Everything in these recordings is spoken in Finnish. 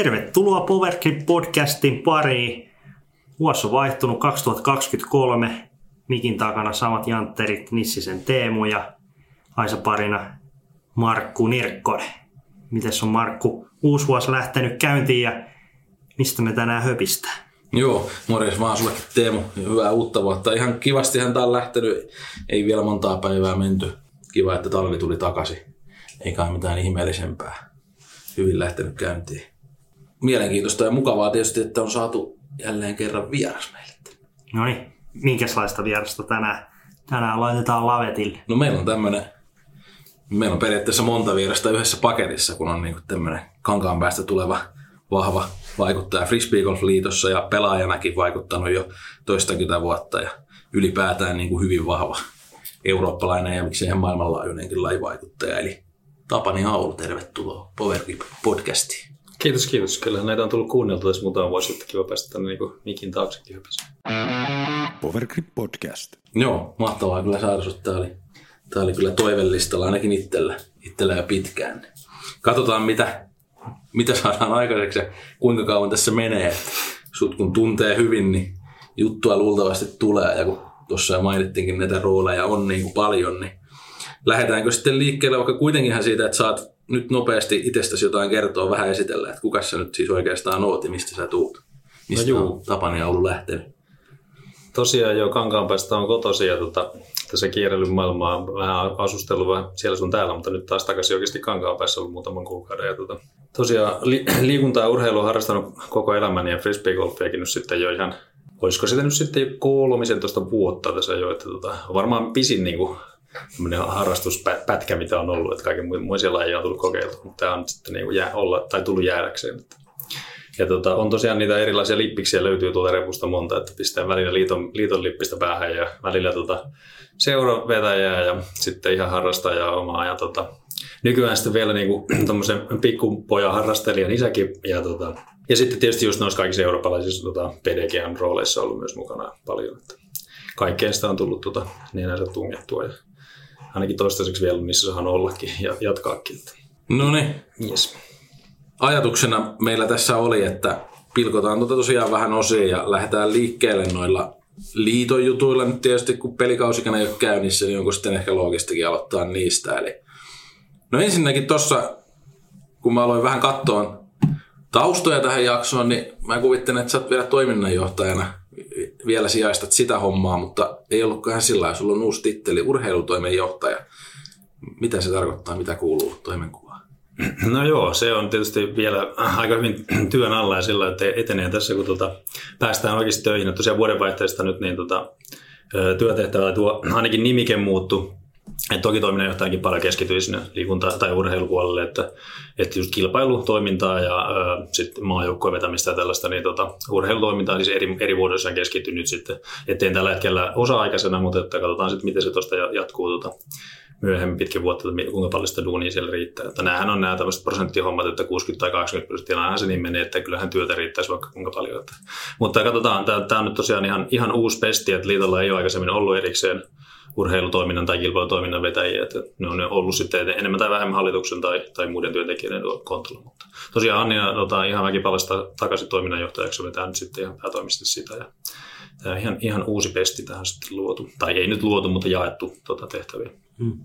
Tervetuloa Powergrip podcastin pariin. Vuosi on vaihtunut 2023. Mikin takana samat jantterit Nissisen Teemu ja Aisa parina Markku Nirkkonen. Mites on Markku uusi vuosi lähtenyt käyntiin ja mistä me tänään höpistää? Joo, morjes vaan sulle Teemu. Hyvää uutta vuotta. Ihan kivastihan tää on lähtenyt. Ei vielä montaa päivää menty. Kiva, että talvi tuli takaisin. Eikä mitään ihmeellisempää. Hyvin lähtenyt käyntiin mielenkiintoista ja mukavaa tietysti, että on saatu jälleen kerran vieras meille. No niin, minkälaista vierasta tänään, tänään laitetaan lavetille? No meillä on tämmöinen, meillä on periaatteessa monta vierasta yhdessä paketissa, kun on niin tämmöinen kankaan päästä tuleva vahva vaikuttaja Frisbee Golf Liitossa ja pelaajanakin vaikuttanut jo toistakymmentä vuotta ja ylipäätään niin kuin hyvin vahva eurooppalainen ja miksei ihan maailmanlaajuinenkin lajivaikuttaja. Eli Tapani Aulu, tervetuloa Power podcastiin. Kiitos, kiitos. Kyllä näitä on tullut kuunneltu tässä muutama vuosi, että kiva päästä tänne niin mikin taaksekin hypässä. Powergrip Podcast. Joo, mahtavaa kyllä saada sut. Tämä oli, tämä oli kyllä toivellistalla ainakin itsellä, itsellä jo pitkään. Katsotaan, mitä, mitä saadaan aikaiseksi ja kuinka kauan tässä menee. Sut kun tuntee hyvin, niin juttua luultavasti tulee. Ja kun tuossa jo mainittiinkin näitä rooleja on niin kuin paljon, niin lähdetäänkö sitten liikkeelle vaikka kuitenkinhan siitä, että saat nyt nopeasti itsestäsi jotain kertoa, vähän esitellä, että kuka sä nyt siis oikeastaan oot ja mistä sä tuut? Mistä no on Tapani ollut lähtenyt? Tosiaan jo Kankaanpäästä on kotosi ja tota, tässä kierrellyt maailmaa, vähän asustellut vähän siellä sun täällä, mutta nyt taas takaisin oikeasti Kankaanpäässä ollut muutaman kuukauden. Ja tota, tosiaan li- liikuntaa ja urheilua harrastanut koko elämäni ja frisbeegolfiakin nyt sitten jo ihan, olisiko sitä nyt sitten jo kolmisen tuosta vuotta tässä jo, että tota, varmaan pisin niin kuin harrastuspätkä, mitä on ollut, että kaiken muisia lajeja on tullut kokeiltu, mutta tämä on sitten niin jää, olla, tai tullut jäädäkseen. Ja tota, on tosiaan niitä erilaisia lippiksiä löytyy tuolta repusta monta, että pistää välillä liiton, liiton lippistä päähän ja välillä tota, seuravetäjää ja sitten ihan harrastajaa omaa. Ja tota, nykyään sitten vielä niinku, pikkupojan harrastelijan isäkin. Ja, tota, ja sitten tietysti just noissa kaikissa eurooppalaisissa tota, PDGn rooleissa ollut myös mukana paljon. Että kaikkeen sitä on tullut tota, nenänsä tungettua ja ainakin toistaiseksi vielä, missä saan ollakin ja jatkaakin. No niin. Yes. Ajatuksena meillä tässä oli, että pilkotaan tuota tosiaan vähän osia ja lähdetään liikkeelle noilla liiton jutuilla nyt tietysti, kun pelikausikana ei ole käynnissä, niin onko sitten ehkä loogistakin aloittaa niistä. Eli no ensinnäkin tuossa, kun mä aloin vähän katsoa taustoja tähän jaksoon, niin mä kuvittelen, että sä oot vielä toiminnanjohtajana vielä sijaistat sitä hommaa, mutta ei ollutkaan sillä. Sulla on uusi titteli, urheilutoimenjohtaja. Mitä se tarkoittaa, mitä kuuluu toimenkuvaan? No joo, se on tietysti vielä aika hyvin työn alla ja sillä että etenee tässä, kun tuota, päästään oikeasti töihin. Että tosiaan vuodenvaihteesta nyt niin tuota, työtehtävä, tuo ainakin nimike muuttu et toki toiminnanjohtajakin paljon keskittyy sinne liikunta- tai urheilupuolelle, että, että just kilpailutoimintaa ja sitten maajoukkojen vetämistä ja tällaista, niin tota, urheilutoimintaa siis eri, eri vuodoissa keskittyy nyt sitten, eteen tällä hetkellä osa-aikaisena, mutta että katsotaan sitten, miten se tuosta jatkuu tota, myöhemmin pitkin vuotta, että kuinka paljon sitä duunia siellä riittää. Että näähän on nämä tämmöiset prosenttihommat, että 60 tai 80 prosenttia, näinhän se niin menee, että kyllähän työtä riittäisi vaikka kuinka paljon. Että. Mutta katsotaan, tämä on nyt tosiaan ihan, ihan uusi pesti, että liitolla ei ole aikaisemmin ollut erikseen urheilutoiminnan tai kilpailutoiminnan vetäjiä, että ne on ollut sitten enemmän tai vähemmän hallituksen tai, tai muiden työntekijöiden kontolla. Mutta tosiaan Annia tota, ihan väkipalasta takaisin toiminnanjohtajaksi vetää nyt sitten ihan päätoimisesti sitä. Ja tämä ihan, ihan uusi pesti tähän sitten luotu, tai ei nyt luotu, mutta jaettu tota tehtäviä. Hmm.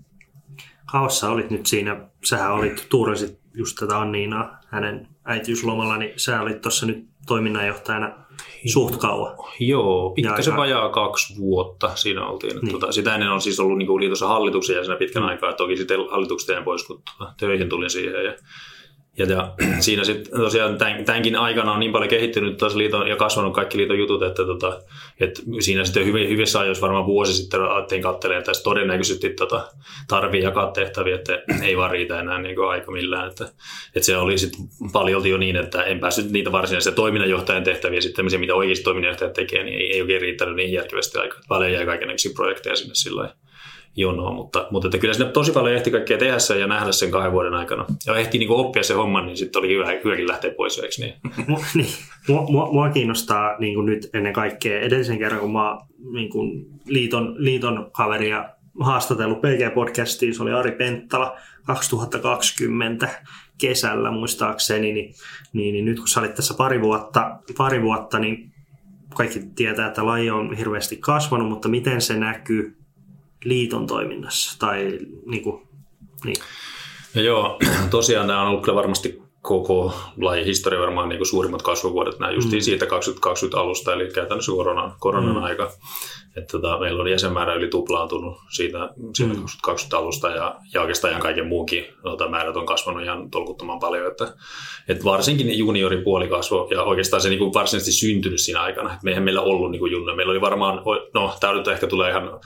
Kauassa olit nyt siinä, sähän olit, tuurasit just tätä Anniinaa hänen äitiyslomalla, niin sä olit tuossa nyt toiminnanjohtajana suht kauan. Joo, pikkasen vajaa kaksi vuotta siinä oltiin. Niin. Tuota, sitä ennen on siis ollut niin liitossa hallituksen jäsenä pitkän mm. aikaa. Toki sitten hallituksesta pois, kun töihin tulin siihen. Ja ja, ja siinä sitten tosiaan tämän, tämänkin aikana on niin paljon kehittynyt taas liiton, ja kasvanut kaikki liiton jutut, että, tota, että siinä sitten hyvin, hyvissä ajoissa varmaan vuosi sitten alettiin katselemaan, että todennäköisesti tota, tarvii jakaa tehtäviä, että ei vaan riitä enää niin kuin aika millään. Että, että se oli sitten paljon jo niin, että en päässyt niitä varsinaisia toiminnanjohtajan tehtäviä, sitten mitä oikeasti toiminnanjohtajat tekee, niin ei, ei oikein riittänyt niin järkevästi aikaa. Paljon jäi kaikenlaisia projekteja sinne sillä lailla jonoa, mutta, mutta että kyllä sinne tosi paljon ehti kaikkea tehdä sen ja nähdä sen kahden vuoden aikana. Ja ehti niin oppia se homma, niin sitten oli hyvä, hyväkin lähteä pois, eikö niin? niin. Mua, mua, mua kiinnostaa niin kuin nyt ennen kaikkea edellisen kerran, kun mä niin kuin liiton, liiton kaveria haastatellut PG-podcastiin, se oli Ari Penttala 2020, kesällä muistaakseni, niin, niin, niin nyt kun sä olit tässä pari vuotta, pari vuotta, niin kaikki tietää, että laji on hirveästi kasvanut, mutta miten se näkyy liiton toiminnassa? Tai niin kuin, niin. No joo, tosiaan nämä on ollut kyllä varmasti koko lajin historia varmaan niin kuin suurimmat kasvuvuodet, nämä justiin mm. siitä 2020 alusta, eli käytännössä koronan, koronan mm. aika. Että tota, meillä on jäsenmäärä yli tuplaantunut siitä, siitä mm. 2020 alusta ja, ja oikeastaan ihan kaiken muunkin tota, määrät on kasvanut ihan tolkuttoman paljon. Että, että varsinkin junioripuoli kasvoi ja oikeastaan se niin kuin varsinaisesti syntynyt siinä aikana. Että meihän meillä ollut niin junnoja. Meillä oli varmaan, no tämä nyt ehkä tulee ihan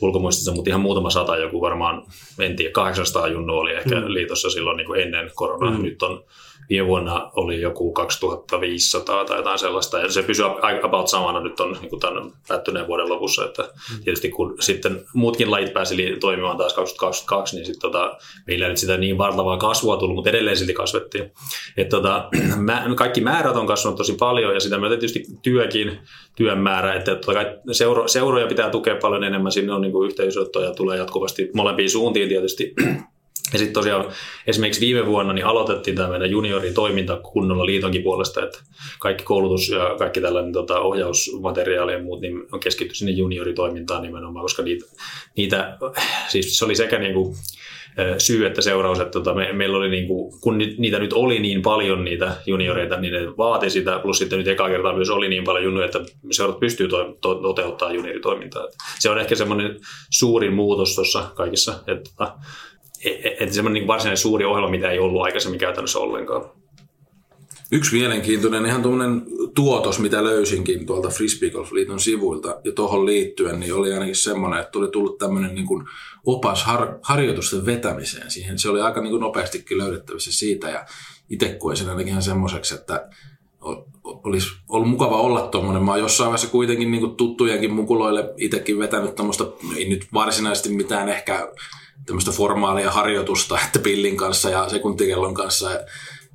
ulkomuistissa, mutta ihan muutama sata, joku varmaan, en tiedä, 800 junnu oli ehkä mm. liitossa silloin niin kuin ennen koronaa. Mm. Nyt on viime vuonna oli joku 2500 tai jotain sellaista, ja se pysyy about samana nyt on niin tämän päättyneen vuoden lopussa, että mm. tietysti kun sitten muutkin lajit pääsi toimimaan taas 2022, niin sitten tota, meillä ei nyt sitä niin valtavaa kasvua tullut, mutta edelleen silti kasvettiin. että tota, kaikki määrät on kasvanut tosi paljon, ja sitä myötä tietysti työkin, työn määrä, että seuro, seuroja pitää tukea paljon enemmän, sinne on niin kuin yhteisöottoja tulee jatkuvasti molempiin suuntiin tietysti, ja sitten tosiaan esimerkiksi viime vuonna niin aloitettiin tämä meidän junioritoiminta kunnolla liitonkin puolesta, että kaikki koulutus ja kaikki tällainen tota, ohjausmateriaali ja muut niin on keskitty sinne junioritoimintaan nimenomaan, koska niitä, niitä siis se oli sekä niin syy että seuraus, että tota, me, meillä oli niin kun niitä nyt oli niin paljon niitä junioreita, niin ne vaati sitä, plus sitten nyt eka kertaa myös oli niin paljon junioreita, että seurat pystyy to, to, toteuttamaan junioritoimintaa. Se on ehkä semmoinen suurin muutos tuossa kaikissa, että tota, että semmoinen niin varsinainen suuri ohjelma, mitä ei ollut aikaisemmin käytännössä ollenkaan. Yksi mielenkiintoinen ihan tuommoinen tuotos, mitä löysinkin tuolta Frisbee Golf Liiton sivuilta ja tuohon liittyen, niin oli ainakin semmoinen, että tuli tullut tämmöinen niin kuin opas har, harjoitusten vetämiseen siihen. Se oli aika niin kuin nopeastikin löydettävissä siitä ja itse koin sen ainakin ihan semmoiseksi, että olisi ollut mukava olla tuommoinen. Mä oon jossain vaiheessa kuitenkin niin kuin tuttujenkin mukuloille itsekin vetänyt tuommoista, ei nyt varsinaisesti mitään ehkä tämmöistä formaalia harjoitusta, että pillin kanssa ja sekuntikellon kanssa ja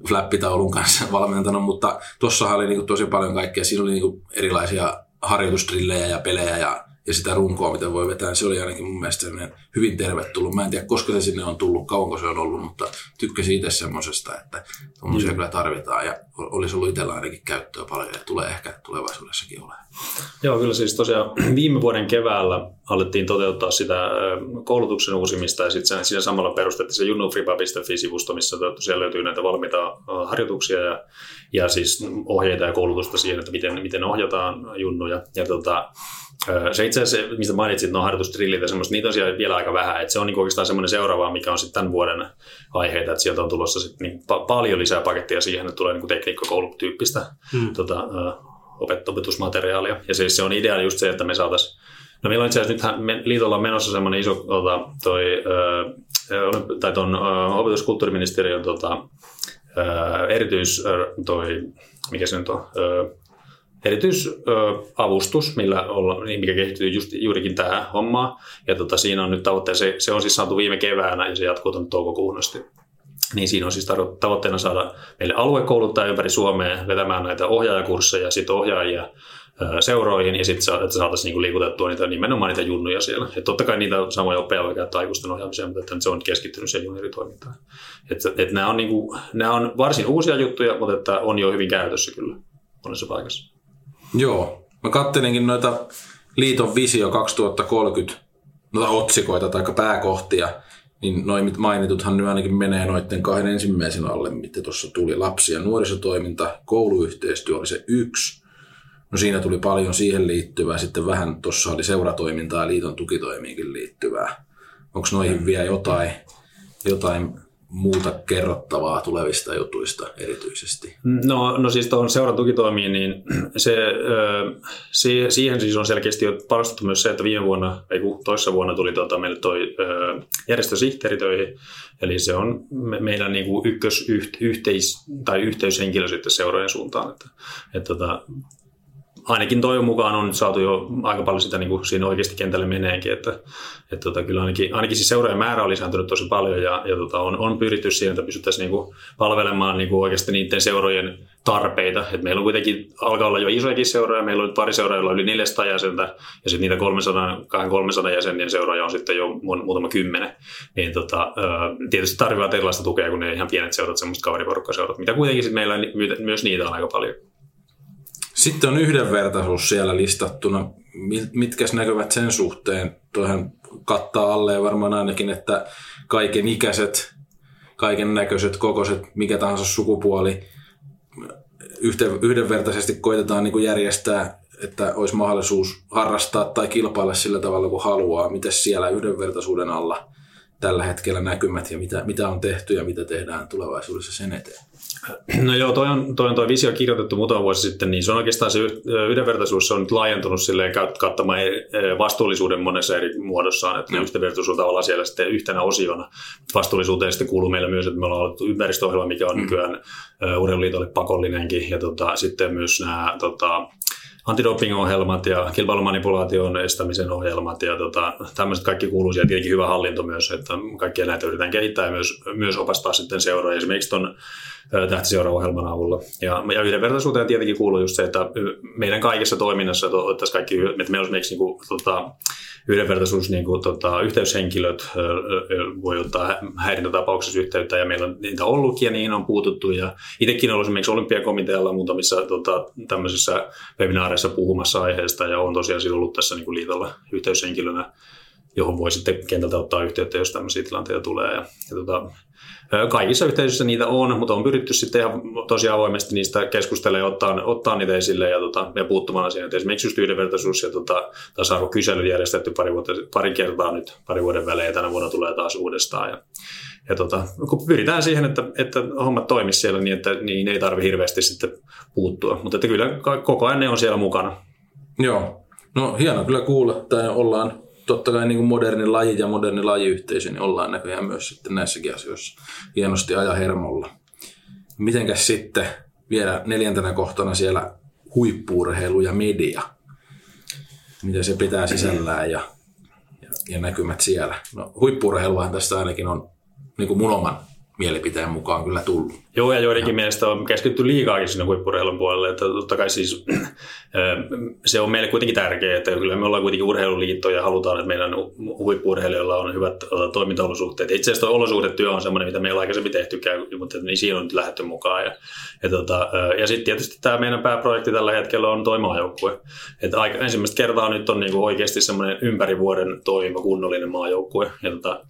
flappitaulun kanssa valmentanut, mutta tuossa oli niin tosi paljon kaikkea. Siinä oli niin erilaisia harjoitustrillejä ja pelejä ja ja sitä runkoa, mitä voi vetää, se oli ainakin mun mielestä hyvin tervetullut. Mä en tiedä, koska se sinne on tullut, kauanko se on ollut, mutta tykkäsin itse semmoisesta, että tuommoisia mm. kyllä tarvitaan ja olisi ollut itsellä ainakin käyttöä paljon ja tulee ehkä tulevaisuudessakin olemaan. Joo, kyllä siis tosiaan viime vuoden keväällä alettiin toteuttaa sitä koulutuksen uusimista ja sitten siinä samalla perustettiin se junnufripa.fi-sivusto, missä siellä löytyy näitä valmiita harjoituksia ja, ja siis ohjeita ja koulutusta siihen, että miten, miten ohjataan junnuja. Ja tota, se itse asiassa, mistä mainitsit, no harjoitustrillit ja semmoista, niitä on siellä vielä aika vähän. Että se on niin oikeastaan semmoinen seuraava, mikä on sitten tämän vuoden aiheita, että sieltä on tulossa sit niin pa- paljon lisää pakettia siihen, että tulee niin tekniikkakoulutyyppistä hmm. tota, opetusmateriaalia. Ja siis se on idea just se, että me saataisiin No meillä on itse asiassa nythän me, liitolla on menossa semmoinen iso tota, toi, ö, tai ton opetuskulttuuriministeriön tota, ö, erityis, toi, mikä se nyt on, ö, erityisavustus, millä olla, niin mikä kehittyy just, juurikin tähän hommaan. Ja tota, siinä on nyt tavoitteena, se, se on siis saatu viime keväänä ja se jatkuu tuonne toukokuun asti. Niin siinä on siis tavoitteena saada meille aluekouluttajia ympäri Suomea vetämään näitä ohjaajakursseja, sitten ohjaajia seuroihin ja sitten että saataisiin niinku liikutettua niitä, nimenomaan niitä junnuja siellä. Et totta kai niitä samoja oppeja voi käyttää aikuisten ohjaamiseen, mutta että se on keskittynyt siihen junioritoimintaan. Että, että nämä, on niinku, nämä on varsin uusia juttuja, mutta että on jo hyvin käytössä kyllä monessa paikassa. Joo. Mä kattelinkin noita liiton visio 2030 noita otsikoita tai pääkohtia, niin noin mainituthan nyt ainakin menee noiden kahden ensimmäisen alle, mitä tuossa tuli. Lapsi- ja nuorisotoiminta, kouluyhteistyö oli se yksi. No siinä tuli paljon siihen liittyvää, sitten vähän tuossa oli seuratoimintaa ja liiton tukitoimiinkin liittyvää. Onko noihin vielä jotain, jotain muuta kerrottavaa tulevista jutuista erityisesti? No, no siis tuohon seuratukitoimiin, niin se, se, siihen siis on selkeästi jo panostettu myös se, että viime vuonna, ei kun toissa vuonna tuli tuota, meille toi järjestösihteeri töihin, eli se on meidän niin kuin tai yhteyshenkilö sitten seurojen suuntaan, että, että tota, ainakin toivon mukaan on saatu jo aika paljon sitä niin kuin siinä oikeasti kentälle meneekin, että, että tota, kyllä ainakin, ainakin siis seuraajan määrä on lisääntynyt tosi paljon ja, ja tota, on, on pyritty siihen, että pystyttäisiin niin kuin palvelemaan niin kuin oikeasti niiden seurojen tarpeita. Et meillä on kuitenkin, alkaa olla jo isojakin seuraajia, meillä on nyt pari seuraajilla yli 400 jäsentä, ja sitten niitä 300, 300 jäsenien seuraajia on sitten jo muutama kymmenen. Niin tota, tietysti tarvitsevat erilaista tukea kuin ne ihan pienet seurat, semmoista kaveriporukkaseurat, mitä kuitenkin sitten meillä myös niitä on aika paljon. Sitten on yhdenvertaisuus siellä listattuna. Mitkä näkyvät sen suhteen? Tuohan kattaa alle varmaan ainakin, että kaiken ikäiset, kaiken näköiset, kokoiset, mikä tahansa sukupuoli, yhdenvertaisesti koitetaan niin kuin järjestää, että olisi mahdollisuus harrastaa tai kilpailla sillä tavalla kuin haluaa. Miten siellä yhdenvertaisuuden alla tällä hetkellä näkymät ja mitä, mitä on tehty ja mitä tehdään tulevaisuudessa sen eteen? No joo, toi on, toi on toi visio kirjoitettu muutama vuosi sitten, niin se on oikeastaan se yhdenvertaisuus se on nyt laajentunut silleen kattamaan vastuullisuuden monessa eri muodossaan, että no. yhdenvertaisuus on tavallaan siellä sitten yhtenä osiona. Vastuullisuuteen sitten kuuluu meillä myös, että me ollaan ollut ympäristöohjelma, mikä on mm. nykyään Urheiluliitolle pakollinenkin, ja tota, sitten myös nämä tota, antidoping-ohjelmat ja kilpailumanipulaation estämisen ohjelmat ja tota, tämmöiset kaikki kuuluu siihen tietenkin hyvä hallinto myös, että kaikkia näitä yritetään kehittää ja myös, myös opastaa sitten seuraa. Esimerkiksi tuon tähtiseura-ohjelman avulla. Ja, ja yhdenvertaisuuteen tietenkin kuuluu just se, että meidän kaikessa toiminnassa että kaikki, että meillä on esimerkiksi niin kuin, tota, yhdenvertaisuus, niin kuin, tota, yhteyshenkilöt voi ottaa häirintätapauksessa yhteyttä ja meillä on niitä ollutkin ja niihin on puututtu. Ja itsekin olen esimerkiksi olympiakomitealla muutamissa tota, tämmöisissä webinaareissa puhumassa aiheesta ja on tosiaan ollut tässä niin kuin liitolla yhteyshenkilönä johon voi sitten kentältä ottaa yhteyttä, jos tämmöisiä tilanteita tulee. Ja, ja tota, Kaikissa yhteisöissä niitä on, mutta on pyritty sitten ihan tosi avoimesti niistä keskustelemaan ottaa, ottaa niitä esille ja, tota, ja puuttumaan. Et esimerkiksi just yhdenvertaisuus ja tota, tasa-arvokysely järjestetty pari, vuotta, pari kertaa nyt pari vuoden välein ja tänä vuonna tulee taas uudestaan. Ja, ja tota, kun pyritään siihen, että, että hommat toimisi siellä niin, että niin ei tarvitse hirveästi sitten puuttua. Mutta että kyllä koko ajan ne on siellä mukana. Joo, no hieno kyllä kuulla, että ollaan totta kai niin kuin moderni laji ja moderni lajiyhteisö, niin ollaan näköjään myös sitten näissäkin asioissa hienosti aja hermolla. Mitenkäs sitten vielä neljäntenä kohtana siellä huippuurheilu ja media? Mitä se pitää sisällään ja, ja, ja näkymät siellä? No huippuurheiluhan tästä ainakin on niin kuin mun oman mielipiteen mukaan kyllä tullut. Joo, ja joidenkin ja. mielestä on keskitytty liikaakin sinne huippureilun puolelle. Että totta kai siis se on meille kuitenkin tärkeää, että kyllä me ollaan kuitenkin urheiluliitto ja halutaan, että meidän huippuurheilijoilla on hyvät toimintaolosuhteet. Itse asiassa olosuhdetyö on semmoinen, mitä meillä aikaisemmin tehtykään, mutta niin siinä on nyt lähdetty mukaan. Ja, ja, tota, ja sitten tietysti tämä meidän pääprojekti tällä hetkellä on toi maajoukkue. Että aika, ensimmäistä kertaa nyt on niinku oikeasti semmoinen ympäri vuoden toimiva kunnollinen maajoukkue. Ja tota,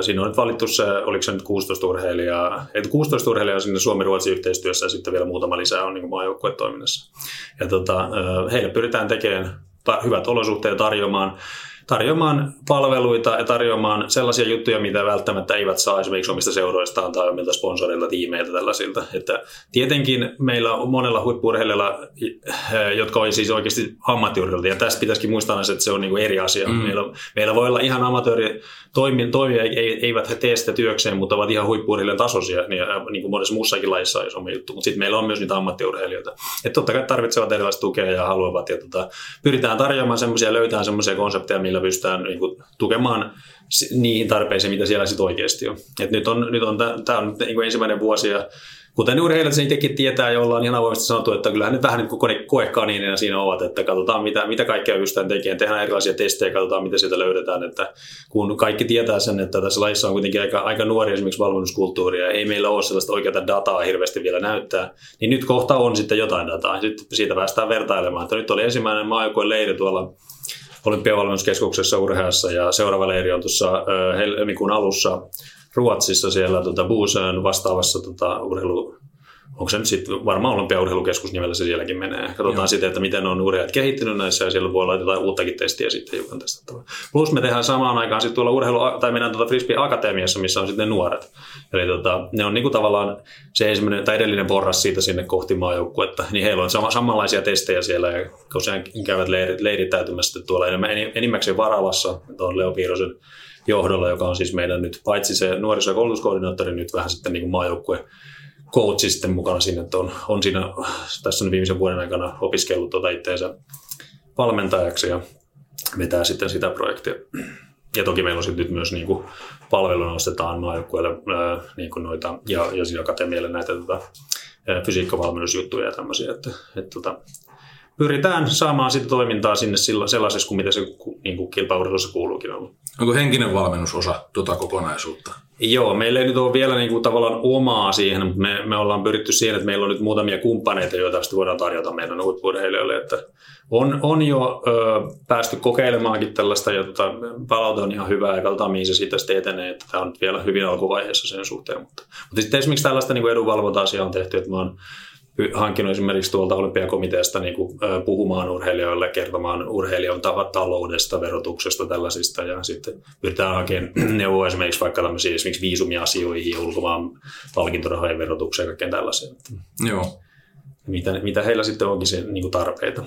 Siinä on nyt valittu se, oliko se nyt 16 urheilijaa, että 16 urheilijaa sinne Suomi-Ruotsin yhteistyössä ja sitten vielä muutama lisää on niin maajoukkuetoiminnassa. Ja tota, heille pyritään tekemään hyvät olosuhteet tarjoamaan tarjoamaan palveluita ja tarjoamaan sellaisia juttuja, mitä välttämättä eivät saa esimerkiksi omista seuroistaan tai omilta sponsoreilta, tiimeiltä tällaisilta. Että tietenkin meillä on monella huippurheilijalla, jotka on siis oikeasti ammattiurheilijoita, ja tästä pitäisikin muistaa, että se on niin kuin eri asia. Mm. Meillä, meillä voi olla ihan amatööri toimia, eivät he tee sitä työkseen, mutta ovat ihan huippurheilijan tasoisia, niin, niin kuin monessa muussakin lajissa on iso juttu. Mutta sitten meillä on myös niitä ammattiurheilijoita. Että totta kai tarvitsevat erilaista tukea ja haluavat, ja tota, pyritään tarjoamaan semmoisia, löytää semmoisia konsepteja, millä pystytään niin kuin, tukemaan niihin tarpeisiin, mitä siellä sitten oikeasti on. Et nyt on, nyt on tämä on niin ensimmäinen vuosi ja kuten urheilijat sen itsekin tietää ja ollaan ihan avoimesti sanottu, että kyllähän nyt vähän niin kuin koekaniinina siinä ovat, että katsotaan mitä, mitä kaikkea pystytään tekemään, tehdään erilaisia testejä, katsotaan mitä sieltä löydetään, että kun kaikki tietää sen, että tässä lajissa on kuitenkin aika, aika nuori esimerkiksi valmennuskulttuuri ja ei meillä ole sellaista oikeaa dataa hirveästi vielä näyttää, niin nyt kohta on sitten jotain dataa, sitten siitä päästään vertailemaan, että nyt oli ensimmäinen maajoukkueen leiri tuolla olympiavalmennuskeskuksessa urheassa ja seuraava leiri on tuossa helmikuun alussa Ruotsissa siellä tota, Buusön vastaavassa tota, urheilu, onko se nyt sitten varmaan olympiaurheilukeskus nimellä se sielläkin menee. Katsotaan sitten, että miten on urheilijat kehittynyt näissä ja siellä voi olla jotain uuttakin testiä sitten hiukan testattava. Plus me tehdään samaan aikaan sitten tuolla urheilu, tai meidän tuota Frisbee Akatemiassa, missä on sitten ne nuoret. Eli tota, ne on niinku tavallaan se ensimmäinen tai edellinen porras siitä sinne kohti maajoukkuetta, niin heillä on sama, samanlaisia testejä siellä ja usein käyvät leirit, leirittäytymässä tuolla enemmän, enimmäkseen Varalassa, on Leo Piirosen johdolla, joka on siis meidän nyt paitsi se nuoriso- ja koulutuskoordinaattori, nyt vähän sitten niin maajoukkue coachi sitten mukana siinä, että on, on siinä tässä viimeisen vuoden aikana opiskellut tuota itteensä valmentajaksi ja vetää sitten sitä projektia. Ja toki meillä on sitten nyt myös niin kuin palveluna ostetaan maajoukkueelle niin kuin noita, ja, ja siis akatemialle näitä tota, fysiikkavalmennusjuttuja ja tämmöisiä. Että, että, tota, pyritään saamaan sitä toimintaa sinne sellaisessa kuin mitä se niin kuin kilpaurheilussa kuuluukin olla. Onko henkinen valmennus osa tuota kokonaisuutta? Joo, meillä ei nyt ole vielä niin kuin tavallaan omaa siihen, mutta me, me ollaan pyritty siihen, että meillä on nyt muutamia kumppaneita, joita sitten voidaan tarjota meidän huippurheilijoille. Että on, on jo ö, päästy kokeilemaankin tällaista ja tota, palaute on ihan hyvää ja katsotaan mihin se siitä sitten etenee. Että tämä on nyt vielä hyvin alkuvaiheessa sen suhteen. Mutta, mutta sitten esimerkiksi tällaista niin edunvalvonta-asiaa on tehty, että mä oon hankkinut esimerkiksi tuolta olympiakomiteasta niin kuin, puhumaan urheilijoille, kertomaan urheilijan taloudesta, verotuksesta, tällaisista. Ja sitten pyritään hakemaan neuvoa esimerkiksi vaikka tämmöisiin esimerkiksi viisumiasioihin ja ulkomaan palkintorahojen verotukseen ja kaikkeen tällaiseen. Joo. Mitä, mitä heillä sitten onkin se niin kuin tarpeita.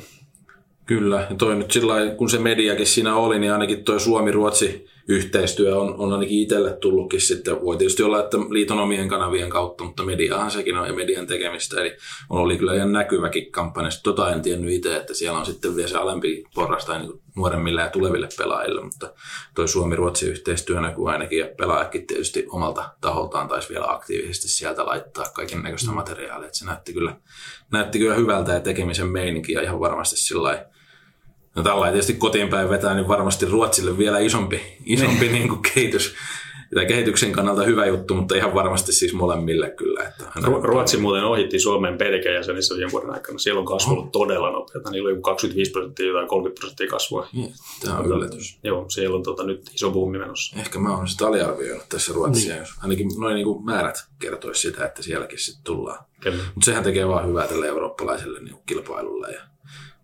Kyllä, ja toi nyt sillä kun se mediakin siinä oli, niin ainakin tuo Suomi-Ruotsi yhteistyö on, on ainakin itselle tullutkin sitten. Voi tietysti olla, että liiton omien kanavien kautta, mutta mediahan sekin on ja median tekemistä. Eli on oli kyllä ihan näkyväkin kampanja. Tota en tiennyt itse, että siellä on sitten vielä se alempi porras tai niin nuoremmille ja tuleville pelaajille, mutta toi Suomi-Ruotsi yhteistyö näkyy ainakin ja pelaajakin tietysti omalta taholtaan taisi vielä aktiivisesti sieltä laittaa kaiken näköistä mm. materiaalia. Että se näytti kyllä, näytti kyllä hyvältä ja tekemisen meininki ja ihan varmasti sillä No tällä tietysti kotiin päin vetää, niin varmasti Ruotsille vielä isompi, isompi niin. niin kuin kehitys, tai kehityksen kannalta hyvä juttu, mutta ihan varmasti siis molemmille kyllä. Että Ru- Ruotsi muuten ohitti Suomen pelkäjäsenissä viime vuoden aikana. Siellä on kasvu ollut todella nopeata. Niillä oli 25 prosenttia tai 30 prosenttia kasvua. Niin, tämä on yllätys. Joo, siellä on tota, nyt iso buumi menossa. Ehkä mä oon sitä aliarvioinut tässä Ruotsia, niin. jos ainakin noin niin kuin määrät kertoisi sitä, että sielläkin sitten tullaan. Mutta sehän tekee vaan hyvää tälle eurooppalaiselle niin kilpailulle ja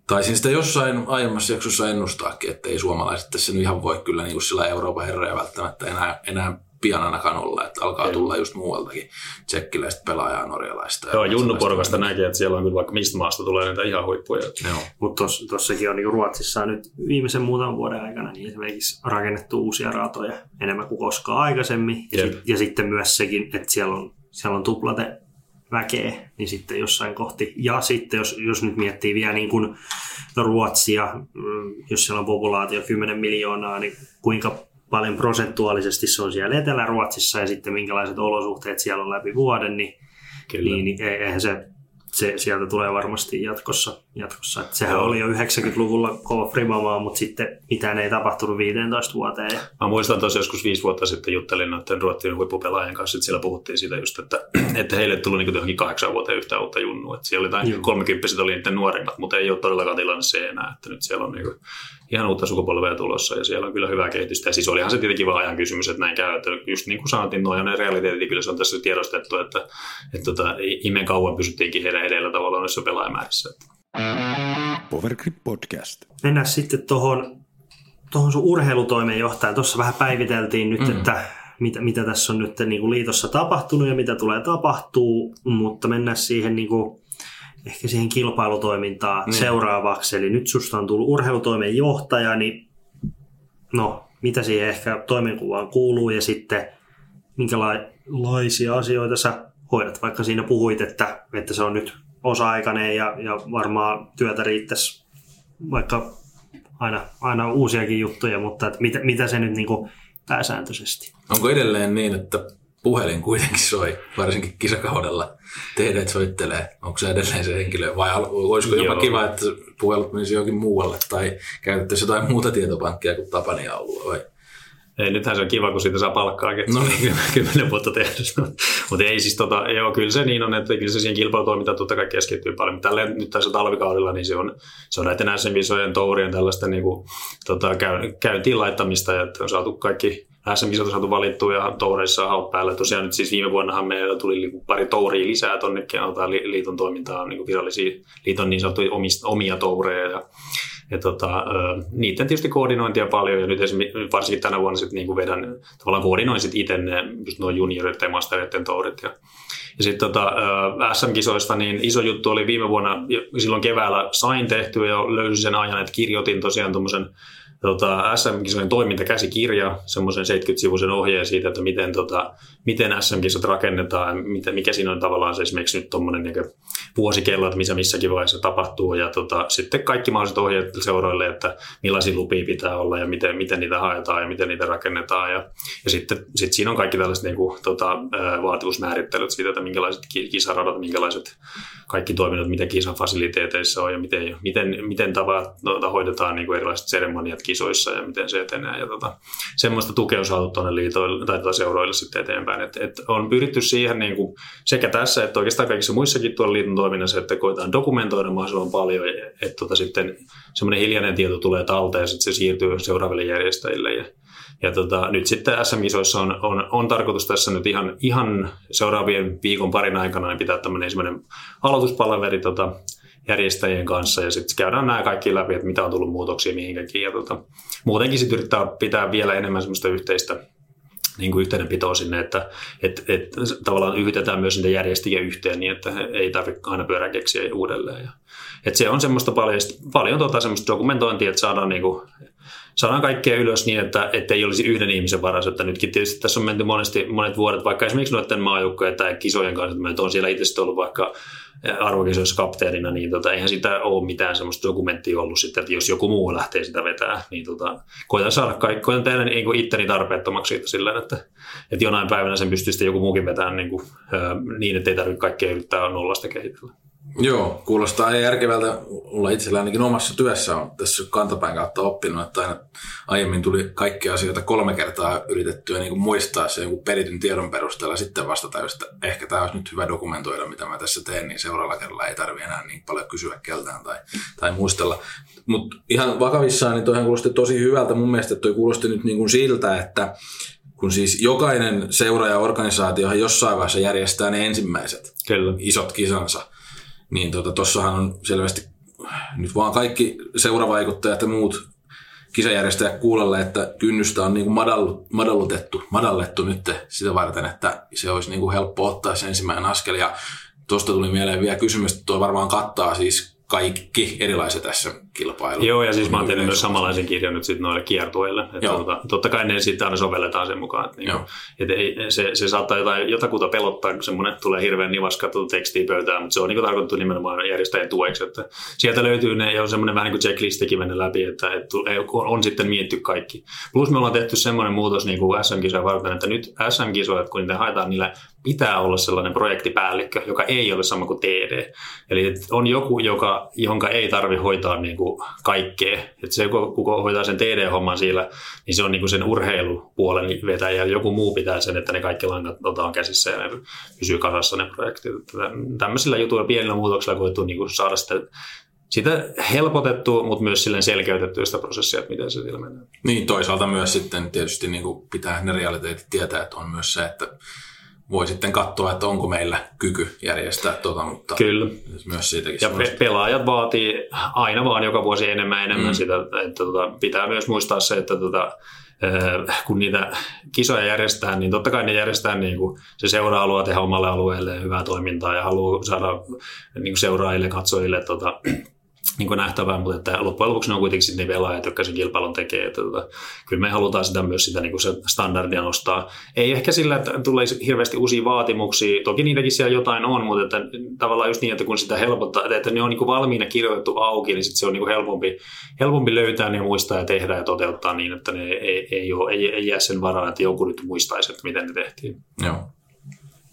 Taisin sitä jossain aiemmassa jaksossa ennustaakin, että ei suomalaiset tässä nyt ihan voi kyllä niin kuin sillä Euroopan herroja välttämättä enää, enää pian ainakaan olla, että alkaa tulla just muualtakin tsekkiläistä pelaajaa, norjalaista. Joo, Junnu-porukasta näkee, että siellä on kyllä vaikka mistä maasta tulee niitä ihan huippuja. Mutta tuossakin on niin Ruotsissa nyt viimeisen muutaman vuoden aikana niin esimerkiksi rakennettu uusia ratoja enemmän kuin koskaan aikaisemmin. Ja, sit, ja sitten myös sekin, että siellä on, siellä on tuplate väkeä, niin sitten jossain kohti. Ja sitten jos, jos nyt miettii vielä niin kuin Ruotsia, mm, jos siellä on populaatio 10 miljoonaa, niin kuinka paljon prosentuaalisesti se on siellä Etelä-Ruotsissa ja sitten minkälaiset olosuhteet siellä on läpi vuoden, niin, Kyllä. niin, niin eihän se se sieltä tulee varmasti jatkossa. Jatkossa. Et sehän oli jo 90-luvulla kova primamaa, mutta sitten mitään ei tapahtunut 15 vuoteen. Mä muistan tosiaan joskus viisi vuotta sitten juttelin noiden Ruotsin huippupelaajien kanssa, että siellä puhuttiin siitä just, että, että heille tuli niin johonkin kahdeksan vuoteen yhtä uutta junnua. Että siellä oli jotain 30 oli niiden nuorimmat, mutta ei ole todellakaan tilanne se enää, että nyt siellä on niin kuin ihan uutta sukupolvea tulossa ja siellä on kyllä hyvää kehitystä. Ja siis olihan se tietenkin vaan ajan kysymys, että näin käy. Että just niin kuin sanottiin, noin on ne realiteetit, kyllä se on tässä tiedostettu, että, että, että tota, imen kauan pysyttiinkin heidän edellä tavallaan noissa pelaajamäärissä. Powergrip Podcast. Mennään sitten tuohon tuohon sun urheilutoimenjohtajaan. Tuossa vähän päiviteltiin nyt, mm. että mitä, mitä tässä on nyt niin kuin liitossa tapahtunut ja mitä tulee tapahtuu, mutta mennään siihen niin kuin ehkä siihen kilpailutoimintaan niin. seuraavaksi. Eli nyt susta on tullut urheilutoimen johtaja, niin no, mitä siihen ehkä toimenkuvaan kuuluu ja sitten minkälaisia asioita sä hoidat, vaikka siinä puhuit, että, että se on nyt osa-aikainen ja, ja varmaan työtä riittäisi vaikka aina, aina uusiakin juttuja, mutta että mitä, mitä se nyt niin kuin pääsääntöisesti? Onko edelleen niin, että puhelin kuitenkin soi, varsinkin kisakaudella. Teidät soittelee. Onko se edelleen se henkilö vai olisiko jopa Joo. kiva, että puhelut menisi johonkin muualle tai käytettäisiin jotain muuta tietopankkia kuin Tapani alulla vai? Ei, nythän se on kiva, kun siitä saa palkkaa, no niin. kymmenen vuotta tehnyt. mutta ei siis tota, joo, kyllä se niin on, että kyllä se siihen kilpailutoimintaan totta kai keskittyy paljon. Tällä, nyt tässä talvikaudella niin se on, se on näiden SM-visojen tourien tällaista niin kuin, tota, käyntiin laittamista, että on saatu kaikki SM-kisat on saatu valittua ja toureissa on päällä. Tosiaan nyt siis viime vuonnahan meillä tuli niinku pari touria lisää tuonne liiton toimintaan, niin virallisia liiton niin sanottuja omia toureja. Ja, ja tota, niiden tietysti koordinointia paljon ja nyt esimerkiksi varsinkin tänä vuonna sitten niin vedän, tavallaan koordinoin sitten itse ne, just nuo juniorit ja mastereiden tourit. Ja, ja sitten tota, SM-kisoista niin iso juttu oli viime vuonna, silloin keväällä sain tehtyä ja löysin sen ajan, että kirjoitin tosiaan tuommoisen tota, SM-kisojen toimintakäsikirja, semmoisen 70-sivuisen ohjeen siitä, että miten, tota, miten SM-kisat rakennetaan, miten, mikä siinä on tavallaan se esimerkiksi nyt tuommoinen niin vuosikello, että missä missäkin vaiheessa tapahtuu, ja tota, sitten kaikki mahdolliset ohjeet seuroille, että millaisia lupia pitää olla ja miten, miten niitä haetaan ja miten niitä rakennetaan, ja, ja sitten sit siinä on kaikki tällaiset niin kuin, tota, vaatimusmäärittelyt siitä, että minkälaiset kisaradat, minkälaiset kaikki toiminnot, mitä kisan fasiliteeteissa on ja miten, miten, miten tavat, no, hoidetaan niin kuin erilaiset seremoniat kisoissa ja miten se etenee. Ja tota, semmoista tukea on saatu tuonne liitoille tai tuota seuroille sitten eteenpäin. Et, et on pyritty siihen niin kuin sekä tässä että oikeastaan kaikissa muissakin tuolla liiton toiminnassa, että koetaan dokumentoida mahdollisimman paljon, että tota sitten semmoinen hiljainen tieto tulee talteen ja sitten se siirtyy seuraaville järjestäjille. Ja, ja tota, nyt sitten SM-kisoissa on, on, on, tarkoitus tässä nyt ihan, ihan seuraavien viikon parin aikana niin pitää tämmöinen ensimmäinen aloituspalaveri tota, järjestäjien kanssa ja sitten käydään nämä kaikki läpi, että mitä on tullut muutoksia mihinkäkin. Ja tota, muutenkin sitten yrittää pitää vielä enemmän semmoista yhteistä niin kuin yhteydenpitoa sinne, että et, et, tavallaan yhdetään myös niitä järjestäjiä yhteen niin, että ei tarvitse aina pyörää keksiä uudelleen. Ja, et se on semmoista paljon, paljon tuota, semmoista dokumentointia, että saadaan niin kuin, saadaan kaikkea ylös niin, että, ei olisi yhden ihmisen varas. Että nytkin tietysti tässä on menty monesti, monet vuodet, vaikka esimerkiksi noiden maajoukkojen tai kisojen kanssa, että on siellä itse ollut vaikka arvokisoissa kapteenina, niin tota, eihän sitä ole mitään semmoista dokumenttia ollut sitten, että jos joku muu lähtee sitä vetää, niin tota, koitan saada kaikki, koitan tehdä niin kuin itteni tarpeettomaksi siitä sillä että, että jonain päivänä sen pystyy sitten joku muukin vetämään niin, kuin, niin että ei tarvitse kaikkea yrittää nollasta kehitellä. Joo, kuulostaa järkevältä. Mulla itsellä ainakin omassa työssä on tässä kantapään kautta oppinut, että aina aiemmin tuli kaikkia asioita kolme kertaa yritettyä niin kuin muistaa se joku perityn tiedon perusteella sitten vastata, että ehkä tämä olisi nyt hyvä dokumentoida, mitä mä tässä teen, niin seuraavalla kerralla ei tarvi enää niin paljon kysyä keltään tai, tai muistella. Mutta ihan vakavissaan, niin toihan kuulosti tosi hyvältä. Mun mielestä toi kuulosti nyt niin kuin siltä, että kun siis jokainen seura ja organisaatiohan jossain vaiheessa järjestää ne ensimmäiset Kyllä. isot kisansa niin tota, tossahan on selvästi nyt vaan kaikki seuravaikuttajat ja muut kisajärjestäjät kuulelle, että kynnystä on niin kuin madallutettu, madallettu nyt sitä varten, että se olisi niin kuin helppo ottaa se ensimmäinen askel. Ja tuosta tuli mieleen vielä kysymys, että tuo varmaan kattaa siis kaikki erilaiset tässä kilpailut. Joo, ja siis mä oon tehnyt myös samanlaisen kirjan nyt sitten noille kiertueille. Että tuota, totta kai ne sitten aina sovelletaan sen mukaan. Että, niin että ei, se, se, saattaa jotain, jotakuta pelottaa, kun semmoinen tulee hirveän nivaska tekstiä pöytään, mutta se on niin kuin tarkoitettu nimenomaan järjestäjän tueksi. Että sieltä löytyy ne, ja on semmoinen vähän niin kuin checklistikin mennä läpi, että, että on, on sitten mietitty kaikki. Plus me ollaan tehty semmoinen muutos niin kuin SM-kisoja varten, että nyt SM-kisoja, kun niitä haetaan, niillä pitää olla sellainen projektipäällikkö, joka ei ole sama kuin TD. Eli on joku, joka, jonka ei tarvi hoitaa niin kuin kaikkea. Että se, kuka hoitaa sen TD-homman siellä, niin se on niin kuin sen urheilupuolen vetäjä. Joku muu pitää sen, että ne kaikki langat on käsissä ja ne pysyy kasassa ne projektit. Tämmöisillä jutuilla, pienillä muutoksilla koettu niin kuin saada sitä sitä helpotettu, mutta myös silleen selkeytetty sitä prosessia, että miten se siellä menee. Niin, toisaalta myös sitten tietysti niin kuin pitää ne realiteetit tietää, että on myös se, että voi sitten katsoa, että onko meillä kyky järjestää tuota, mutta Kyllä. myös siitäkin. Ja pe- pelaajat vaatii aina vaan joka vuosi enemmän enemmän mm. sitä, että tuota, pitää myös muistaa se, että tuota, kun niitä kisoja järjestetään, niin totta kai ne järjestetään niin kuin se seuraa haluaa tehdä omalle alueelle hyvää toimintaa ja haluaa saada niin kuin seuraajille, katsojille tota, niin kuin nähtävää, mutta että loppujen lopuksi ne on kuitenkin sitten pelaajat, jotka sen kilpailun tekee. Että, että, kyllä me halutaan sitä myös sitä niin kuin se standardia nostaa. Ei ehkä sillä, että tulee hirveästi uusia vaatimuksia, toki niitäkin siellä jotain on, mutta että tavallaan just niin, että kun sitä helpottaa, että ne on niin kuin valmiina kirjoitettu auki, niin sitten se on niin kuin helpompi, helpompi löytää ne muistaa ja tehdä ja toteuttaa niin, että ne ei, ei, ole, ei, ei jää sen varaan, että joku nyt muistaisi, että miten ne tehtiin. Joo,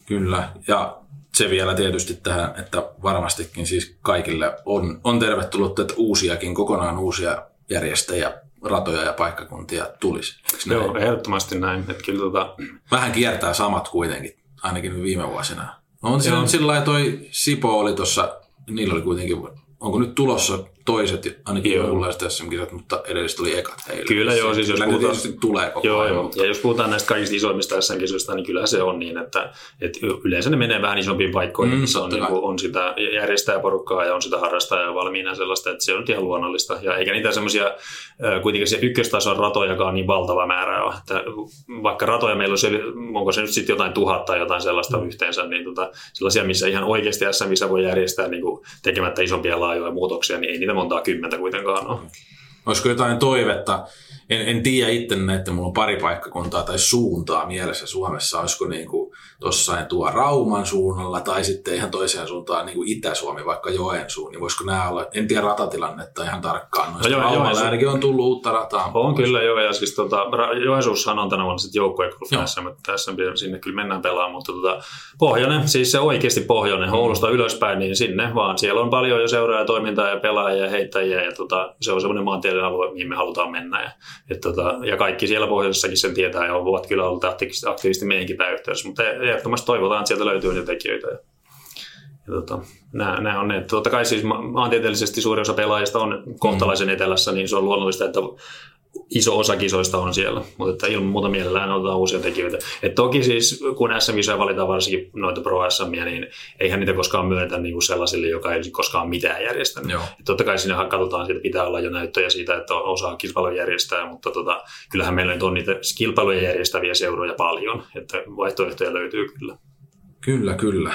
kyllä. Ja se vielä tietysti tähän, että varmastikin siis kaikille on, on tervetullut, että uusiakin, kokonaan uusia järjestäjiä, ratoja ja paikkakuntia tulisi. Joo, ehdottomasti näin. Että kyllä tota... Vähän kiertää samat kuitenkin, ainakin viime vuosina. No on siinä sillä toi Sipo oli tuossa, niillä oli kuitenkin, onko nyt tulossa toiset, ainakin joo. jonkunlaiset SM-kisat, mutta edelliset oli ekat heille. Kyllä joo, siis jos kyllä puhutaan, tulee koko joo, ajan. Joo. Mutta... Ja jos puhutaan näistä kaikista isoimmista SM-kisoista, niin kyllä se on niin, että, että yleensä ne menee vähän isompiin paikkoihin, mm, missä on, niin kuin, on sitä järjestäjäporukkaa ja on sitä harrastajaa valmiina sellaista, että se on ihan luonnollista. Ja eikä niitä semmoisia, kuitenkin se ykköstason ratojakaan niin valtava määrä ole. Että vaikka ratoja meillä olisi, onko se nyt sitten jotain tuhatta tai jotain sellaista mm. yhteensä, niin tota, sellaisia, missä ihan oikeasti SM-kisa voi järjestää niin kuin tekemättä isompia laajoja muutoksia, niin ei niitä montaa kymmentä kuitenkaan ole. Olisiko jotain toivetta, en, en tiedä itse, että mulla on pari paikkakuntaa tai suuntaa mielessä Suomessa, olisiko niin kuin tuo Rauman suunnalla tai sitten ihan toiseen suuntaan niin kuin Itä-Suomi, vaikka Joensuun, niin voisiko nämä olla, en tiedä ratatilannetta ihan tarkkaan. No, joo, Raumalla ainakin on tullut uutta rataa. On kyllä joo, ja siis tota, Joensuushan on tänä vuonna sitten joukkuegolf mutta tässä sinne kyllä mennään pelaamaan, mutta tota, pohjoinen, siis se oikeasti pohjoinen, mm. Oulusta ylöspäin, niin sinne vaan. Siellä on paljon jo seuraajia, toimintaa ja pelaajia ja heittäjiä, ja tota, se on semmoinen maantieteellinen alue, mihin me halutaan mennä. Ja, et tota, ja kaikki siellä pohjoisessakin sen tietää ja ovat kyllä olleet aktiivisesti meidänkin päivyhteydessä, mutta ehdottomasti toivotaan, että sieltä löytyy niitä tekijöitä. Ja, ja tota, nämä, nämä on ne. Totta kai siis maantieteellisesti suurin osa pelaajista on kohtalaisen etelässä, niin se on luonnollista, että iso osa kisoista on siellä, mutta että ilman muuta mielellään otetaan uusia tekijöitä. Et toki siis, kun SM valitaan varsinkin noita Pro SM, niin eihän niitä koskaan myönnetä niin kuin sellaisille, joka ei koskaan mitään järjestänyt. Joo. Et totta kai siinä katsotaan, että pitää olla jo näyttöjä siitä, että osaa kilpailuja järjestää, mutta tota, kyllähän meillä nyt on niitä kilpailuja järjestäviä seuroja paljon, että vaihtoehtoja löytyy kyllä. Kyllä, kyllä.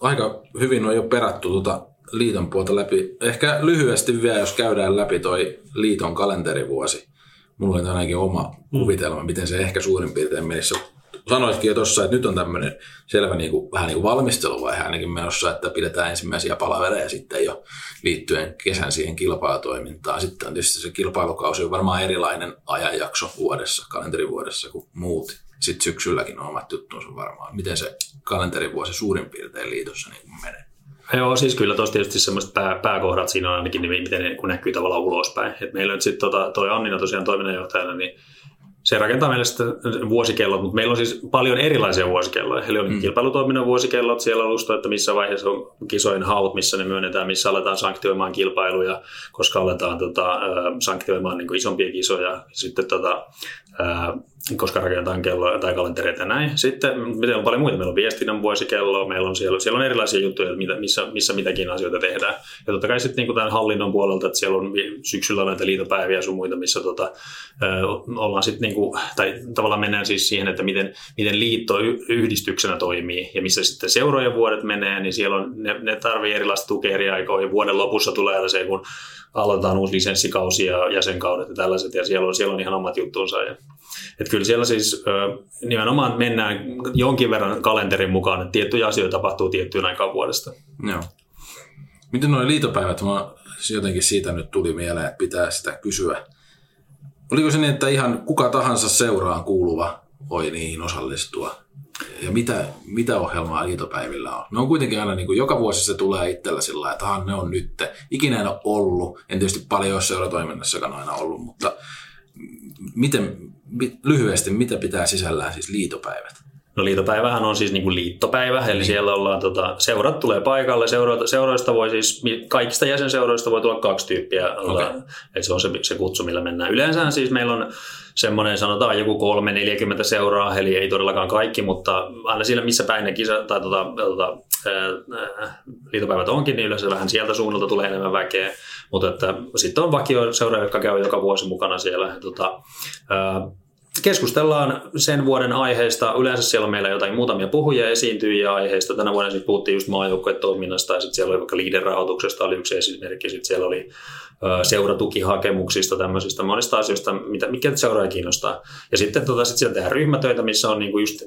Aika hyvin on jo perattu tuota liiton puolta läpi. Ehkä lyhyesti vielä, jos käydään läpi toi liiton kalenterivuosi mulla on ainakin oma mm. kuvitelma, miten se ehkä suurin piirtein menisi. Sanoitkin jo tuossa, että nyt on tämmöinen selvä niin kuin, vähän niin kuin valmisteluvaihe ainakin menossa, että pidetään ensimmäisiä palavereja sitten jo liittyen kesän siihen kilpailutoimintaan. Sitten on tietysti se kilpailukausi on varmaan erilainen ajanjakso vuodessa, kalenterivuodessa kuin muut. Sitten syksylläkin on omat juttuunsa varmaan. Miten se kalenterivuosi suurin piirtein liitossa niin menee? Joo, siis kyllä tuossa tietysti semmoiset pää, pääkohdat siinä on ainakin, niin miten ne kun näkyy tavallaan ulospäin. Et meillä nyt sitten tota, toi Annina tosiaan toiminnanjohtajana, niin se rakentaa meille sitten vuosikellot, mutta meillä on siis paljon erilaisia vuosikelloja. Eli on mm. kilpailutoiminnan vuosikellot, siellä on että missä vaiheessa on kisojen haut, missä ne myönnetään, missä aletaan sanktioimaan kilpailuja, koska aletaan tota, sanktioimaan niin isompia kisoja. Sitten tota, koska rakennetaan kelloja tai kalentereita ja näin. Sitten meillä on paljon muita. Meillä on viestinnän vuosikello, meillä on siellä, siellä on erilaisia juttuja, missä, missä mitäkin asioita tehdään. Ja totta kai sitten niin tämän hallinnon puolelta, että siellä on syksyllä näitä liitopäiviä sun muita, missä tota, ollaan sitten, niin tai tavallaan mennään siis siihen, että miten, miten liitto yhdistyksenä toimii ja missä sitten seurojen vuodet menee, niin siellä on, ne, ne tarvii erilaista tukea eri aikoihin. Vuoden lopussa tulee se, kun aloitetaan uusi lisenssikausi ja jäsenkaudet ja tällaiset, ja siellä on, siellä on ihan omat juttunsa. Ja, että kyllä siellä siis nimenomaan mennään jonkin verran kalenterin mukaan, että tiettyjä asioita tapahtuu tiettyyn aikaan vuodesta. Joo. Miten nuo liitopäivät, mä jotenkin siitä nyt tuli mieleen, että pitää sitä kysyä. Oliko se niin, että ihan kuka tahansa seuraan kuuluva voi niihin osallistua? Ja mitä, mitä ohjelmaa liitopäivillä on? Ne on kuitenkin aina, niin kuin joka vuosi se tulee itsellä sillä että ne on nyt. Ikinä en ole ollut, en tietysti paljon ole seuratoiminnassakaan aina ollut, mutta miten, lyhyesti, mitä pitää sisällään siis liitopäivät? No liitopäivähän on siis niin kuin liittopäivä, eli niin. siellä ollaan, tota, seurat tulee paikalle, seura, seuroista voi siis, kaikista jäsenseuroista voi tulla kaksi tyyppiä, okay. eli se on se, se kutsu, millä mennään. Yleensä siis meillä on semmoinen, sanotaan joku 3-40 seuraa, eli ei todellakaan kaikki, mutta aina siellä missä päin ne kisa, tai tota, tota, ää, liitopäivät onkin, niin yleensä vähän sieltä suunnalta tulee enemmän väkeä. Mutta sitten on vakio seura, jotka käy joka vuosi mukana siellä. Tota, ää, keskustellaan sen vuoden aiheista. Yleensä siellä on meillä jotain muutamia puhujia esiintyjiä aiheista. Tänä vuonna siis puhuttiin just maajoukkuetoiminnasta ja sitten siellä oli vaikka liiderahoituksesta oli yksi esimerkki. Sitten siellä oli seuratukihakemuksista, tämmöisistä monista asioista, mitä, mikä seuraa kiinnostaa. Ja sitten tota, sit siellä tehdään ryhmätöitä, missä on niinku just,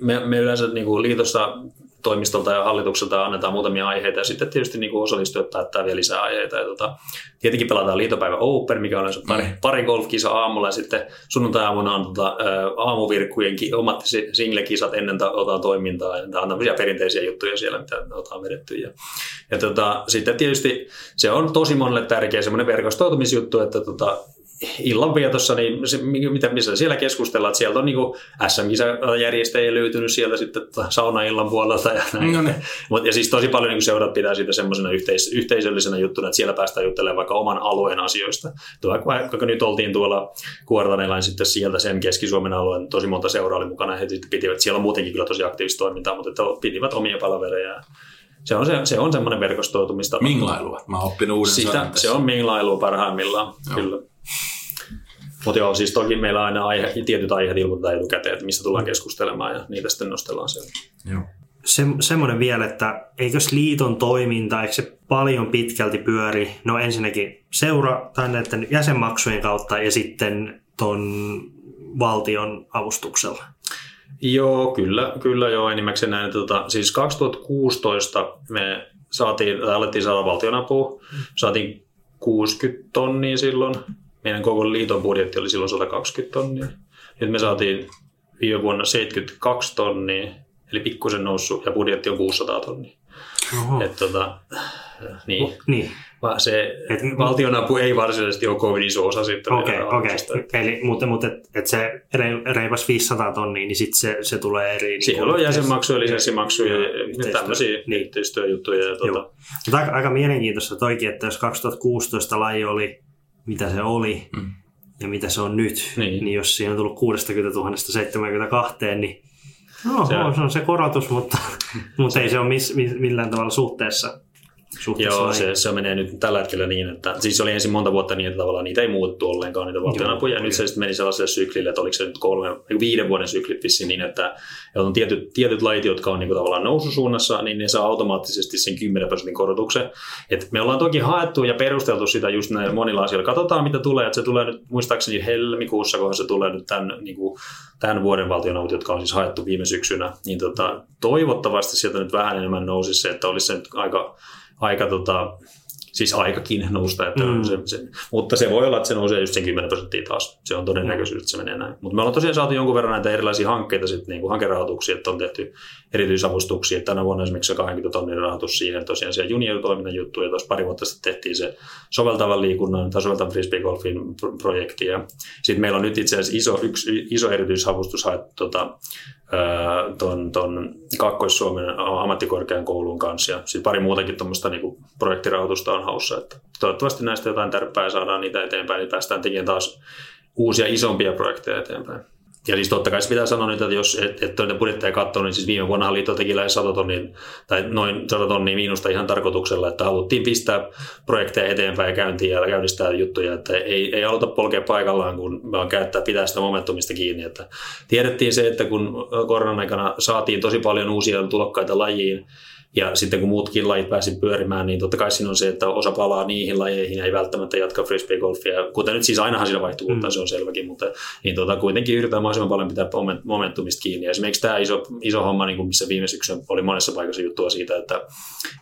me, me yleensä niinku liitossa toimistolta ja hallitukselta annetaan muutamia aiheita ja sitten tietysti niin osallistujat päättää vielä lisää aiheita. Ja tota, tietenkin pelataan liitopäivä Open, mikä on pari, mm. pari golfkisa aamulla ja sitten sunnuntai-aamuna on tota, aamuvirkkujen omat single-kisat ennen otetaan toimintaa. Ja on tämmöisiä perinteisiä juttuja siellä, mitä otetaan vedetty. Ja, ja tota, sitten tietysti se on tosi monelle tärkeä semmoinen verkostoitumisjuttu, että tota, illanvietossa, niin se, mitä, missä siellä keskustellaan, että sieltä on niin SM-järjestäjiä löytynyt sieltä sitten saunaillan puolelta ja näin. No niin. Mut, ja siis tosi paljon niin seurat pitää siitä semmoisena yhteis- yhteisöllisenä juttuna, että siellä päästään juttelemaan vaikka oman alueen asioista. Vaikka, vaikka nyt oltiin tuolla Kuortaneella, niin sitten sieltä sen Keski-Suomen alueen tosi monta seuraa oli mukana, he sitten pitivät, siellä on muutenkin kyllä tosi aktiivista toimintaa, mutta että pitivät omia palavereja se on, se, se on semmoinen verkostoitumista. Minglailua. Mä oon oppinut uuden Sitä, Se on minglailua parhaimmillaan, Joo. kyllä. Mutta joo, siis toki meillä aina aihe, tietyt aiheet ilmoitetaan etukäteen, että mistä tullaan keskustelemaan ja niitä sitten nostellaan siellä. Joo. se, semmoinen vielä, että eikös liiton toiminta, eikö se paljon pitkälti pyöri, no ensinnäkin seura tai näiden jäsenmaksujen kautta ja sitten ton valtion avustuksella? Joo, kyllä, kyllä joo, enimmäkseen näin. Tota, siis 2016 me saatiin, tai alettiin saada valtionapua, saatiin 60 tonnia silloin. Meidän koko liiton budjetti oli silloin 120 tonnia. Nyt me saatiin viime vuonna 72 tonnia, eli pikkusen noussut, ja budjetti on 600 tonnia. Oho. Et, tota, niin. Oh, niin. Se et, valtionapu ei varsinaisesti ole kovin iso osa sitten. Okei, okay. Okay. Eli, mutta, mutta et, et se reipas 500 tonnia, niin sitten se, se tulee eri... Siellä niin on jäsenmaksuja, lisenssimaksuja ja, ja tämmöisiä niin. yhteistyöjuttuja. Ja tuota. Mutta aika, aika mielenkiintoista toikin, että jos 2016 laji oli, mitä se oli, mm. ja mitä se on nyt, niin, niin jos siinä on tullut 60 000 72, niin No, se, on, se on se korotus, mutta, mutta ei se ole miss, millään tavalla suhteessa Joo, se, se, menee nyt tällä hetkellä niin, että siis oli ensin monta vuotta niin, että tavallaan niitä ei muutettu ollenkaan niitä valtionapuja. Ja nyt se sitten meni sellaiselle syklille, että oliko se nyt kolme, viiden vuoden syklit vissiin niin, että on tietyt, tietyt lajit, jotka on niin kuin tavallaan noususuunnassa, niin ne saa automaattisesti sen 10 prosentin korotuksen. Et me ollaan toki haettu ja perusteltu sitä just näillä monilla asioilla. Katsotaan mitä tulee, että se tulee nyt muistaakseni helmikuussa, kun se tulee nyt tämän, niin kuin, tämän vuoden valtionavut, jotka on siis haettu viime syksynä, niin tota, toivottavasti sieltä nyt vähän enemmän nousisi se, että olisi se nyt aika aika tota, siis aikakin nousta. Että mm. se, se, mutta se voi olla, että se nousee just sen 10 prosenttia taas. Se on todennäköisyys, että se menee näin. Mutta me ollaan tosiaan saatu jonkun verran näitä erilaisia hankkeita, sit, niin kuin hankerahoituksia, että on tehty erityisavustuksia. Tänä vuonna esimerkiksi se 20 tonnin rahoitus siihen tosiaan se junior-toiminnan juttu, ja tuossa pari vuotta sitten tehtiin se soveltavan liikunnan tai soveltavan frisbee-golfin projekti. Ja sitten meillä on nyt itse asiassa iso, yksi iso erityisavustus haettu tota, ton, ton Kaakkois-Suomen ammattikorkeakoulun kanssa ja sitten pari muutakin tuommoista niinku projektirahoitusta on haussa. Että toivottavasti näistä jotain tärppää saadaan niitä eteenpäin, niin päästään tekemään taas uusia isompia projekteja eteenpäin. Ja siis totta kai se pitää sanoa nyt, että jos et, et noita budjetteja katsoo, niin siis viime vuonna liitto teki lähes 100 tonnin, tai noin 100 tonnia miinusta ihan tarkoituksella, että haluttiin pistää projekteja eteenpäin ja käyntiin ja käynnistää juttuja, että ei, ei haluta polkea paikallaan, kun vaan käyttää, pitää sitä momentumista kiinni. Että tiedettiin se, että kun koronan aikana saatiin tosi paljon uusia tulokkaita lajiin, ja sitten kun muutkin lajit pääsi pyörimään, niin totta kai siinä on se, että osa palaa niihin lajeihin ja ei välttämättä jatka frisbee-golfia. Kuten nyt siis ainahan siinä vaihtuu, mm. se on selväkin, mutta niin tota, kuitenkin yritetään mahdollisimman paljon pitää momentumista kiinni. Ja esimerkiksi tämä iso, iso homma, niin kuin missä viime syksynä oli monessa paikassa juttua siitä, että,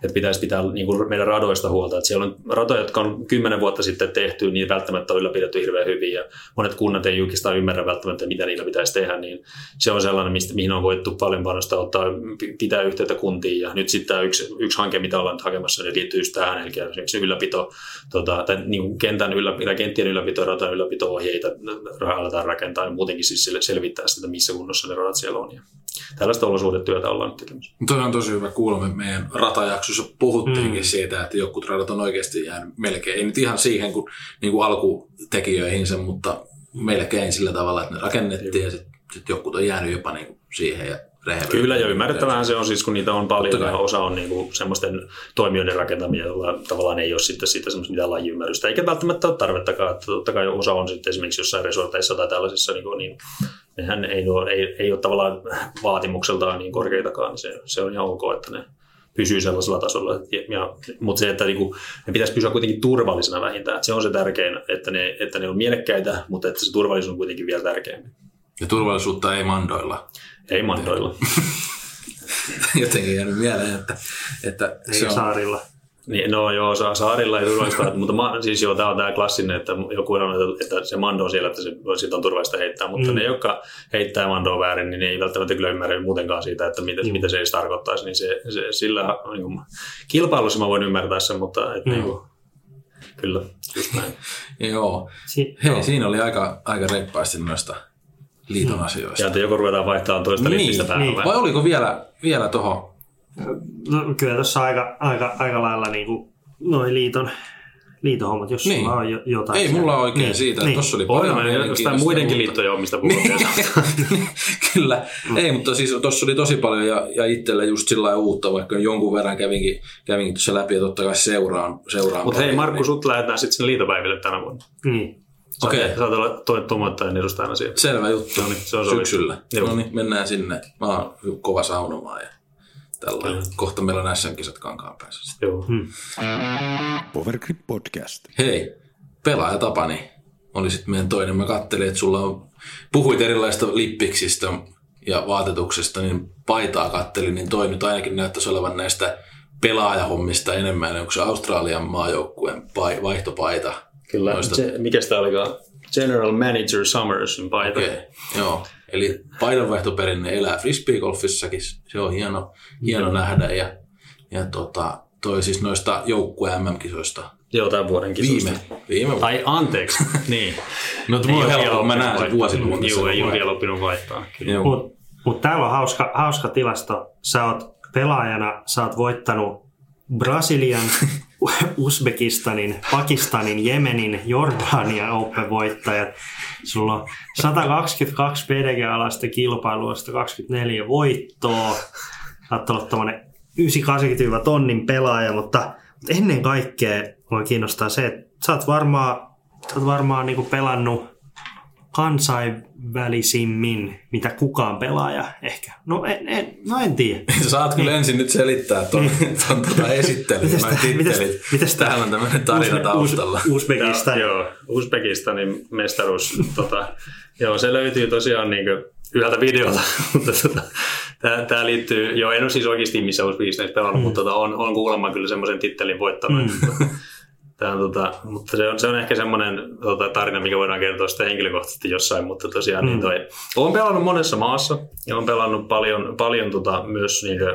että pitäisi pitää niin kuin meidän radoista huolta. Että siellä on ratoja, jotka on kymmenen vuotta sitten tehty, niin välttämättä on ylläpidetty hirveän hyvin ja monet kunnat ei julkistaan ymmärrä välttämättä, mitä niillä pitäisi tehdä, niin se on sellainen, mistä, mihin on voittu paljon panosta ottaa, pitää yhteyttä kuntiin ja nyt sitten tämä yksi, yksi hanke, mitä ollaan nyt hakemassa, niin liittyy just tähän, eli esimerkiksi ylläpito, tota, tai niin kuin kentän ylläpito, kenttien ylläpito, ratan ylläpito-ohjeita aletaan rakentaa ja muutenkin siis selvittää sitä, missä kunnossa ne radat siellä on. Ja tällaista olosuhdetyötä ollaan nyt tekemässä. Toi on tosi hyvä kuulla. Me meidän ratajaksossa puhuttiinkin mm. siitä, että jotkut radat on oikeasti jäänyt melkein, ei nyt ihan siihen kuin, niin kuin alkutekijöihinsä, mutta melkein sillä tavalla, että ne rakennettiin ja sitten sit jotkut on jäänyt jopa niin kuin siihen ja Kyllä, ja ymmärrettävähän se on siis, kun niitä on paljon, ja osa on niinku semmoisten toimijoiden rakentamia, joilla tavallaan ei ole sitten siitä semmoista mitään lajiymmärrystä, eikä välttämättä ole tarvettakaan, että totta kai osa on sitten esimerkiksi jossain resorteissa tai tällaisissa, niin, niin nehän ei ole, ei, ei ole tavallaan vaatimukseltaan niin korkeitakaan, niin se, se on ihan ok, että ne pysyy sellaisella tasolla. Ja, ja, mutta se, että niinku, ne pitäisi pysyä kuitenkin turvallisena vähintään, että se on se tärkein, että ne, että ne on mielekkäitä, mutta että se turvallisuus on kuitenkin vielä tärkeämpi. Ja turvallisuutta ei mandoilla. Ei mandoilla. Jotenkin jäänyt mieleen, että, että ei se on... saarilla. Niin, no joo, saarilla ei turvallista, mutta ma, siis joo, tämä on tämä klassinen, että joku on, että se mando on siellä, että se, siitä on turvallista heittää, mutta mm. ne, jotka heittää mandoa väärin, niin ne ei välttämättä kyllä ymmärrä muutenkaan siitä, että mitä, mm. mitä se edes tarkoittaisi, niin se, se sillä niin kuin, kilpailussa mä voin ymmärtää sen, mutta et, mm. niin kuin, kyllä, just näin. joo. Si- Hei, joo. siinä oli aika, aika reippaasti noista liiton mm. asioista. Ja että joko ruvetaan vaihtamaan toista niin, päällä. Niin. Vai oliko vielä, vielä tuohon? No, kyllä tuossa aika, aika, aika lailla niin kuin noin liiton, liiton hommat, jos niin. sulla on jo, jotain. Ei mulla ole oikein niin. siitä. Niin. Tuossa oli paljon Olen jostain muidenkin liittoja mistä puhutaan. Kyllä. Mm. Ei, mutta siis tuossa oli tosi paljon ja, ja itselle just sillä uutta, vaikka jonkun verran kävinkin, kävinkin tuossa läpi ja totta kai seuraan. seuraan mutta hei Markku, sut lähdetään sitten sinne liitopäiville tänä vuonna. Niin. Okei. Okay. Saat olla toimittajan edustajana siellä. Selvä juttu. No niin, se on Syksyllä. Joo. No niin, mennään sinne. Mä oon kova saunomaan ja Tällä mm. kohta meillä on SM-kisat kankaan päässä. Joo. Hmm. Powergrip Podcast. Hei, pelaaja Tapani oli sitten meidän toinen. Mä kattelin, että sulla on, puhuit erilaista lippiksistä ja vaatetuksesta, niin paitaa kattelin, niin toi nyt ainakin näyttäisi olevan näistä pelaajahommista enemmän. Onko se Australian maajoukkueen vaihtopaita? Kyllä, se, mikä sitä olikaan? General Manager Summers paita. Okay. Joo, eli paidanvaihtoperinne elää frisbeegolfissakin. Se on hieno, hieno mm. nähdä ja, ja tota, toi siis noista joukkue MM-kisoista. Joo, tämän vuoden kisoista. Viime, viime vuonna. Tai anteeksi, niin. No, mulla on helppo, mä näen sen vuosiluvun. Joo, ei ole vielä oppinut vaihtaa. Mutta mut täällä on hauska, hauska tilasto. Sä oot pelaajana, sä oot voittanut Brasilian, Uzbekistanin, Pakistanin, Jemenin, Jordanian Open-voittajat. Sulla on 122 PDG-alasta kilpailua, 24 voittoa. Saattaa olla tämmöinen 980 tonnin pelaaja, mutta ennen kaikkea mua kiinnostaa se, että sä oot varmaan, sä oot varmaan niin pelannut kansainvälisimmin, mitä kukaan pelaaja ehkä. No en, en, no en tiedä. Saat kyllä niin. ensin nyt selittää tuon, niin. tuon tuota esittelyn. Mitäs, mitäs, mitäs Täällä on tämmöinen tarina Uzbe, taustalla. Uzbekistan. joo, Uzbekistanin mestaruus. tota, joo, se löytyy tosiaan niin yhdeltä videolta, mutta tota, tämä liittyy, joo en ole siis oikeasti missä Uzbekistanissa pelannut, mm. mutta tota, on, on kuulemma kyllä semmoisen tittelin voittanut. Mm. Tämä on, tota, mutta se on, se on ehkä semmoinen tota, tarina, mikä voidaan kertoa sitä henkilökohtaisesti jossain, mutta tosiaan niin mm. niin toi, olen pelannut monessa maassa ja olen pelannut paljon, paljon tota, myös niin kuin,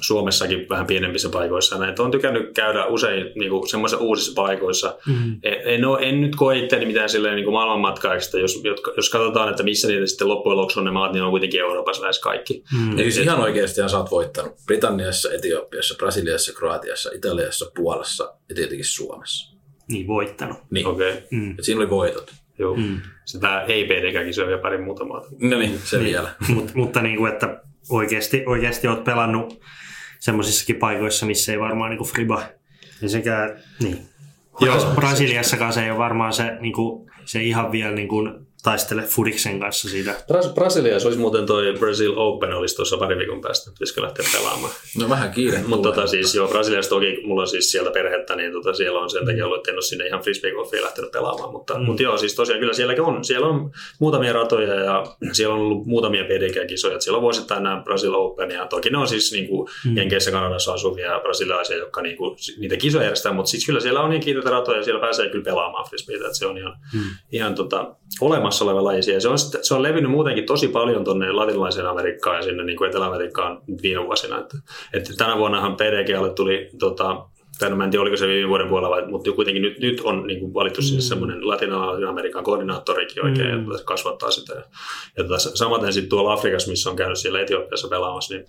Suomessakin vähän pienemmissä paikoissa. Näin. On tykännyt käydä usein niin semmoisissa uusissa paikoissa. Mm. En, en, ole, en nyt koe itseäni mitään silleen niin maailmanmatkaista, jos, jos katsotaan, että missä niitä sitten loppujen lopuksi on ne maat, niin on kuitenkin Euroopassa lähes kaikki. Mm. Eli siis ihan oikeasti sä oot voittanut Britanniassa, Etiopiassa, Brasiliassa, Kroatiassa, Italiassa, Puolassa ja tietenkin Suomessa. Niin, voittanut. Niin. Okay. Mm. Et siinä oli voitot. Joo. Mm. Sitä ei PDK-kisoja ja pari muuta maata. No niin, se niin. vielä. Mut, mutta niin kuin, että oikeasti, oikeasti olet pelannut semmoisissakin paikoissa, missä ei varmaan niin kuin Friba ja sekä niin. Joo, Brasiliassakaan se ei ole varmaan se, niin kuin, se ihan vielä niin kuin, taistele Fudiksen kanssa siitä. Bras- Brasiliassa olisi muuten toi Brazil Open olisi tuossa pari viikon päästä, pitäisikö lähteä pelaamaan. No vähän kiire. Mutta tota, siis joo, Brasiliassa toki mulla on siis sieltä perhettä, niin tota, siellä on sen takia ollut, että en ole sinne ihan frisbee lähtenyt pelaamaan. Mutta, mm. mutta joo, siis tosiaan kyllä sielläkin on, siellä on muutamia ratoja ja siellä on ollut muutamia PDG-kisoja. Siellä on vuosittain nämä Brazil Open ja toki ne on siis niin kuin mm. Jenkeissä Kanadassa asuvia brasilialaisia, jotka niin kuin, niitä kisoja järjestää, mutta siis kyllä siellä on niin kiinteitä ratoja ja siellä pääsee kyllä pelaamaan frisbeitä, että se on ihan, mm. ihan tota, olemassa olemassa oleva laji. Se on, se on levinnyt muutenkin tosi paljon tuonne latinalaiseen Amerikkaan ja sinne niin kuin Etelä-Amerikkaan viime vuosina. Että, että tänä vuonnahan PDGlle tuli tota, tai no, mä en tiedä, oliko se viime vuoden puolella, vai, mutta kuitenkin nyt, nyt on niin kuin valittu mm. sinne semmoinen latinalaisen Amerikan koordinaattorikin oikein, mm. että kasvattaa sitä. Ja tota, samaten sitten tuolla Afrikassa, missä on käynyt siellä Etiopiassa pelaamassa, niin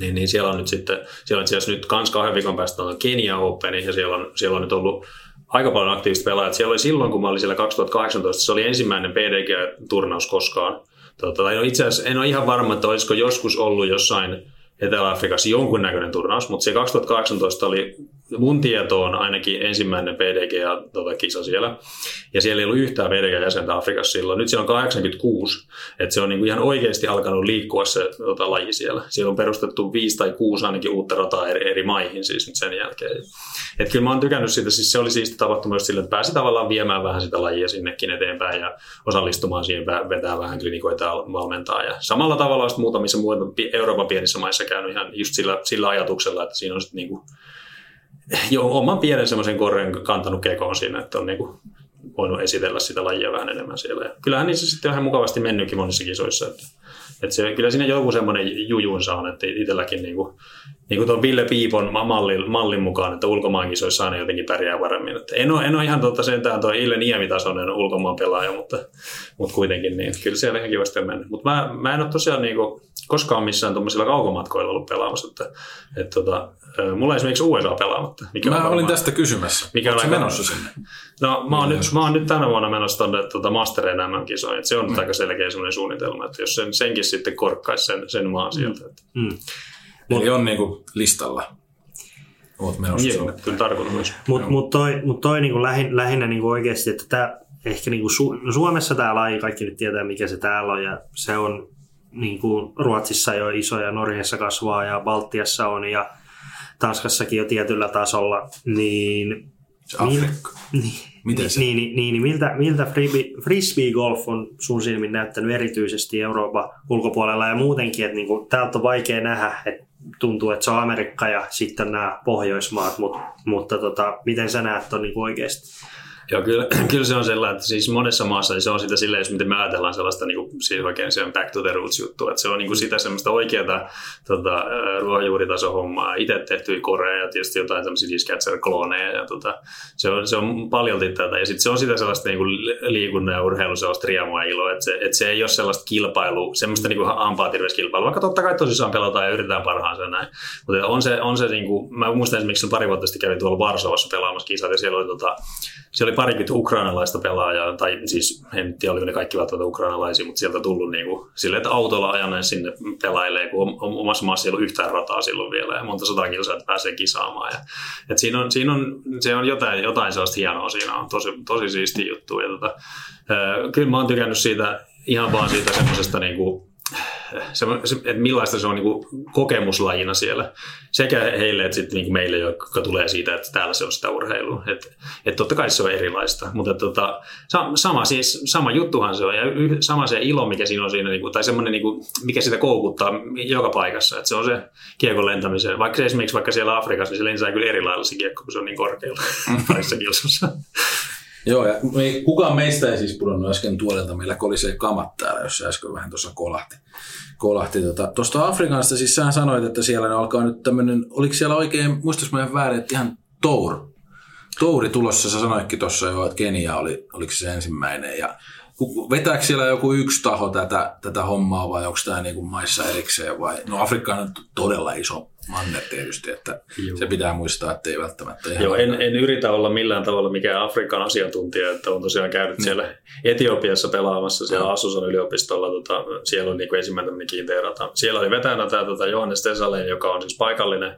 niin, niin siellä on nyt sitten, siellä on itse nyt kans kahden viikon päästä on Kenia Open, ja siellä on, siellä on nyt ollut aika paljon aktiivista pelaajat. Siellä oli silloin, kun mä olin siellä 2018, se oli ensimmäinen PDG-turnaus koskaan. Tota, no itse asiassa en ole ihan varma, että olisiko joskus ollut jossain Etelä-Afrikassa jonkunnäköinen turnaus, mutta se 2018 oli mun tietoon ainakin ensimmäinen PDG-kisa siellä. Ja siellä ei ollut yhtään PDG-jäsentä Afrikassa silloin. Nyt siellä on 86, että se on niinku ihan oikeasti alkanut liikkua se tota, laji siellä. Siellä on perustettu viisi tai kuusi ainakin uutta rataa eri, eri maihin siis nyt sen jälkeen. Et kyllä mä oon tykännyt siitä, siis se oli siisti tapahtuma myös sille, että pääsi tavallaan viemään vähän sitä lajia sinnekin eteenpäin ja osallistumaan siihen, vetää vähän klinikoita ja valmentaa. Ja samalla tavalla sitten muutamissa muuta Euroopan pienissä maissa käynyt ihan just sillä, sillä ajatuksella, että siinä on sitten niinku jo oman pienen semmoisen korren kantanut kekoon siinä, että on niinku voinut esitellä sitä lajia vähän enemmän siellä. Ja kyllähän niissä sitten ihan mukavasti mennytkin monissa kisoissa. Että, että se, kyllä siinä joku semmoinen jujunsa on, että itselläkin niinku, niin kuin tuon Ville Piipon mallin, mallin mukaan, että ulkomaankisoissa aina jotenkin pärjää paremmin. Että en, ole, en ole ihan tuota sentään tuo Ille Niemi-tasoinen ulkomaan pelaaja, mutta, mutta kuitenkin niin, kyllä siellä ihan kivasti on mennyt. Mutta mä, mä en ole tosiaan niin kuin, koskaan missään tuommoisilla kaukomatkoilla ollut pelaamassa. Että, että tota, mulla esimerkiksi USA pelaamatta. Mikä mä olin tästä kysymässä. Mikä on menossa sinne? No mä oon, nyt, mä oon nyt tänä vuonna menossa tuonne tuota Master MM-kisoihin. Se on mm. aika selkeä sellainen suunnitelma, että jos sen, senkin sitten korkkaisi sen, sen maan sieltä. Mm. Mm. Eli on niinku listalla. Oot menossa Joo, kyllä tarkoitus. Mutta mut toi, mut toi niinku lähin, lähinnä niinku oikeasti, että tää, ehkä niinku Su- Suomessa tämä laji, kaikki nyt tietää mikä se täällä on, ja se on niin kuin Ruotsissa jo isoja, Norjassa kasvaa ja Baltiassa on ja Tanskassakin jo tietyllä tasolla, niin... Afrikka. Niin, Miten se? Niin, niin, niin, niin miltä, miltä frisbee golf on sun silmin näyttänyt erityisesti Euroopan ulkopuolella ja muutenkin, että niin kuin, täältä on vaikea nähdä, että tuntuu, että se on Amerikka ja sitten nämä Pohjoismaat, mutta, mutta tota, miten sä näet on niin oikeasti? Joo, kyllä, kyllä se on sellainen, että siis monessa maassa niin se on sitä silleen, jos miten me ajatellaan sellaista niin kuin, siis oikein se on back to the roots juttu, että se on niin kuin sitä semmoista oikeaa tota, ruohonjuuritason hommaa, itse tehtyjä koreja ja tietysti jotain semmoisia Discatcher-klooneja ja tota, se, on, se on paljon tätä. Ja sitten se on sitä sellaista niin kuin liikunnan ja urheilun sellaista riemua ja iloa, että se, että se ei ole sellaista kilpailua, semmoista niin ampaa kilpailua, vaikka totta kai tosissaan pelataan ja yritetään parhaansa näin, mutta on se, on se niin kuin, mä muistan esimerkiksi pari vuotta sitten kävin tuolla Varsovassa pelaamassa kisat ja siellä oli, tota, siellä oli parikymmentä ukrainalaista pelaajaa, tai siis en tiedä oliko ne kaikki välttämättä ukrainalaisia, mutta sieltä tullut niin kuin, silleen, että autolla ajaneen sinne pelailee, kun omassa maassa ei ollut yhtään rataa silloin vielä ja monta sata kilsaa, että pääsee kisaamaan. Ja, et siinä on, siinä on, se on jotain, jotain sellaista hienoa siinä on, tosi, tosi siisti juttu. Ja tota, kyllä mä oon tykännyt siitä ihan vaan siitä semmoisesta niin kuin, se, että millaista se on niin kuin kokemuslajina siellä. Sekä heille että sitten niin meille, jotka tulee siitä, että täällä se on sitä urheilua. Että et totta kai se on erilaista, mutta tota, sama, siis, sama juttuhan se on ja sama se ilo, mikä siinä on siinä, niin kuin, tai semmoinen, niin kuin, mikä sitä koukuttaa joka paikassa. Että se on se kiekon lentämisen. Vaikka se esimerkiksi vaikka siellä Afrikassa, niin se lentää kyllä eri lailla se kiekko, kun se on niin korkealla parissa kilsossa. Joo, ja me, kukaan meistä ei siis pudonnut äsken tuolelta. Meillä kolisee kamat täällä, jos äsken vähän tuossa kolahti. kolahti tuota. Tuosta Afrikasta siis sä sanoit, että siellä ne alkaa nyt tämmöinen, oliko siellä oikein, muistas mä väärin, että ihan tour. Touri tulossa, sä sanoitkin tuossa jo, että Kenia oli, oliko se ensimmäinen. Ja vetääkö siellä joku yksi taho tätä, tätä hommaa vai onko tämä niinku maissa erikseen vai? No Afrikka on todella iso manner tietysti, että Joo. se pitää muistaa, että ei välttämättä ihan... Joo, en, en, yritä olla millään tavalla mikään Afrikan asiantuntija, että on tosiaan käynyt mm. siellä Etiopiassa pelaamassa siellä mm. Asusan yliopistolla, tota, siellä on niin kuin ensimmäinen kiinteä rata. Siellä oli vetäjänä tämä tota, Johannes Tesaleen, joka on siis paikallinen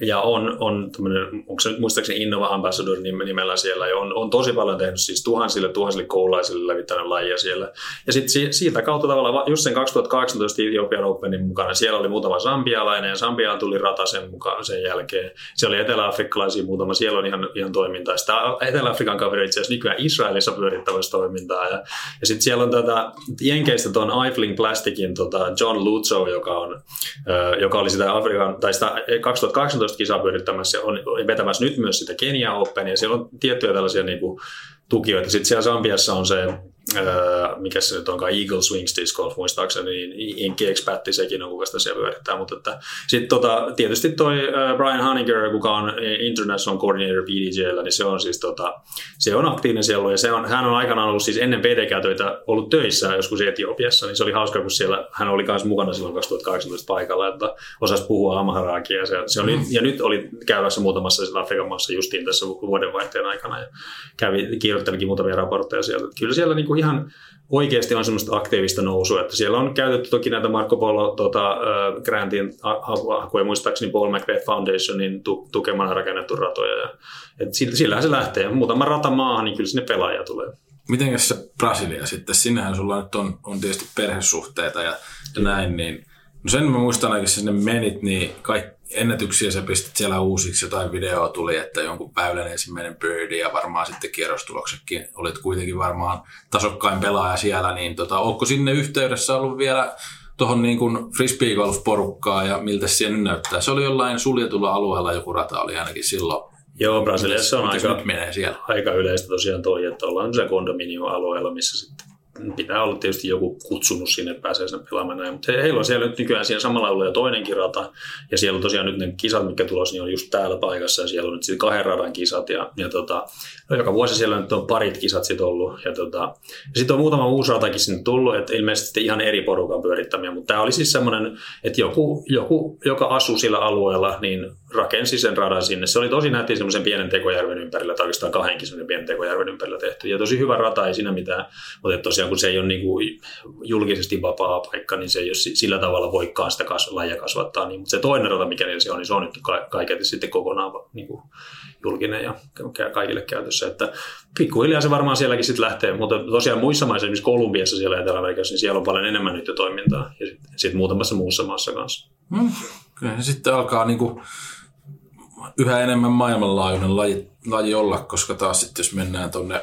ja on, on onko se nyt muistaakseni Innova Ambassador nimellä siellä, ja on, on tosi paljon tehnyt siis tuhansille, tuhansille koululaisille levittänyt lajia siellä. Ja sitten siitä kautta tavallaan, just sen 2018 Ethiopian Openin mukana, siellä oli muutama sambialainen, ja Sambiaan tuli rata sen, mukaan, sen jälkeen. Se oli etelä-afrikkalaisia muutama, siellä on ihan, ihan toimintaa. Sitä Etelä-Afrikan kaveri itse asiassa nykyään Israelissa pyörittävässä toimintaa. Ja, ja sitten siellä on tätä Jenkeistä tuon Eifling Plasticin tota John Lutzo, joka, on, joka oli sitä Afrikan, tai sitä 2018 kisaa pyörittämässä on vetämässä nyt myös sitä Kenia Openia. Siellä on tiettyjä tällaisia niin kuin, tukijoita. Sitten siellä Sambiassa on se mikä se nyt onkaan, Eagle Swings Disc Golf muistaakseni, niin Inki Expatti sekin on, kuka sitä siellä pyörittää. Mutta että, sitten tota, tietysti toi Brian Honeyger, kuka on International Coordinator PDJllä, niin se on siis tota, se on aktiivinen siellä ja se on, hän on aikanaan ollut siis ennen PDK-töitä ollut töissä joskus Etiopiassa, niin se oli hauska, kun siellä hän oli myös mukana silloin 2018 paikalla, että osasi puhua Amharaakia ja, se, se oli, mm. ja nyt oli käymässä muutamassa Afrikan maassa justiin tässä vuodenvaihteen aikana ja kävi, kirjoittelikin muutamia raportteja sieltä. Kyllä siellä niin kuin ihan oikeasti on semmoista aktiivista nousua, että siellä on käytetty toki näitä Marco Polo tota, uh, Grantin hakuja, muistaakseni Paul McBeth Foundationin tu- tukemana rakennettu ratoja. Ja, et sillähän se lähtee. Muutama rata maahan, niin kyllä sinne pelaaja tulee. Mitenkäs se Brasilia sitten? Sinnehän sulla nyt on, on tietysti perhesuhteita ja, ja näin, niin No sen mä muistan ainakin sinne menit, niin kaikki ennätyksiä sä pistit siellä uusiksi, jotain videoa tuli, että jonkun päivän ensimmäinen birdie ja varmaan sitten kierrostuloksetkin olit kuitenkin varmaan tasokkain pelaaja siellä, niin tota, onko sinne yhteydessä ollut vielä tuohon niin kuin frisbee golf porukkaa ja miltä siellä nyt näyttää? Se oli jollain suljetulla alueella joku rata oli ainakin silloin. Joo, Brasiliassa on aika, menee siellä? aika yleistä tosiaan toi, että ollaan se kondominium-alueella, missä sitten pitää olla tietysti joku kutsunut sinne, että pääsee sinne pelaamaan näin. Mutta heillä on siellä nyt nykyään siellä samalla alueella jo toinenkin rata. Ja siellä on tosiaan nyt ne kisat, mitkä tulos, niin on just täällä paikassa. Ja siellä on nyt sitten kahden radan kisat. Ja, ja tota, no joka vuosi siellä nyt on parit kisat sitten ollut. Ja, tota, ja sitten on muutama uusi ratakin sinne tullut, että ilmeisesti ihan eri porukan pyörittämiä. Mutta tämä oli siis semmoinen, että joku, joku, joka asuu sillä alueella, niin rakensi sen radan sinne. Se oli tosi nätti semmoisen pienen tekojärven ympärillä, tai oikeastaan kahdenkin semmoisen pienen tekojärven ympärillä tehty. Ja tosi hyvä rata, ei siinä mitään. Mutta tosiaan kun se ei ole niin kuin julkisesti vapaa paikka, niin se ei ole sillä tavalla voikaan sitä kas- lajia kasvattaa. Niin, mutta se toinen rata, mikä se on, niin se on nyt ka- kaiketi sitten kokonaan niin kuin julkinen ja kaikille käytössä. Että pikkuhiljaa se varmaan sielläkin sitten lähtee, mutta tosiaan muissa maissa, esimerkiksi Kolumbiassa siellä Etelä-Amerikassa, niin siellä on paljon enemmän nyt toimintaa ja sitten sit muutamassa muussa maassa kanssa. Hmm. Kyllä sitten alkaa niinku yhä enemmän maailmanlaajuinen laji, laji olla, koska taas sitten jos mennään tuonne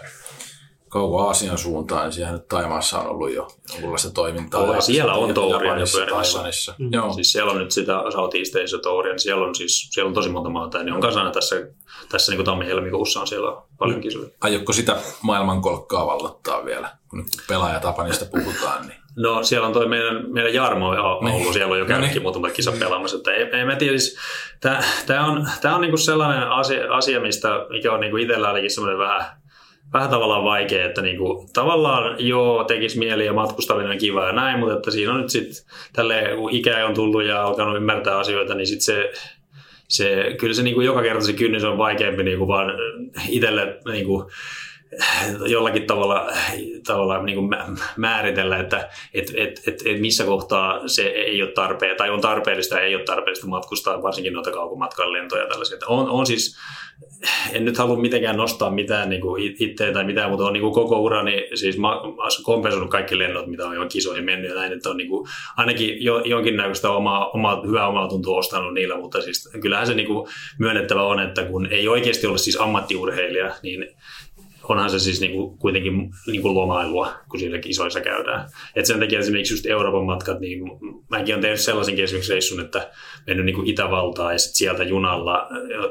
kauko Aasian suuntaan, niin siellä nyt Taimaassa on ollut jo jonkunlaista toimintaa. Oh, ja siellä on touria jo pyörimässä. Mm. Joo. Siis siellä on nyt sitä Southeast Asia touria, niin siellä on, siis, siellä on tosi monta maata, ja ne on kanssa tässä, tässä niin tammi-helmikuussa on siellä paljon kisoja. Aiotko sitä maailmankolkkaa vallottaa vielä, kun nyt pelaajatapanista puhutaan? Niin... No siellä on toi meidän, meidän Jarmo ollut, niin. siellä on jo käynytkin niin. muutama kisa pelaamassa. Että ei, ei mä tiedä, siis, tämä on, tää on niinku sellainen asia, asia, mistä mikä on niinku itsellä ainakin semmoinen vähän vähän tavallaan vaikea, että niinku, tavallaan joo, tekisi mieli ja matkustaminen on kiva ja näin, mutta että siinä on nyt sitten tälle ikä on tullut ja alkanut ymmärtää asioita, niin sitten se, se, kyllä se niinku joka kerta se kynnys on vaikeampi niinku vaan itselle niinku, jollakin tavalla, tavalla niin kuin määritellä, että et, et, et, et missä kohtaa se ei ole tarpeen, tai on tarpeellista ja ei ole tarpeellista matkustaa, varsinkin noita kaukomatkan lentoja ja tällaisia. On, on siis, en nyt halua mitenkään nostaa mitään niin itseä tai mitään, mutta on niin kuin koko urani siis ma- kompensoinut kaikki lennot, mitä on jo kisoihin mennyt ja näin, että on niin kuin, ainakin jo, jonkinnäköistä omaa, omaa, hyvää omaa tuntua ostanut niillä, mutta siis kyllähän se niin kuin myönnettävä on, että kun ei oikeasti ole siis ammattiurheilija, niin onhan se siis niinku kuitenkin niinku lomailua, kun siellä kisoissa käydään. Et sen takia esimerkiksi just Euroopan matkat, niin mäkin olen tehnyt sellaisen esimerkiksi reissun, että mennyt niinku Itävaltaan ja sitten sieltä junalla,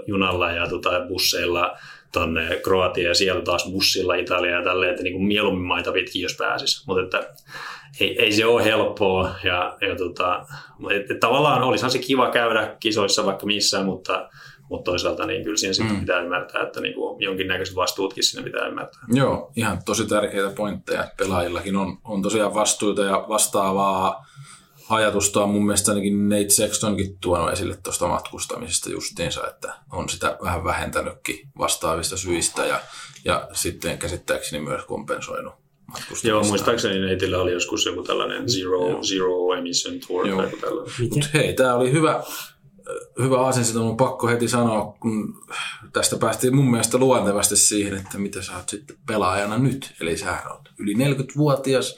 junalla ja tota busseilla tuonne Kroatiaan ja siellä taas bussilla Italia ja tälleen, että niinku mieluummin maita pitkin, jos pääsis. Mutta että ei, ei, se ole helppoa ja, ja tota, et, et tavallaan olisihan se kiva käydä kisoissa vaikka missään, mutta mutta toisaalta niin kyllä siinä sitten mm. pitää ymmärtää, että niin kuin jonkinnäköiset vastuutkin sinne pitää ymmärtää. Joo, ihan tosi tärkeitä pointteja. Pelaajillakin on, on tosiaan vastuuta ja vastaavaa ajatusta on mun mielestä ainakin Nate Sextonkin tuonut esille tuosta matkustamisesta justiinsa, että on sitä vähän vähentänytkin vastaavista syistä ja, ja sitten käsittääkseni myös kompensoinut Joo, muistaakseni Neitillä oli joskus joku tällainen zero, zero emission tour Joo. tai tällainen. Mutta hei, tämä oli hyvä, hyvä aasinsilta, on pakko heti sanoa, kun tästä päästiin mun mielestä luontevasti siihen, että mitä sä oot sitten pelaajana nyt. Eli sä oot yli 40-vuotias,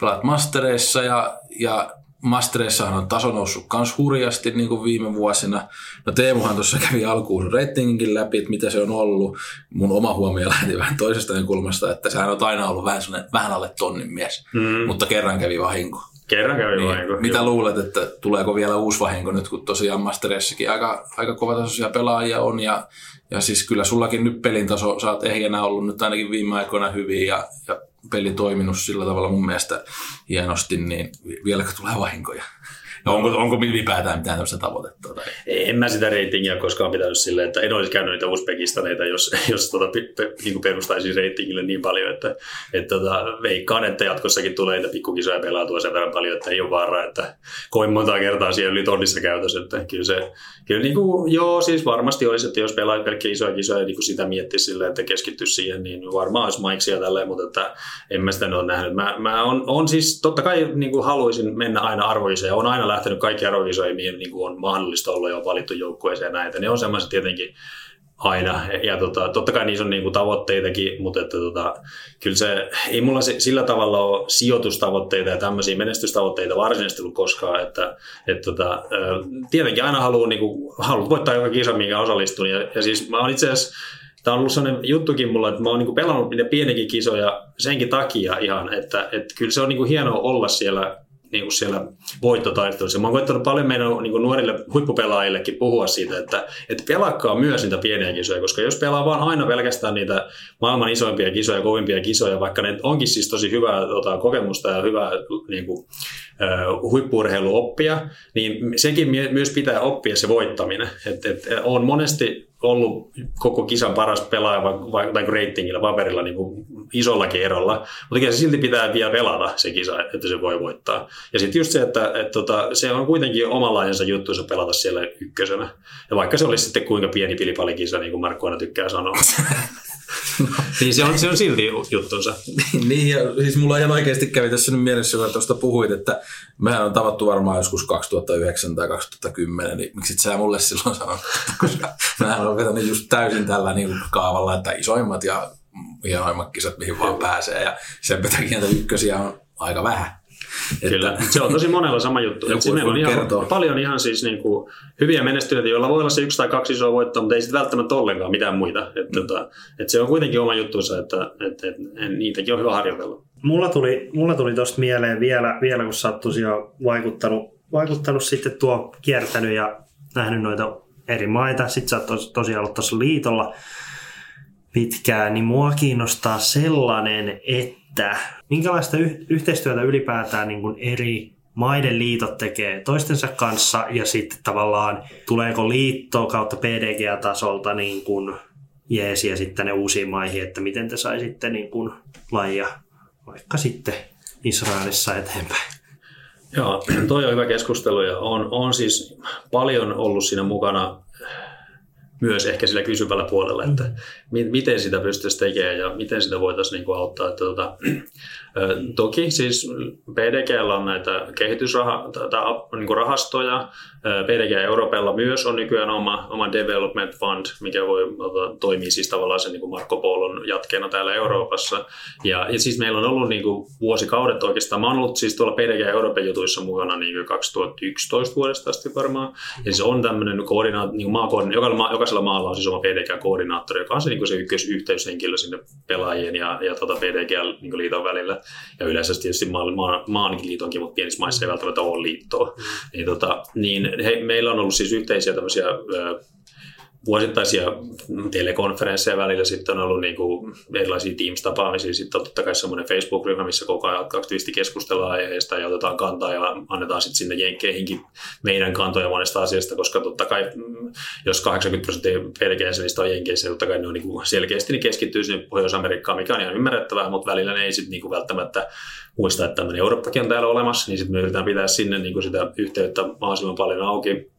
pelaat mastereissa ja, ja mastereissahan on taso noussut kans hurjasti niin kuin viime vuosina. No Teemuhan tuossa kävi alkuun ratingin läpi, että mitä se on ollut. Mun oma huomio lähti vähän toisesta kulmasta, että sehän on aina ollut vähän, vähän alle tonnin mies, mm. mutta kerran kävi vahinko. Kerran kävi niin, vahinko. Mitä joo. luulet, että tuleeko vielä uusi vahinko nyt, kun tosiaan Masteressakin aika, aika kovatasoisia pelaajia on ja, ja siis kyllä sullakin nyt pelin taso, sä oot ehjänä ollut nyt ainakin viime aikoina hyvin ja, ja peli toiminut sillä tavalla mun mielestä hienosti, niin vieläkö tulee vahinkoja? No onko, onko ylipäätään mitään tämmöistä tavoitetta? Tai? En mä sitä reitingiä koskaan pitänyt silleen, että en olisi käynyt niitä Uzbekistaneita, jos, jos tota, pe, pe, niin perustaisin reitingille niin paljon, että et, tota, veikkaan, että jatkossakin tulee niitä pikkukisoja pelaatua sen verran paljon, että ei ole vaara, että koin monta kertaa siellä yli tonnissa käytössä, että kyllä se, kyllä niin kuin, joo, siis varmasti olisi, että jos pelaat pelkkiä isoja kisoja niin kuin sitä miettisi silleen, että keskittyisi siihen, niin varmaan olisi maiksia tälleen, mutta että en mä sitä ole nähnyt. Mä, mä on, on siis, totta kai niin kuin haluaisin mennä aina arvoiseen, on aina lähtenyt kaikki arvokisoihin, mihin niin kuin on mahdollista olla jo valittu joukkueeseen näitä. Ne on semmoiset tietenkin aina. Ja tota, totta kai niissä on niinku tavoitteitakin, mutta että tota, kyllä se, ei mulla se, sillä tavalla ole sijoitustavoitteita ja tämmöisiä menestystavoitteita varsinaisesti ollut koskaan. Että, et tota, tietenkin aina haluaa niinku, haluat voittaa joka kisa, minkä osallistun. Ja, ja siis mä oon itse asiassa Tämä on ollut sellainen juttukin mulla, että mä oon niinku pelannut niitä pienikin kisoja senkin takia ihan, että, että kyllä se on niinku hienoa olla siellä niin kuin siellä voittotaistelussa. Mä oon koittanut paljon meidän niin kuin nuorille huippupelaajillekin puhua siitä, että, että pelakkaa myös niitä pieniä kisoja, koska jos pelaa vaan aina pelkästään niitä maailman isoimpia kisoja, kovimpia kisoja, vaikka ne onkin siis tosi hyvää tota, kokemusta ja hyvää niin kuin, uh, huippuurheiluoppia, niin sekin myös pitää oppia se voittaminen. Et, et, on monesti ollut koko kisan paras pelaaja vaikka, vaikka reitingillä paperilla niin kuin isollakin erolla, mutta se silti pitää vielä pelata se kisa, että se voi voittaa. Ja sitten just se, että, että tota, se on kuitenkin omanlaisensa juttu pelata siellä ykkösenä. Ja vaikka se olisi sitten kuinka pieni pilipalikisa, niin kuin Markku aina tykkää sanoa. niin se on, se on silti juttunsa. niin, ja siis mulla ihan oikeasti kävi tässä nyt mielessä, kun tuosta puhuit, että mehän on tavattu varmaan joskus 2009 tai 2010, niin miksi sä mulle silloin sanonut, koska mä olen vetänyt just täysin tällä niin kaavalla, että isoimmat ja hienoimmat kisat, mihin vaan pääsee, ja sen takia ykkösiä on aika vähän. Kyllä, että, se on tosi monella sama juttu. Joku meillä on ihan, paljon ihan siis niin kuin hyviä menestyneitä, joilla voi olla se yksi tai kaksi isoa voittoa, mutta ei sitten välttämättä ollenkaan mitään muita. Että, mm. että, että se on kuitenkin oma juttunsa, että, että, että niitäkin on hyvä harjoitella. Mulla tuli, mulla tuli tuosta mieleen vielä, vielä, kun sä oot tosiaan vaikuttanut, vaikuttanut sitten tuo kiertänyt ja nähnyt noita eri maita. Sitten sä oot tos, tosiaan ollut tuossa liitolla pitkään, niin mua kiinnostaa sellainen, että minkälaista yh- yhteistyötä ylipäätään niin kuin eri maiden liitot tekee toistensa kanssa ja sitten tavallaan tuleeko liitto kautta PDG-tasolta niin kuin jeesiä sitten ne uusiin maihin, että miten te saisitte niin kuin lajia vaikka sitten Israelissa eteenpäin. Joo, toi on hyvä keskustelu ja on, on siis paljon ollut siinä mukana myös ehkä sillä kysyvällä puolella, että mm. miten sitä pystyisi tekemään ja miten sitä voitaisiin niin auttaa. Että, tuota, Toki siis PDGllä on näitä kehitysrahastoja. PDG Euroopalla myös on nykyään oma, oma development fund, mikä voi toimii siis tavallaan sen niin kuin Marco Polon jatkeena täällä Euroopassa. Ja, ja siis meillä on ollut niin kuin vuosikaudet oikeastaan. Mä oon ollut siis tuolla PDG Euroopan jutuissa mukana niin kuin 2011 vuodesta asti varmaan. Ja siis on tämmöinen koordinaat, niin maakoordina- jokaisella, jokaisella maalla on siis oma PDG-koordinaattori, joka on se, niin kuin se ykkösyhteyshenkilö sinne pelaajien ja, ja tuota PDG-liiton välillä ja yleensä tietysti maan, maan, maankin liitonkin, mutta pienissä maissa ei välttämättä ole liittoa. Niin, tota, niin he, meillä on ollut siis yhteisiä tämmöisiä vuosittaisia telekonferensseja välillä, sitten on ollut niin kuin erilaisia Teams-tapaamisia, sitten on totta kai semmoinen Facebook-ryhmä, missä koko ajan aktiivisesti keskustellaan aiheesta ja otetaan kantaa ja annetaan sitten sinne jenkkeihinkin meidän kantoja monesta asiasta, koska totta kai mm, jos 80 prosenttia PDG-jäsenistä on jenkeissä, totta kai ne on niin kuin selkeästi niin keskittyy sinne Pohjois-Amerikkaan, mikä on ihan ymmärrettävää, mutta välillä ne ei sitten niin välttämättä muista, että tämmöinen Eurooppakin on täällä olemassa, niin sitten me yritetään pitää sinne niin kuin sitä yhteyttä mahdollisimman paljon auki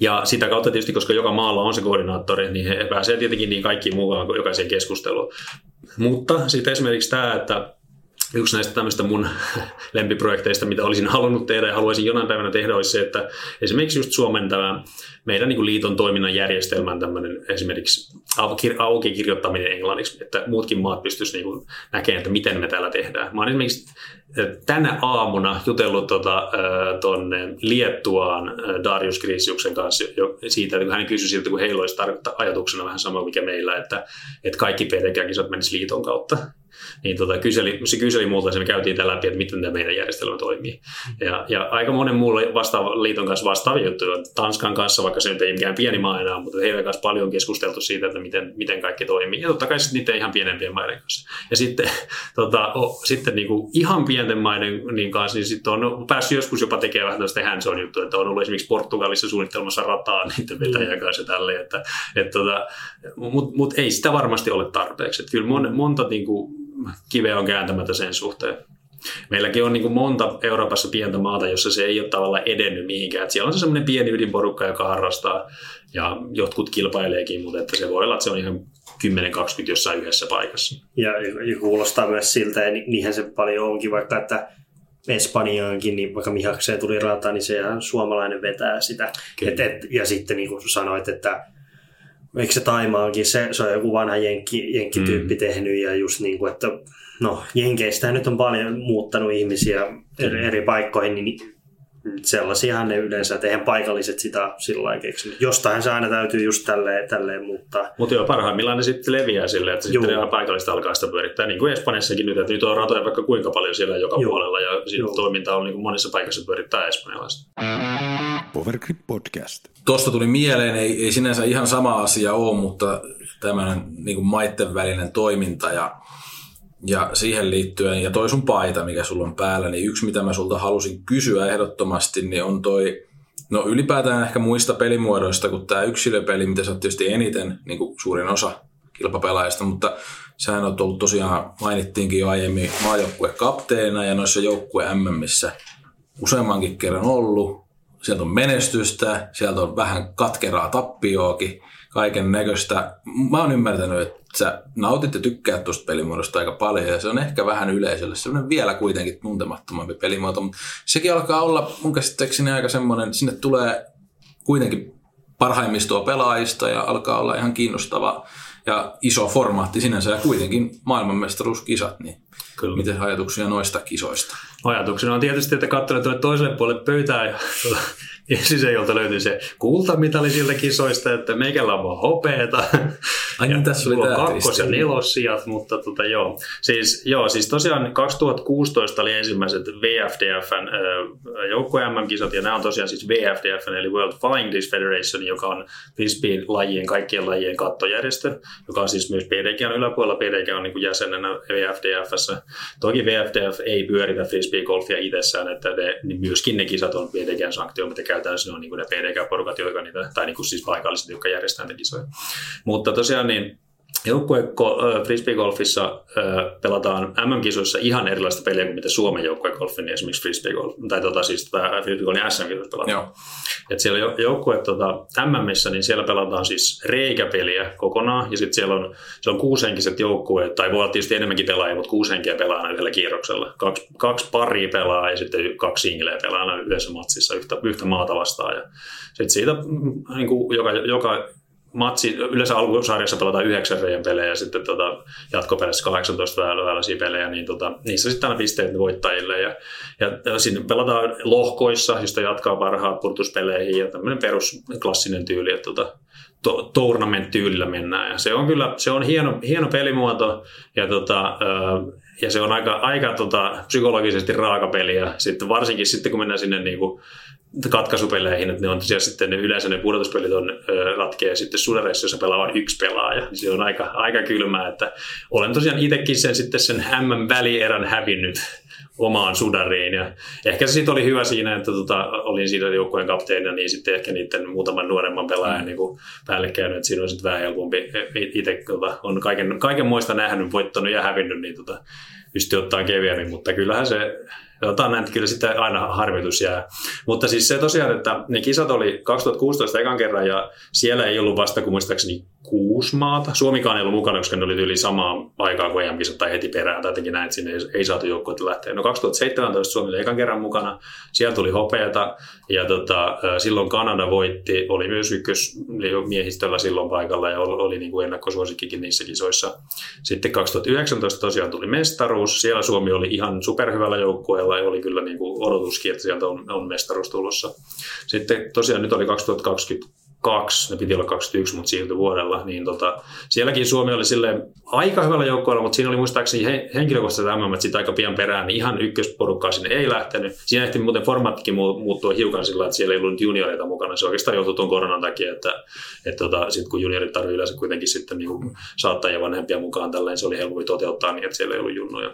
ja sitä kautta tietysti, koska joka maalla on se koordinaattori, niin he pääsee tietenkin niin kaikki mukaan jokaiseen keskusteluun. Mutta sitten esimerkiksi tämä, että yksi näistä tämmöistä mun lempiprojekteista, mitä olisin halunnut tehdä ja haluaisin jonain päivänä tehdä, olisi se, että esimerkiksi just Suomen tämä meidän niin liiton toiminnan järjestelmän tämmöinen esimerkiksi auki kirjoittaminen englanniksi, että muutkin maat pystyisivät niin näkemään, että miten me täällä tehdään. Mä olen esimerkiksi tänä aamuna jutellut tuota, tuonne Liettuaan Darius Krisiuksen kanssa jo siitä, että hän kysyi siltä, kun heillä olisi ajatuksena vähän sama mikä meillä, että, että kaikki PTK-kisat menisivät liiton kautta niin tota, kyseli, se kyseli multa, ja me käytiin tällä läpi, että miten tämä meidän järjestelmä toimii. Ja, ja aika monen muulle vastaava, liiton kanssa vastaavia juttuja. Tanskan kanssa, vaikka se nyt ei mikään pieni maa enää, mutta heidän kanssa paljon keskusteltu siitä, että miten, miten kaikki toimii. Ja totta kai sitten niiden ihan pienempien maiden kanssa. Ja sitten, tota, oh, sitten niin kuin ihan pienten maiden niin kanssa, niin sitten on päässyt joskus jopa tekemään vähän tällaista hands on juttu, että on ollut esimerkiiksi Portugalissa suunnittelemassa rataa niiden vetäjän kanssa ja tälleen. Että, et, tota, Mutta mut ei sitä varmasti ole tarpeeksi. Että kyllä mon, monta niin kuin, kive on kääntämättä sen suhteen. Meilläkin on niin kuin monta Euroopassa pientä maata, jossa se ei ole tavallaan edennyt mihinkään. Et siellä on se semmoinen pieni ydinporukka, joka harrastaa ja jotkut kilpaileekin, mutta että se voi olla, että se on ihan 10-20 jossain yhdessä paikassa. Ja, ja kuulostaa myös siltä, ja niinhän se paljon onkin, vaikka että Espanjaankin, niin vaikka Mihakseen tuli rata, niin se suomalainen vetää sitä. Et, et, ja sitten niin kuin sanoit, että eikö se Taimaankin, se, se on joku vanha jenkki, jenkkityyppi mm. tehnyt ja just niin kuin, että no jenkeistä nyt on paljon muuttanut ihmisiä eri, eri paikkoihin, niin sellaisiahan ne yleensä, että eihän paikalliset sitä sillä lailla keksinyt. Jostain se aina täytyy just tälleen, tälleen muuttaa. Mutta joo, parhaimmillaan ne sitten leviää silleen, että sitten ne paikallista alkaa sitä pyörittää. Niin kuin Espanjassakin nyt, että nyt on ratoja vaikka kuinka paljon siellä joka Joo. puolella ja toiminta on niin kuin monissa paikoissa pyörittää espanjalaista. Powergrip Podcast. Tuosta tuli mieleen, ei, ei sinänsä ihan sama asia ole, mutta tämmöinen niin kuin maitten välinen toiminta ja ja siihen liittyen, ja toi sun paita, mikä sulla on päällä, niin yksi mitä mä sulta halusin kysyä ehdottomasti, niin on toi, no ylipäätään ehkä muista pelimuodoista kuin tämä yksilöpeli, mitä sä oot tietysti eniten, niin kuin suurin osa kilpapelaajista, mutta Sähän on ollut tosiaan, mainittiinkin jo aiemmin kapteena ja noissa joukkue MMissä useammankin kerran ollut. Sieltä on menestystä, sieltä on vähän katkeraa tappioakin, kaiken näköistä. Mä oon ymmärtänyt, että sä nautit ja tykkäät tuosta pelimuodosta aika paljon ja se on ehkä vähän yleisölle semmoinen vielä kuitenkin tuntemattomampi pelimuoto, mutta sekin alkaa olla mun käsittääkseni aika semmoinen, sinne tulee kuitenkin parhaimmistoa pelaajista ja alkaa olla ihan kiinnostava ja iso formaatti sinänsä ja kuitenkin maailmanmestaruuskisat, niin Kyllä. miten ajatuksia noista kisoista? Ajatuksena on tietysti, että tuonne toiselle puolelle pöytää ja sisejolta löytyy se kultamitali siltä kisoista, että meikällä on vaan hopeeta. Ai niin, tässä oli tämä kakkos- ja nelossijat, mutta tota, joo. Siis, joo, siis tosiaan 2016 oli ensimmäiset VFDFn joukko MM-kisat, ja nämä on tosiaan siis VFDF, eli World Flying Disc Federation, joka on frisbeen lajien, kaikkien lajien kattojärjestö, joka on siis myös PDGn yläpuolella. PDG on niin jäsenenä VFDFssä. Toki VFDF ei pyöritä frisbee-golfia itsessään, että ne, niin myöskin ne kisat on PDGn sanktio, mutta käytännössä ne on niin kuin ne PDG-porukat, jotka niitä, tai niin kuin siis paikalliset, jotka järjestävät niitä kisoja. Mutta tosiaan niin Joukkue frisbeegolfissa pelataan MM-kisoissa ihan erilaista peliä kuin mitä Suomen joukkuegolfin, niin esimerkiksi frisbeegolf, tai tota, siis frisbeegolfin SM-kisoissa pelataan. Joo. Et siellä joukkue tota, MMissä, niin siellä pelataan siis reikäpeliä kokonaan, ja sitten siellä on, siellä on kuusenkiset joukkueet, tai voi olla tietysti enemmänkin pelaajia, mutta kuusenkiä pelaa yhdellä kierroksella. Kaksi, kaksi paria pelaa ja sitten kaksi singleä pelaa yhdessä matsissa yhtä, yhtä maata vastaan. Ja sitten siitä mm, niin kuin joka, joka matsi, yleensä alkusarjassa pelataan 9 reijän pelejä ja sitten tota, jatkopeleissä 18 tällaisia pelejä, niin tota, niissä sitten aina pisteet voittajille. Ja, ja, sinne pelataan lohkoissa, josta jatkaa parhaat purtuspeleihin ja tämmöinen perusklassinen tyyli, että tota, to, tournament-tyylillä mennään. Ja se on kyllä se on hieno, hieno pelimuoto ja, tota, ja se on aika, aika tota, psykologisesti raaka peli. Ja sitten varsinkin sitten kun mennään sinne niin kuin katkaisupeleihin, että ne on tosiaan sitten ne yleensä ne pudotuspelit on ratkeaa sitten sudareissa, jossa pelaa vain yksi pelaaja. Niin se on aika, aika kylmää, että olen tosiaan itsekin sen sitten sen hämmän välierän hävinnyt omaan sudariin. Ja ehkä se sitten oli hyvä siinä, että tota, olin siinä joukkueen kapteenina, niin sitten ehkä niiden muutaman nuoremman pelaajan mm. niin päälle käynyt, että siinä on sitten vähän helpompi. Itse tota, on kaiken, kaiken muista nähnyt, voittanut ja hävinnyt, niin tota, pystyy ottaa kevyemmin, mutta kyllähän se Jotain näin, kyllä sitten aina harmitus jää. Mutta siis se tosiaan, että ne kisat oli 2016 ekan kerran ja siellä ei ollut vasta kuin muistaakseni kuusi maata. Suomikaan ei ollut mukana, koska ne oli yli samaa aikaa kuin em tai heti perään tai jotenkin näin, että sinne ei, ei saatu joukkueet lähteä. No 2017 Suomi oli ekan kerran mukana, siellä tuli hopeata ja tota, silloin Kanada voitti, oli myös ykkösmiehistöllä silloin paikalla ja oli, oli niin kuin ennakkosuosikkikin niissä kisoissa. Sitten 2019 tosiaan tuli mestaruus, siellä Suomi oli ihan superhyvällä joukkueella ja oli kyllä niin kuin odotuskin, että sieltä on, on mestaruus tulossa. Sitten tosiaan nyt oli 2020 22, ne piti olla 21, mutta siirtyi vuodella, niin tota, sielläkin Suomi oli sille aika hyvällä joukkueella, mutta siinä oli muistaakseni he, henkilökohtaiset mm sitten aika pian perään, niin ihan ykkösporukkaa sinne ei lähtenyt. Siinä ehti muuten formaattikin muuttua hiukan sillä, että siellä ei ollut junioreita mukana. Se oikeastaan joutui tuon koronan takia, että, että tota, sit kun juniorit tarvitsevat yleensä kuitenkin sitten niin saattaa ja vanhempia mukaan, tällainen se oli helpompi toteuttaa niin, että siellä ei ollut junnoja.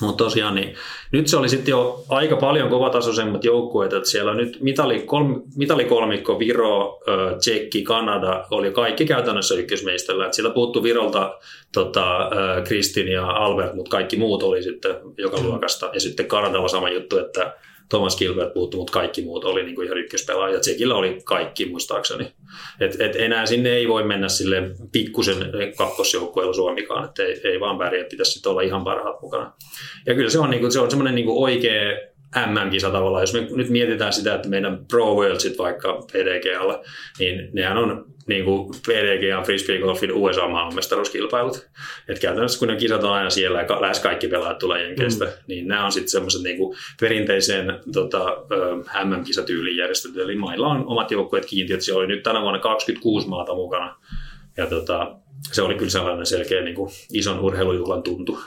Mutta tosiaan, niin nyt se oli sitten jo aika paljon kovatasoisemmat joukkueet, että siellä nyt mitali, kolm, mitalikolmikko Viro, Tsekki, Kanada oli kaikki käytännössä ykkösmeistöllä. Että siellä puuttu Virolta tota, Kristin ja Albert, mutta kaikki muut oli sitten joka luokasta. Ja sitten Kanadalla sama juttu, että Thomas Gilbert puuttu, mutta kaikki muut oli niin kuin ihan ykköspelaajia. Tsekillä oli kaikki muistaakseni. Et, et enää sinne ei voi mennä sille pikkusen kakkosjoukkueella Suomikaan, että ei, ei vaan pärjää, pitäisi olla ihan parhaat mukana. Ja kyllä se on, niin kuin, se on semmoinen niin oikea MM-kisa tavallaan. Jos me nyt mietitään sitä, että meidän Pro Worldsit vaikka PDGalla, niin nehän on niin kuin PDG ja Frisbee Golfin USA-maailmanmestaruuskilpailut. Et käytännössä kun ne kisat on aina siellä ja lähes kaikki pelaajat tulee Jenkeistä, mm. niin nämä on sitten semmoiset niin perinteiseen tota, MM-kisatyyliin järjestetty. Eli mailla on omat joukkueet kiintiöt. Siellä oli nyt tänä vuonna 26 maata mukana. Ja tota, se oli kyllä sellainen selkeä niin kuin ison urheilujuhlan tuntu.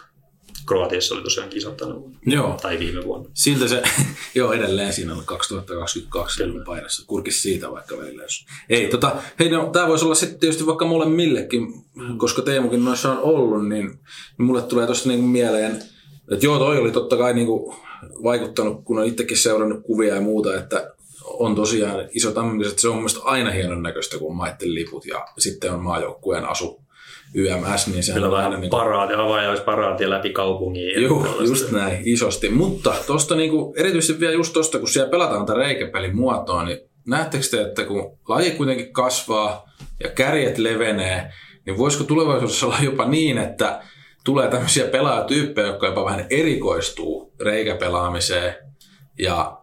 Kroatiassa oli tosiaan kisat tänä vuonna. Joo. Tai viime vuonna. Siltä se, joo edelleen siinä on 2022 Kyllä. painassa. Kurkis siitä vaikka välillä. Jos. Ei, tota, hei, no, tämä voisi olla sitten tietysti vaikka molemmillekin, koska Teemukin noissa on ollut, niin, niin mulle tulee tuosta niinku mieleen, että joo, toi oli totta kai niinku vaikuttanut, kun on itsekin seurannut kuvia ja muuta, että on tosiaan iso tämmöiset, se on mun aina hienon näköistä, kun on maitten liput ja sitten on maajoukkueen asu YMS, niin sehän on vähän niin paraati, avajaisparaati läpi kaupungin. Joo, just näin, isosti. Mutta tuosta niin kuin, erityisesti vielä just tuosta, kun siellä pelataan tätä reikäpelin muotoa, niin näettekö te, että kun laji kuitenkin kasvaa ja kärjet levenee, niin voisiko tulevaisuudessa olla jopa niin, että tulee tämmöisiä pelaajatyyppejä, jotka jopa vähän erikoistuu reikäpelaamiseen ja,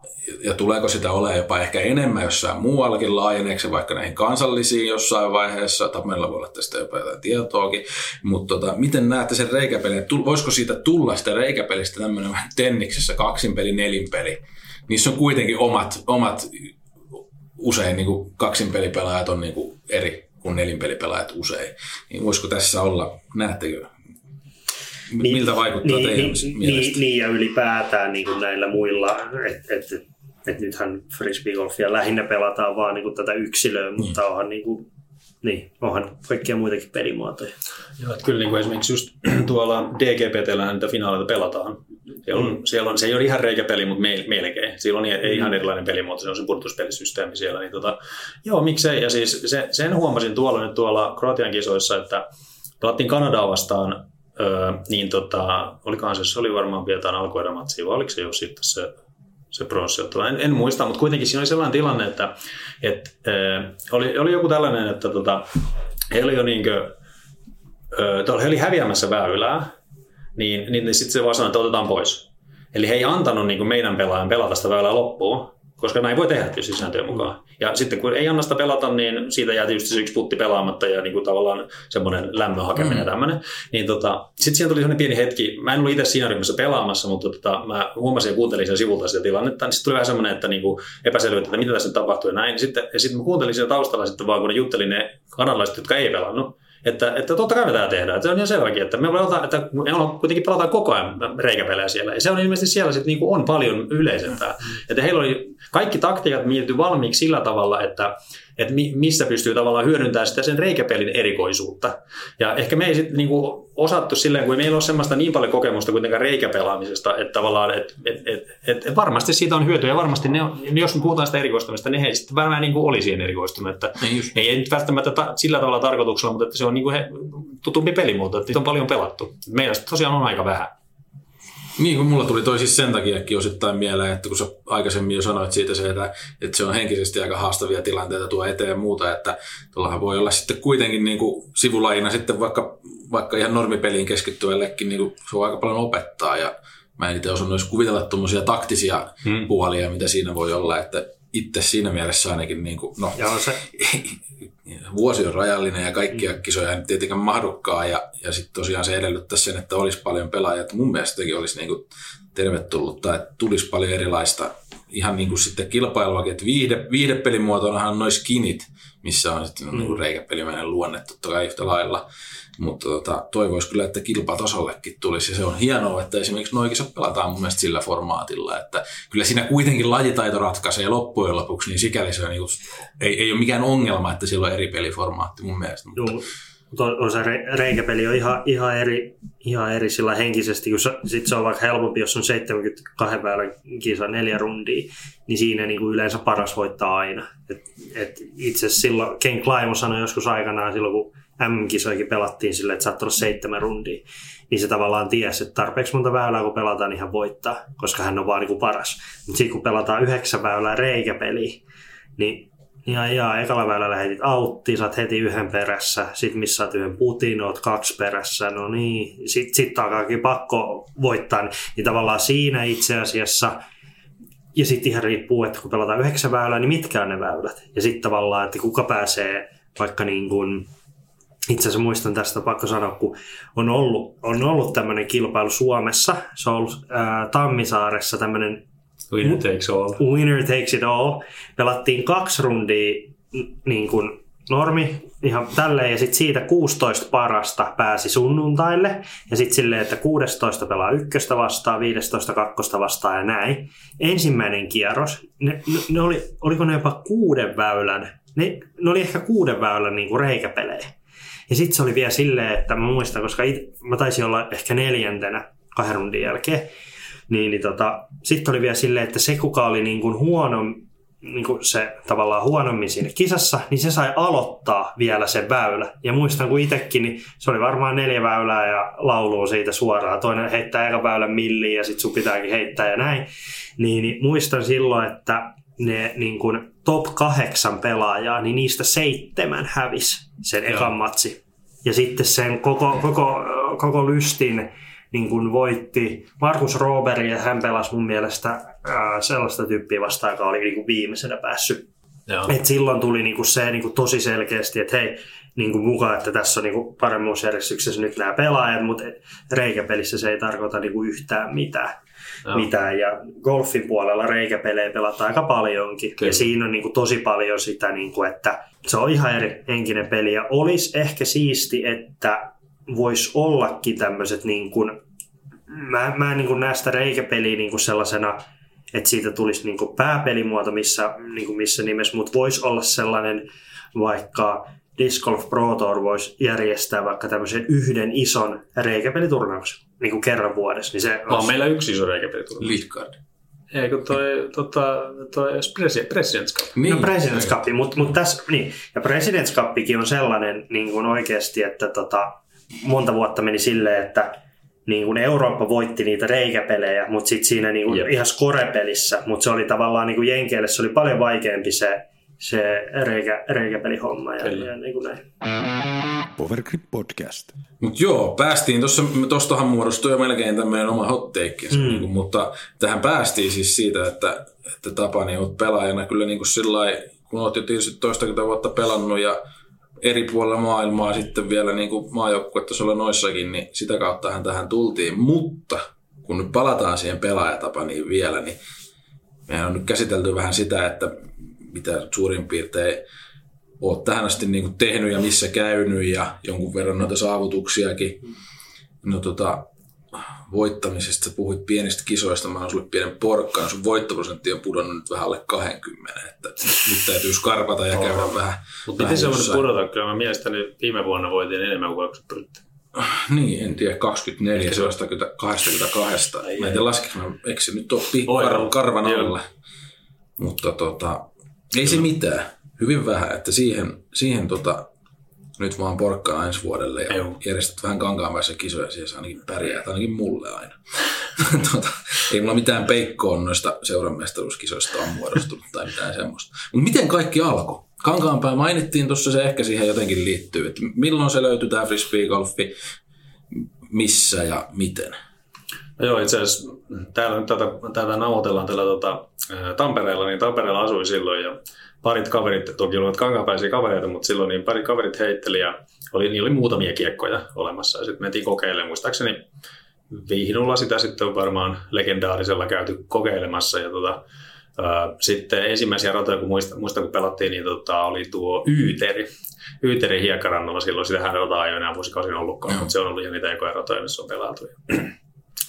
ja tuleeko sitä olemaan jopa ehkä enemmän jossain muuallakin laajeneeksi, vaikka näihin kansallisiin jossain vaiheessa, tai meillä voi olla tästä jopa jotain tietoakin, mutta tota, miten näette sen reikäpelin, voisiko siitä tulla sitä reikäpelistä tämmöinen vähän tenniksessä kaksinpeli, nelinpeli, niissä on kuitenkin omat, omat usein niin kuin kaksinpelipelaajat on niin kuin eri kuin nelinpelipelaajat usein. Niin voisiko tässä olla, näettekö, niin, miltä vaikuttaa niin, teidän niin, mielestä? Niin, ja ylipäätään niin kuin näillä muilla, että et, et, et nythän frisbeegolfia lähinnä pelataan vaan niin kuin tätä yksilöä, niin. mutta onhan, niin kuin, niin, onhan kaikkia muitakin pelimuotoja. Joo, että kyllä niin kuin esimerkiksi just tuolla DGPTllä näitä finaaleita pelataan. Siellä on, mm. siellä on, se ei ole ihan reikäpeli, mutta me, melkein. Siellä on ei ihan erilainen pelimuoto, se on se purtuspelisysteemi siellä. Niin tota, joo, miksei. Ja siis se, sen huomasin tuolla nyt tuolla Kroatian kisoissa, että pelattiin Kanadaa vastaan Öö, niin tota, olikohan se, se oli varmaan vielä jotain alkuerän matsia, vai oliko se jo sitten se, se pronssiottelu? En, en, muista, mutta kuitenkin siinä oli sellainen tilanne, että et, öö, oli, oli joku tällainen, että tota, he oli jo niinkö, öö, he oli häviämässä väylää, niin, niin, niin sitten se vaan sanoi, että otetaan pois. Eli he ei antanut niin meidän pelaajan pelata sitä väylää loppuun, koska näin voi tehdä tietysti sääntöjen mukaan. Ja sitten kun ei anna sitä pelata, niin siitä jää tietysti se yksi putti pelaamatta ja niin kuin tavallaan semmoinen lämmön hakeminen mm. ja tämmöinen. Niin tota, sitten siihen tuli sellainen pieni hetki, mä en ollut itse siinä ryhmässä pelaamassa, mutta tota, mä huomasin ja kuuntelin sen sivulta sitä tilannetta, niin sitten tuli vähän semmoinen, että niin kuin epäselvyyttä, että mitä tässä tapahtuu ja näin. Sitten, ja sitten mä kuuntelin siellä taustalla sitten vaan, kun ne jutteli ne kanadalaiset, jotka ei pelannut, että, että totta kai me tämä tehdään. Että se on ihan selväkin, että me, pelataan, että me kuitenkin pelataan koko ajan reikäpelejä siellä. Ja se on ilmeisesti siellä sitten niin on paljon yleisempää. Että heillä oli kaikki taktiikat mietitty valmiiksi sillä tavalla, että, että missä pystyy tavallaan hyödyntämään sitä sen reikäpelin erikoisuutta. Ja ehkä me ei sitten niinku osattu silleen, kun meillä ole semmoista niin paljon kokemusta kuitenkaan reikäpelaamisesta, että tavallaan, että et, et, et, varmasti siitä on hyötyä ja varmasti ne on, jos me puhutaan sitä erikoistumista, niin he sitten vähän niin kuin oli siihen erikoistunut. Että niin ei, ei nyt välttämättä ta, sillä tavalla tarkoituksella, mutta että se on niin kuin he, tutumpi pelimuoto, että on paljon pelattu. Meillä tosiaan on aika vähän. Niin, kun mulla tuli toi siis sen takiakin osittain mieleen, että kun sä aikaisemmin jo sanoit siitä se, että, että se on henkisesti aika haastavia tilanteita tuo eteen ja muuta, että tuollahan voi olla sitten kuitenkin niin kuin sivulajina sitten vaikka, vaikka ihan normipeliin keskittyvällekin niin kuin se on aika paljon opettaa ja mä en itse osannut edes kuvitella tuommoisia taktisia hmm. puolia, mitä siinä voi olla, että itse siinä mielessä ainakin, niin kuin, no, Joo, se... vuosi on rajallinen ja kaikkia mm. kisoja ei tietenkään mahdukkaan ja, ja sitten tosiaan se edellyttää sen, että olisi paljon pelaajia. Mun mielestä olisi niin kuin tervetullutta, että tulisi paljon erilaista ihan niin kuin sitten kilpailuakin, että viihde, viihdepelimuotoinahan noin skinit, missä on sitten mm. niin kuin reikäpelimäinen luonne totta kai yhtä lailla. Mutta tota, toivoisi kyllä, että kilpatasollekin tulisi. Ja se on hienoa, että esimerkiksi noikissa pelataan mun mielestä sillä formaatilla, että kyllä siinä kuitenkin lajitaito ratkaisee loppujen lopuksi, niin sikäli se on, kuin, ei, ei ole mikään ongelma, että sillä on eri peliformaatti mun mielestä. Mutta... Joo. On se reikäpeli on ihan, ihan, eri, ihan eri sillä henkisesti, kun sit se on vaikka helpompi, jos on 72 väylän kisa neljä rundia, niin siinä niin kuin yleensä paras voittaa aina. Et, et itse silloin Ken Climo sanoi joskus aikanaan silloin, kun M-kisoikin pelattiin silleen, että saattoi olla seitsemän rundia, niin se tavallaan tiesi, että tarpeeksi monta väylää kun pelataan, niin hän voittaa, koska hän on vaan niin kuin paras. Mutta sitten kun pelataan yhdeksän väylää reikäpeliä, niin ja, ja ekalla väylällä heitit autti, saat heti yhden perässä, sit missaat yhden putin, oot kaksi perässä, no niin, sit, sit alkaakin pakko voittaa, niin tavallaan siinä itse asiassa, ja sitten ihan riippuu, että kun pelataan yhdeksän väylää, niin mitkä on ne väylät, ja sitten tavallaan, että kuka pääsee vaikka niin kuin itse asiassa muistan tästä, pakko sanoa, kun on ollut, on ollut tämmöinen kilpailu Suomessa. Se on ollut ää, Tammisaaressa tämmöinen Winner takes all. Winner takes it all. Pelattiin kaksi rundia niin kuin normi ihan tälleen ja sitten siitä 16 parasta pääsi sunnuntaille ja sitten silleen, että 16 pelaa ykköstä vastaan, 15 kakkosta vastaan ja näin. Ensimmäinen kierros, ne, ne oli, oliko ne jopa kuuden väylän, ne, ne oli ehkä kuuden väylän niin kuin reikäpelejä. Ja sitten se oli vielä silleen, että mä muistan, koska it, mä taisin olla ehkä neljäntenä kahden rundin jälkeen, niin, niin tota, sitten oli vielä silleen, että se kuka oli niin kuin huono, niin kuin se tavallaan huonommin siinä kisassa, niin se sai aloittaa vielä sen väylä. Ja muistan, kun itsekin, niin se oli varmaan neljä väylää ja lauluu siitä suoraan. Toinen heittää eka väylän milliin ja sitten sun pitääkin heittää ja näin. Niin, niin muistan silloin, että ne niin kuin top kahdeksan pelaajaa, niin niistä seitsemän hävis sen ekan matsi. Ja sitten sen koko, koko, koko lystin niin kuin voitti Markus Roberi ja hän pelasi mun mielestä ää, sellaista tyyppiä vastaan, joka oli niin kuin viimeisenä päässyt. Et silloin tuli niin kuin se niin kuin tosi selkeästi, että hei, niin kuin mukaan, että tässä on niin kuin paremmuusjärjestyksessä nyt nämä pelaajat, mutta reikäpelissä se ei tarkoita niin kuin yhtään mitään. Joo. mitään. Ja golfin puolella reikäpelejä pelataan aika paljonkin. Kyllä. Ja siinä on niin kuin tosi paljon sitä, niin kuin, että se on ihan eri henkinen peli. Ja olisi ehkä siisti, että voisi ollakin tämmöiset, niin kuin, mä, mä niin kuin näe sitä reikäpeliä niin kuin sellaisena, että siitä tulisi niin kuin pääpelimuoto missä, niin kuin missä nimessä, mutta voisi olla sellainen vaikka Disc Golf Pro Tour voisi järjestää vaikka tämmöisen yhden ison reikäpeliturnauksen niin kuin kerran vuodessa. Niin se on olisi... meillä yksi iso reikäpeliturnaus. Leadcard. Eikö toi, tota, toi President's Cup? Niin, no President's Cup, mutta mut tässä, niin, ja President's Cupikin on sellainen niin kuin oikeasti, että tota, monta vuotta meni silleen, että niin kuin Eurooppa voitti niitä reikäpelejä, mutta sitten siinä niin kuin yep. ihan skorepelissä, mutta se oli tavallaan niin kuin Jenkeille, se oli paljon vaikeampi se, se reikä, reikäpelihomma ja, ja niin kuin näin. Powergrip Podcast. Mut joo, päästiin, tuossa, tostahan muodostui jo melkein tämmöinen oma hotteikkensä, mm. niin kuin, mutta tähän päästiin siis siitä, että, että Tapani olet pelaajana kyllä niin kuin sillä kun olet jo tietysti toistakymmentä vuotta pelannut ja eri puolilla maailmaa sitten vielä niin kuin maajoukkuetasolla noissakin, niin sitä kauttahan tähän tultiin. Mutta kun nyt palataan siihen pelaajatapaniin vielä, niin mehän on nyt käsitelty vähän sitä, että mitä suurin piirtein olet tähän asti niin kuin tehnyt ja missä käynyt ja jonkun verran noita saavutuksiakin. No tota, voittamisesta, sä puhuit pienistä kisoista, mä oon sulle pienen porkkaan, sun voittoprosentti on pudonnut nyt vähän alle 20, että nyt täytyy skarpata ja käydä oh. vähän Mutta miten se on pudota? Kyllä mä mielestäni viime vuonna voitin enemmän kuin 20 prosenttia. Niin, en tiedä, 24 Ehkä se 22. Mä en tiedä, laskeks mä, eikö se nyt ole kar, karvan alle. Mutta tota, ei se mitään. Hyvin vähän, että siihen, siihen tota, nyt vaan porkkana ensi vuodelle ja Joo. järjestät vähän kankaanpäissä kisoja, siellä ainakin pärjää, ainakin mulle aina. tuota, ei mulla mitään peikkoa noista seuranmestaruuskisoista on muodostunut tai mitään semmoista. Mutta miten kaikki alkoi? Kankaanpää mainittiin tuossa, se ehkä siihen jotenkin liittyy, että milloin se löytyi tämä frisbee-golfi, missä ja miten? No joo, itse asiassa täällä nyt tätä, tätä nauhoitellaan tällä tota, Tampereella, niin Tampereella asui silloin ja parit kaverit, toki olivat kankapäisiä kavereita, mutta silloin niin parit kaverit heitteli ja oli, niillä oli muutamia kiekkoja olemassa. Ja sitten mentiin kokeilemaan. Muistaakseni Vihnulla sitä sitten on varmaan legendaarisella käyty kokeilemassa. Ja tota, ää, sitten ensimmäisiä ratoja, kun muista, muista kun pelattiin, niin tota, oli tuo Yyteri. Yyteri hiekkarannalla silloin, sitähän rataa ei ole enää vuosikausin ollutkaan, mutta se on ollut ihan niitä ekoja ratoja, missä on pelattu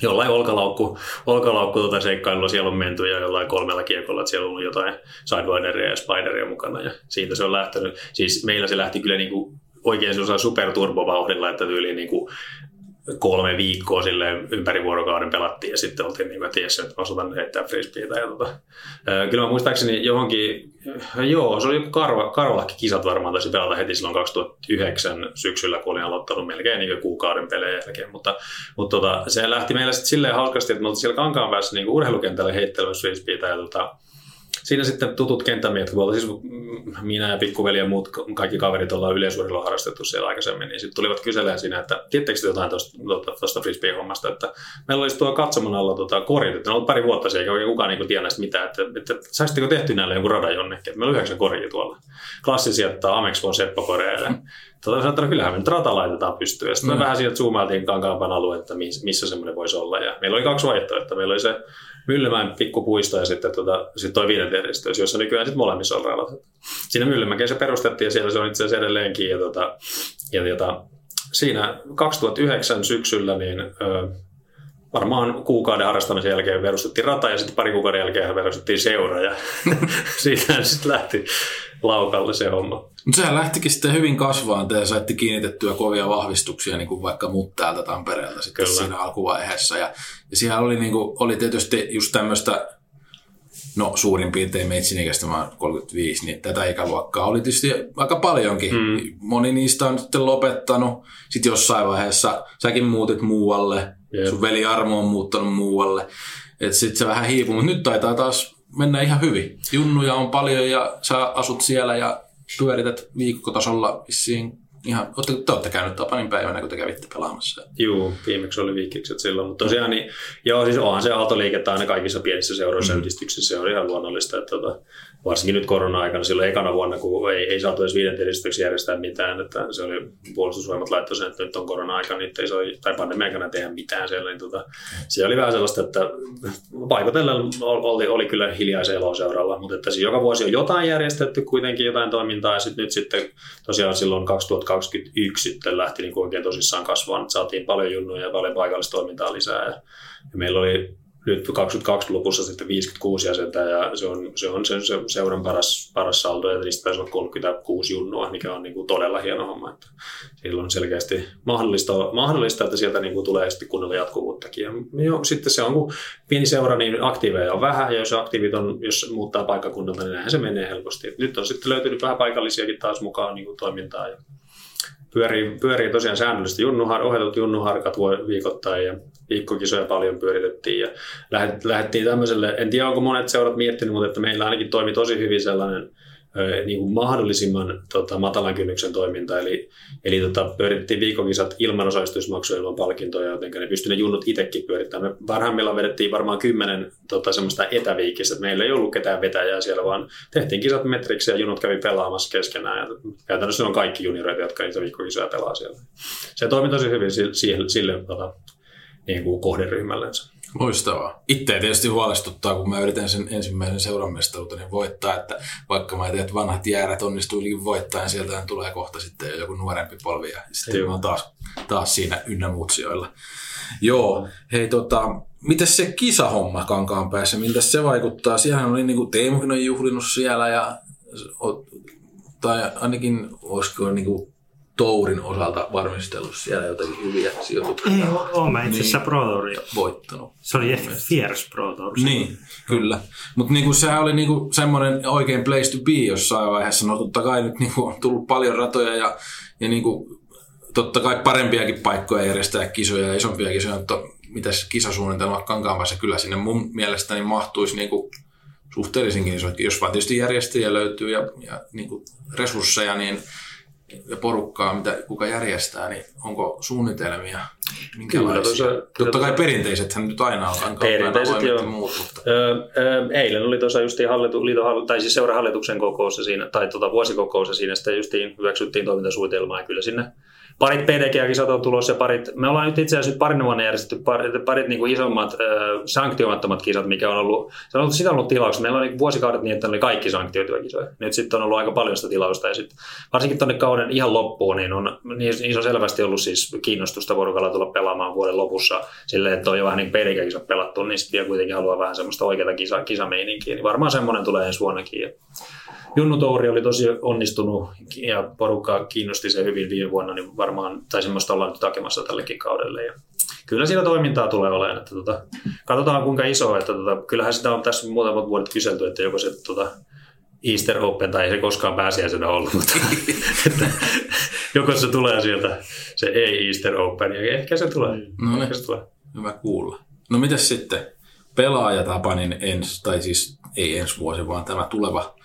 jollain olkalaukku, olkalaukku tuota seikkailua siellä on menty ja jollain kolmella kiekolla, että siellä on ollut jotain Sidewineria ja Spideria mukana ja siitä se on lähtenyt. Siis meillä se lähti kyllä niin kuin oikein superturbovauhdilla, että tyyliin niin kuin kolme viikkoa sille ympäri vuorokauden pelattiin ja sitten oltiin niin kuin, että että osataan heittää frisbeitä. Ja tota, kyllä mä muistaakseni johonkin, joo, se oli joku karva, Karvalakki kisat varmaan taisi pelata heti silloin 2009 syksyllä, kun olin aloittanut melkein niin kuukauden pelejä jälkeen. Mutta, mutta tota, se lähti meillä sitten silleen hauskasti, että me oltiin siellä kankaan päässä niin urheilukentällä heittelemässä frisbeitä ja tota, siinä sitten tutut kenttämiehet, kun siis minä ja pikkuveli ja muut kaikki kaverit ollaan yleisurheilua harrastettu siellä aikaisemmin, niin sitten tulivat kyselemään siinä, että tiedättekö jotain tuosta, tuosta frisbee-hommasta, että meillä olisi tuo katsomon alla tota, korit, että ne on pari vuotta siellä, eikä kukaan niin tiedä näistä mitään, että, että, että saisitteko tehty näille jonkun radan jonnekin, että meillä on yhdeksän koria tuolla. Klassisia, että Amex von Seppo koreja. Tota, sanotaan, kyllähän me nyt rata laitetaan pystyyn. Ja sitten mm. vähän siitä zoomailtiin kankaapan alue, että missä semmoinen voisi olla. Ja meillä oli kaksi vaihtoehtoa. Meillä oli se Myllymäen pikkupuisto ja sitten tota, sit toi viidenteristys, jossa nykyään sitten molemmissa on radat. Siinä Myllymäkeen se perustettiin ja siellä se on itse asiassa edelleenkin. Ja, tota, ja tota, siinä 2009 syksyllä niin, ö, varmaan kuukauden harrastamisen jälkeen perustettiin rata ja sitten pari kuukauden jälkeen perustettiin seura ja siitä sitten lähti laukalle se homma. Mutta sehän lähtikin sitten hyvin kasvaan, te saitte kiinnitettyä kovia vahvistuksia, niin kuin vaikka mut täältä Tampereelta sitten Kyllä. siinä alkuvaiheessa. Ja, ja siellä oli, niin kuin, oli tietysti just tämmöistä no suurin piirtein meitsin ikäistä, mä 35, niin tätä ikäluokkaa oli tietysti aika paljonkin. Mm. Moni niistä on sitten lopettanut. Sitten jossain vaiheessa säkin muutit muualle, yep. sun veli Armo on muuttanut muualle. Että sitten se vähän hiipuu, mutta nyt taitaa taas mennä ihan hyvin. Junnuja on paljon ja sä asut siellä ja pyörität viikkotasolla vissiin ihan, ootte, te olette käynyt Tapanin päivänä, kun te kävitte pelaamassa. Joo, viimeksi oli viikikset silloin, mutta tosiaan niin, joo, siis onhan se autoliikettä aina kaikissa pienissä seuroissa mm. yhdistyksissä, se on ihan luonnollista, että tota, varsinkin nyt korona-aikana, silloin ekana vuonna, kun ei, ei saatu edes viiden järjestää mitään, että se oli puolustusvoimat laittoi sen, että nyt on korona-aika, niin ei soi, tai pandemia aikana tehdä mitään siellä, niin tota, se oli vähän sellaista, että paikotellen oli, oli kyllä hiljaisen eloseuralla, mutta että siis joka vuosi on jotain järjestetty kuitenkin, jotain toimintaa, ja sitten nyt sitten tosiaan silloin 2021 sitten lähti niin oikein tosissaan kasvaa, että saatiin paljon junnuja ja paljon paikallista toimintaa lisää, ja, ja meillä oli nyt 22 lopussa sitten 56 jäsentä ja se on, se on sen se seuran paras, paras saldo ja niistä taisi olla 36 junnua, mikä on niin kuin todella hieno homma. Että silloin on selkeästi mahdollista, mahdollista että sieltä niin kuin tulee sitten kunnolla jatkuvuuttakin. Ja jo, sitten se on, kun pieni seura, niin aktiiveja on vähän ja jos aktiivit on, jos muuttaa paikkakunnalta, niin näinhän se menee helposti. Et nyt on sitten löytynyt vähän paikallisiakin taas mukaan niin kuin toimintaa ja pyörii, pyörii tosiaan säännöllisesti. Junnuhar, ohjatut junnuharkat viikoittain ja viikkokisoja paljon pyöritettiin ja lähdettiin tämmöiselle, en tiedä onko monet seurat miettinyt, mutta että meillä ainakin toimi tosi hyvin sellainen niin kuin mahdollisimman tota, matalan kynnyksen toiminta. Eli, eli tota, pyöritettiin viikokisat ilman osallistusmaksuja, ilman palkintoja, joten ne pystyivät ne junnut itsekin pyörittämään. Me parhaimmillaan vedettiin varmaan kymmenen tota, semmoista etäviikistä. Meillä ei ollut ketään vetäjää siellä, vaan tehtiin kisat metriksi ja junut kävi pelaamassa keskenään. Ja käytännössä on kaikki junioreita, jotka niitä viikkokisoja pelaa siellä. Se toimi tosi hyvin sille, sille tota, niin kuin kohderyhmällensä. Loistavaa. Itse tietysti huolestuttaa, kun mä yritän sen ensimmäisen seuranmestaruuteni voittaa, että vaikka mä tiedän, että vanhat jäärät onnistuilikin voittaa, niin sieltä tulee kohta sitten joku nuorempi polvi ja sitten mä taas, taas siinä ynnä muutsioilla. Joo, hei tota, miten se kisahomma kankaan päässä, miltä se vaikuttaa? Siellähän oli niin kuin Teemukin on juhlinut siellä ja tai ainakin olisiko niin kuin Tourin osalta varmistellut siellä jotakin hyviä sijoituksia. Ei ole, mä itse asiassa niin, Pro Touria voittanut. Se oli ehkä Fierce Pro Tour. Niin, kyllä. Mutta niinku, sehän oli niinku semmoinen oikein place to be jossain vaiheessa. No totta kai nyt niinku, on tullut paljon ratoja ja, ja niinku, totta kai parempiakin paikkoja järjestää kisoja ja isompia kisoja, mutta mitäs kisasuunnitelma kankaanpäässä kyllä sinne mun mielestäni mahtuisi niinku, suhteellisinkin isoikin, jos vaan tietysti järjestäjiä löytyy ja, ja niinku, resursseja, niin ja porukkaa, mitä kuka järjestää, niin onko suunnitelmia? Kyllä, tuossa, Totta kai perinteisethän nyt aina on. Perinteiset joo. Muut, mutta... öö, öö, eilen oli tuossa justiin hallitu, liiton, tai siis seurahallituksen kokous siinä, tai tuota vuosikokous ja siinä sitten justiin hyväksyttiin toimintasuunnitelmaa ja kyllä sinne parit PDG-kisat on tulossa ja parit, me ollaan nyt itse asiassa parin vuonna järjestetty parit, parit niin kuin isommat äh, sanktioimattomat kisat, mikä on ollut, se on ollut, sitä on ollut tilauksessa. Meillä oli niin vuosikaudet niin, että ne oli kaikki sanktioituja kisoja. Nyt sitten on ollut aika paljon sitä tilausta ja sitten varsinkin tuonne kauden ihan loppuun, niin on, niin, niin on selvästi ollut siis kiinnostusta porukalla tulla pelaamaan vuoden lopussa silleen, että on jo vähän niin PDG-kisat pelattu, niin sitten kuitenkin haluaa vähän semmoista oikeaa kisa, kisameininkiä, niin varmaan semmoinen tulee ensi vuonnakin. Ja Junnu Touri oli tosi onnistunut ja porukka kiinnosti se hyvin viime vuonna, niin varmaan, tai semmoista ollaan nyt hakemassa tällekin kaudelle. Ja kyllä siinä toimintaa tulee olemaan. Että tota, katsotaan kuinka iso, että tota, kyllähän sitä on tässä muutamat vuodet kyselty, että joko se tota, Easter Open tai ei se koskaan pääsiäisenä ollut, mutta että, joko se tulee sieltä se ei Easter Open ja ehkä se tulee. No niin, ehkä se tulee. hyvä kuulla. No mitäs sitten pelaajatapanin ens, tai siis ei ensi vuosi, vaan tämä tuleva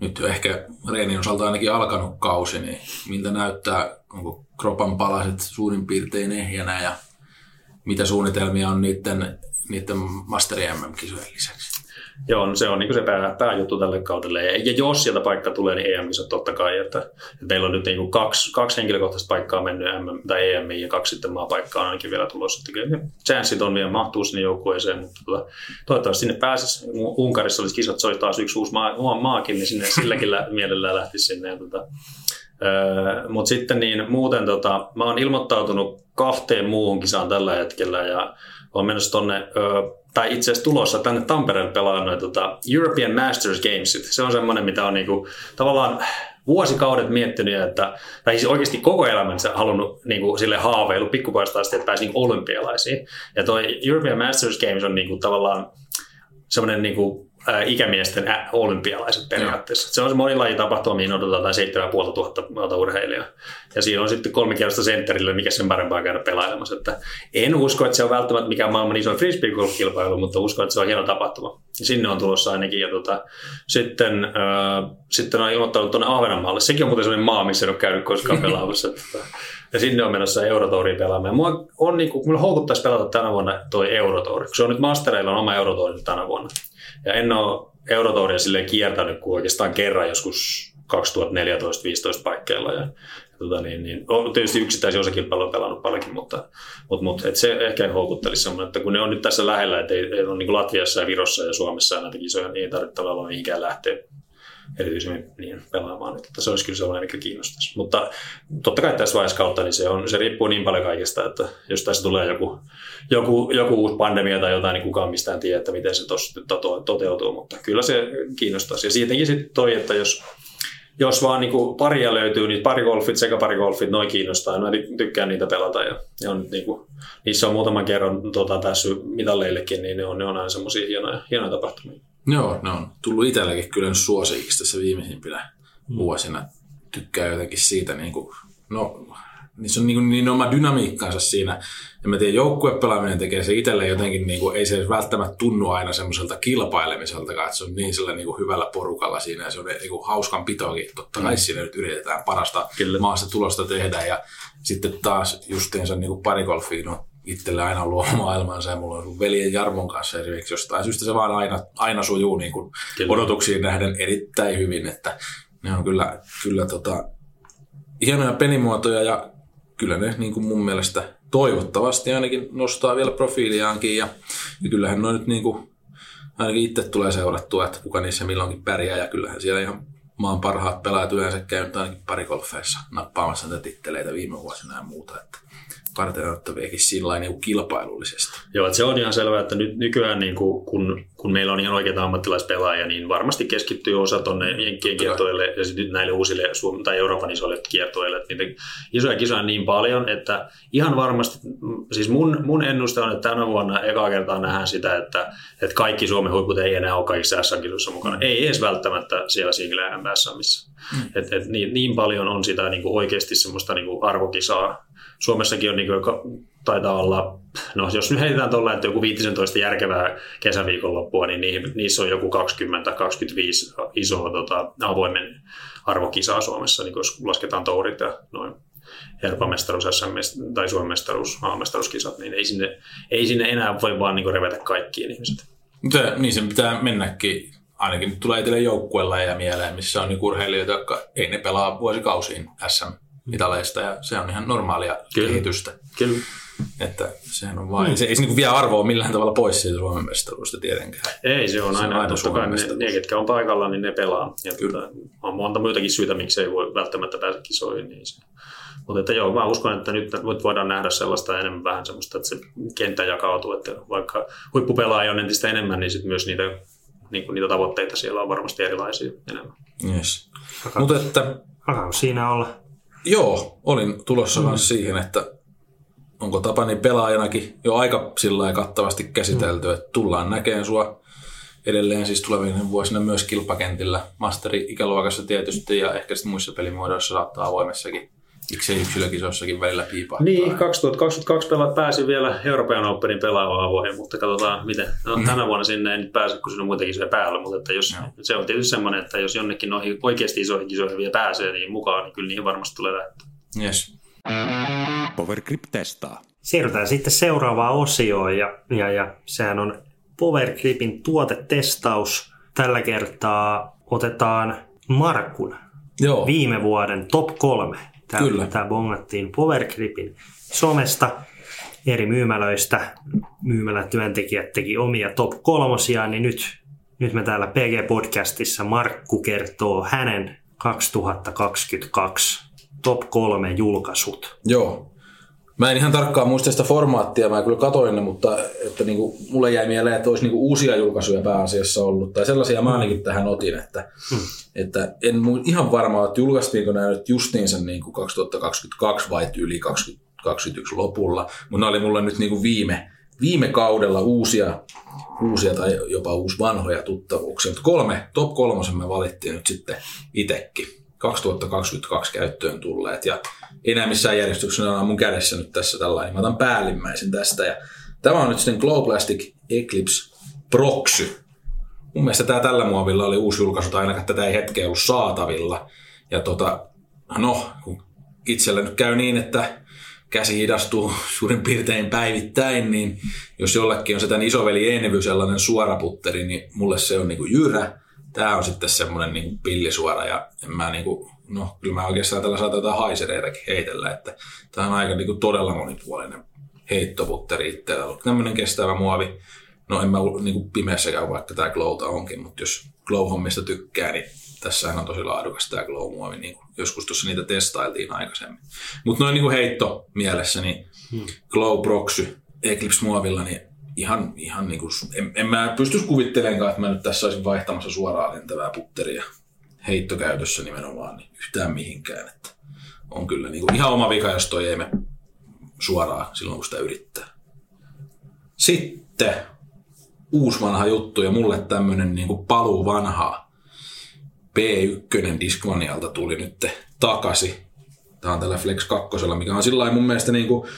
nyt ehkä reenin osalta ainakin alkanut kausi, niin miltä näyttää, onko kropan palaset suurin piirtein ehjänä ja mitä suunnitelmia on niiden, niiden Master MM-kisojen lisäksi? Joo, no se on niin se pää, pääjuttu tälle kaudelle. Ja, ja jos sieltä paikka tulee, niin em totta kai. Että, että meillä on nyt niin kaksi, kaksi henkilökohtaista paikkaa mennyt MM, tai EM ja kaksi sitten maapaikkaa on ainakin vielä tulossa. Että kyllä chanssit on vielä mahtuu sinne joukkueeseen, mutta tuota, toivottavasti sinne pääsisi. Unkarissa olisi kisat, se olisi taas yksi uusi maa, maakin, niin sinne silläkin mielellään lähtisi sinne. Tuota, Öö, Mutta sitten niin muuten tota, mä oon ilmoittautunut kahteen muuhun kisaan tällä hetkellä ja on menossa tonne, öö, tai itse asiassa tulossa tänne Tampereelle pelaa noin tota European Masters Gamesit. Se on semmoinen, mitä on niinku, tavallaan vuosikaudet miettinyt, että, tai siis oikeasti koko elämänsä halunnut niin kuin, sille haaveilu pikkupaista asti, että pääsi niin olympialaisiin. Ja toi European Masters Games on niin kuin, tavallaan semmoinen niin kuin, ikämiesten olympialaiset periaatteessa. Se on se monilajitapahtuma, mihin odotetaan 7500 urheilijaa. Ja siinä on sitten kolme kierrosta sentterille, mikä sen parempaa käydä pelailemassa. Että en usko, että se on välttämättä mikään maailman iso frisbee kilpailu mutta uskon, että se on hieno tapahtuma. Sinne on tulossa ainakin. Ja tota, sitten, äh, sitten on ilmoittanut tuonne Ahvenanmaalle. Sekin on muuten sellainen maa, missä en ole käynyt koskaan pelaamassa. Ja sinne on menossa Eurotouriin pelaamaan. Mua on niin kuin, mulla houkuttaisi pelata tänä vuonna toi Eurotouri. Se on nyt Mastereilla on oma Eurotouri tänä vuonna. Ja en ole Eurotouria silleen kiertänyt kuin oikeastaan kerran joskus 2014-2015 paikkeilla. Ja, tota niin, niin, on tietysti yksittäisiä osakilpailuja pelannut paljonkin, mutta, mutta, mutta et se ehkä houkuttelisi semmoinen, että kun ne on nyt tässä lähellä, että ei, ei ole niin Latviassa ja Virossa ja Suomessa ja näitä kisoja, niin ei tarvitse tavallaan mihinkään lähteä erityisemmin niin pelaamaan. Että se olisi kyllä sellainen, mikä kiinnostaisi. Mutta totta kai tässä vaiheessa kautta niin se, on, se riippuu niin paljon kaikesta, että jos tässä tulee joku, joku, joku uusi pandemia tai jotain, niin kukaan mistään tiedä, että miten se tos, to, toteutuu. Mutta kyllä se kiinnostaisi. Ja siitäkin sitten toi, että jos jos vaan niin paria löytyy, niin parigolfit sekä parigolfit, noin kiinnostaa. Mä tykkään niitä pelata ja, ja on, niin kuin, niissä on muutaman kerran tota, tässä mitalleillekin, niin ne on, ne on aina semmoisia hienoja, hienoja tapahtumia. Joo, ne on tullut itselläkin kyllä suosiiksi tässä viimeisimpinä mm. vuosina. Tykkää jotenkin siitä, niin kuin, no niin se on niin, niin oma dynamiikkansa siinä. Ja mä tiedän, joukkuepelaaminen tekee se itselle jotenkin, niin kuin, ei se välttämättä tunnu aina semmoiselta kilpailemiselta, että se on niin sillä niin kuin hyvällä porukalla siinä ja se on niin kuin hauskan pitoakin. Totta kai mm. siinä nyt yritetään parasta Kyllä. maassa tulosta tehdä ja sitten taas justiinsa niin kuin parigolfiin no, itselle aina ollut maailmansa ja mulla on ollut veljen Jarmon kanssa esimerkiksi jostain syystä se vaan aina, aina sujuu niin kuin odotuksiin nähden erittäin hyvin, että ne on kyllä, kyllä tota, hienoja pelimuotoja ja kyllä ne niin kuin mun mielestä toivottavasti ainakin nostaa vielä profiiliaankin ja, ja kyllähän noin nyt niin kuin, ainakin itse tulee seurattua, että kuka niissä milloinkin pärjää ja kyllähän siellä ihan maan parhaat pelaajat yleensä käynyt ainakin parikolfeissa nappaamassa näitä titteleitä viime vuosina ja muuta. Että varteenottaviakin sillä niin kilpailullisesti. Joo, että se on ihan selvää, että nyt nykyään niin kuin, kun, kun meillä on ihan oikeita ammattilaispelaajia, niin varmasti keskittyy osa tuonne Jenkkien kiertoille ja sitten näille uusille Suomen tai Euroopan isoille kiertoille. Että niitä isoja kisoja on niin paljon, että ihan varmasti, siis mun, mun ennuste on, että tänä vuonna eka kertaa nähdään sitä, että, että kaikki Suomen huiput ei enää ole kaikissa SM-kisoissa mukana. Ei edes välttämättä siellä single missä. Mm. Et, et niin, niin, paljon on sitä niin kuin oikeasti semmoista niin kuin arvokisaa Suomessakin on niin kuin, taitaa olla, no jos nyt heitetään tuolla, että joku 15 järkevää kesäviikonloppua, niin niissä on joku 20-25 isoa tota, avoimen arvokisaa Suomessa, niin jos lasketaan tourit ja noin Euroopan mestaruus, SM tai Suomen mestaruus, niin ei sinne, ei sinne enää voi vaan niin revetä kaikkiin ihmiset. Mutta niin sen pitää mennäkin. Ainakin tulee itselle joukkueella ja mieleen, missä on niin urheilijoita, jotka ei ne pelaa vuosikausiin SM mitaleista ja se on ihan normaalia Kyllä. kehitystä. Kyllä. Että sehän on vain, mm. se ei se niin vie arvoa millään tavalla pois siitä Suomen mestaruudesta tietenkään. Ei, se on se aina, on aina totta kai ne, ne, ketkä on paikalla, niin ne pelaa. Ja Kyllä. Tuota, on monta muitakin syitä, miksi ei voi välttämättä päästä kisoihin. Niin se. Mutta että joo, mä uskon, että nyt voidaan nähdä sellaista enemmän vähän semmoista, että se kenttä jakautuu, että vaikka huippupelaajia on entistä enemmän, niin sitten myös niitä, niin kuin niitä tavoitteita siellä on varmasti erilaisia enemmän. Yes. Mutta että... siinä olla Joo, olin tulossa mm. siihen, että onko Tapani pelaajanakin jo aika sillä kattavasti käsitelty, mm. että tullaan näkeen sua edelleen siis tulevina vuosina myös kilpakentillä, masteri-ikäluokassa tietysti ja ehkä sitten muissa pelimuodoissa saattaa avoimessakin Miksei yksilökisossakin välillä piipahtaa? Niin, 2022 pelaat pääsi vielä Euroopan Openin pelaamaan avoihin, mutta katsotaan miten. No, mm. tänä vuonna sinne ei nyt pääse, kun siinä on muitakin kisoja päällä, mutta että jos, se on tietysti semmoinen, että jos jonnekin noihin oikeasti isoihin kisoihin vielä pääsee niin mukaan, niin kyllä niihin varmasti tulee lähteä. Yes. Powergrip testaa. Siirrytään sitten seuraavaan osioon ja, ja, ja sehän on Powergripin tuotetestaus. Tällä kertaa otetaan Markun Joo. viime vuoden top kolme Tämä, Kyllä. tämä bongattiin Powergripin somesta eri myymälöistä. Myymälätyöntekijät teki omia top kolmosia, niin nyt, nyt me täällä PG-podcastissa Markku kertoo hänen 2022 top kolme julkaisut. Joo. Mä en ihan tarkkaan muista sitä formaattia, mä kyllä katoin ne, mutta että niinku, mulle jäi mieleen, että olisi niinku uusia julkaisuja pääasiassa ollut, tai sellaisia mä ainakin tähän otin, että, hmm. että en ihan varma, että julkaistiinko nämä nyt justiinsa niinku 2022 vai yli 2021 lopulla, mutta ne oli mulle nyt niinku viime viime kaudella uusia, uusia tai jopa uusi vanhoja tuttavuuksia. Mutta kolme, top kolmosen me valittiin nyt sitten itsekin. 2022 käyttöön tulleet ja enää missään järjestyksessä on mun kädessä nyt tässä tällainen. Mä otan päällimmäisen tästä ja tämä on nyt sitten Glow Plastic Eclipse Proxy. Mun mielestä tämä tällä muovilla oli uusi julkaisu, tai ainakaan tätä ei hetkeä ollut saatavilla. Ja tota, no, kun itsellä nyt käy niin, että käsi hidastuu suurin piirtein päivittäin, niin jos jollekin on se tämän isoveli Envy sellainen suoraputteri, niin mulle se on niin kuin jyrä. Tämä on sitten semmoinen niin pillisuora ja en mä niin kuin, no kyllä mä oikeastaan tällä saatan jotain haisereitakin heitellä, että tämä on aika niin kuin todella monipuolinen heittoputteri itsellä. Tämmöinen kestävä muovi. No en mä niin kuin pimeässä käy, vaikka tämä Glowta onkin, mutta jos Glow-hommista tykkää, niin tässä on tosi laadukas tämä Glow-muovi, niin kuin joskus tuossa niitä testailtiin aikaisemmin. Mutta noin niin heitto mielessä, niin hmm. Glow Proxy Eclipse-muovilla, niin ihan, ihan niin kuin, en, en mä pysty kuvittelemaan, että mä nyt tässä olisin vaihtamassa suoraan lentävää putteria heittokäytössä nimenomaan niin yhtään mihinkään. Että on kyllä niin kuin ihan oma vika, jos toi ei me suoraan silloin, kun sitä yrittää. Sitten uusi vanha juttu ja mulle tämmöinen niin kuin paluu vanhaa. P1 Discmanialta tuli nyt takaisin. Tämä on tällä Flex 2, mikä on sillä mun mielestä niin kuin,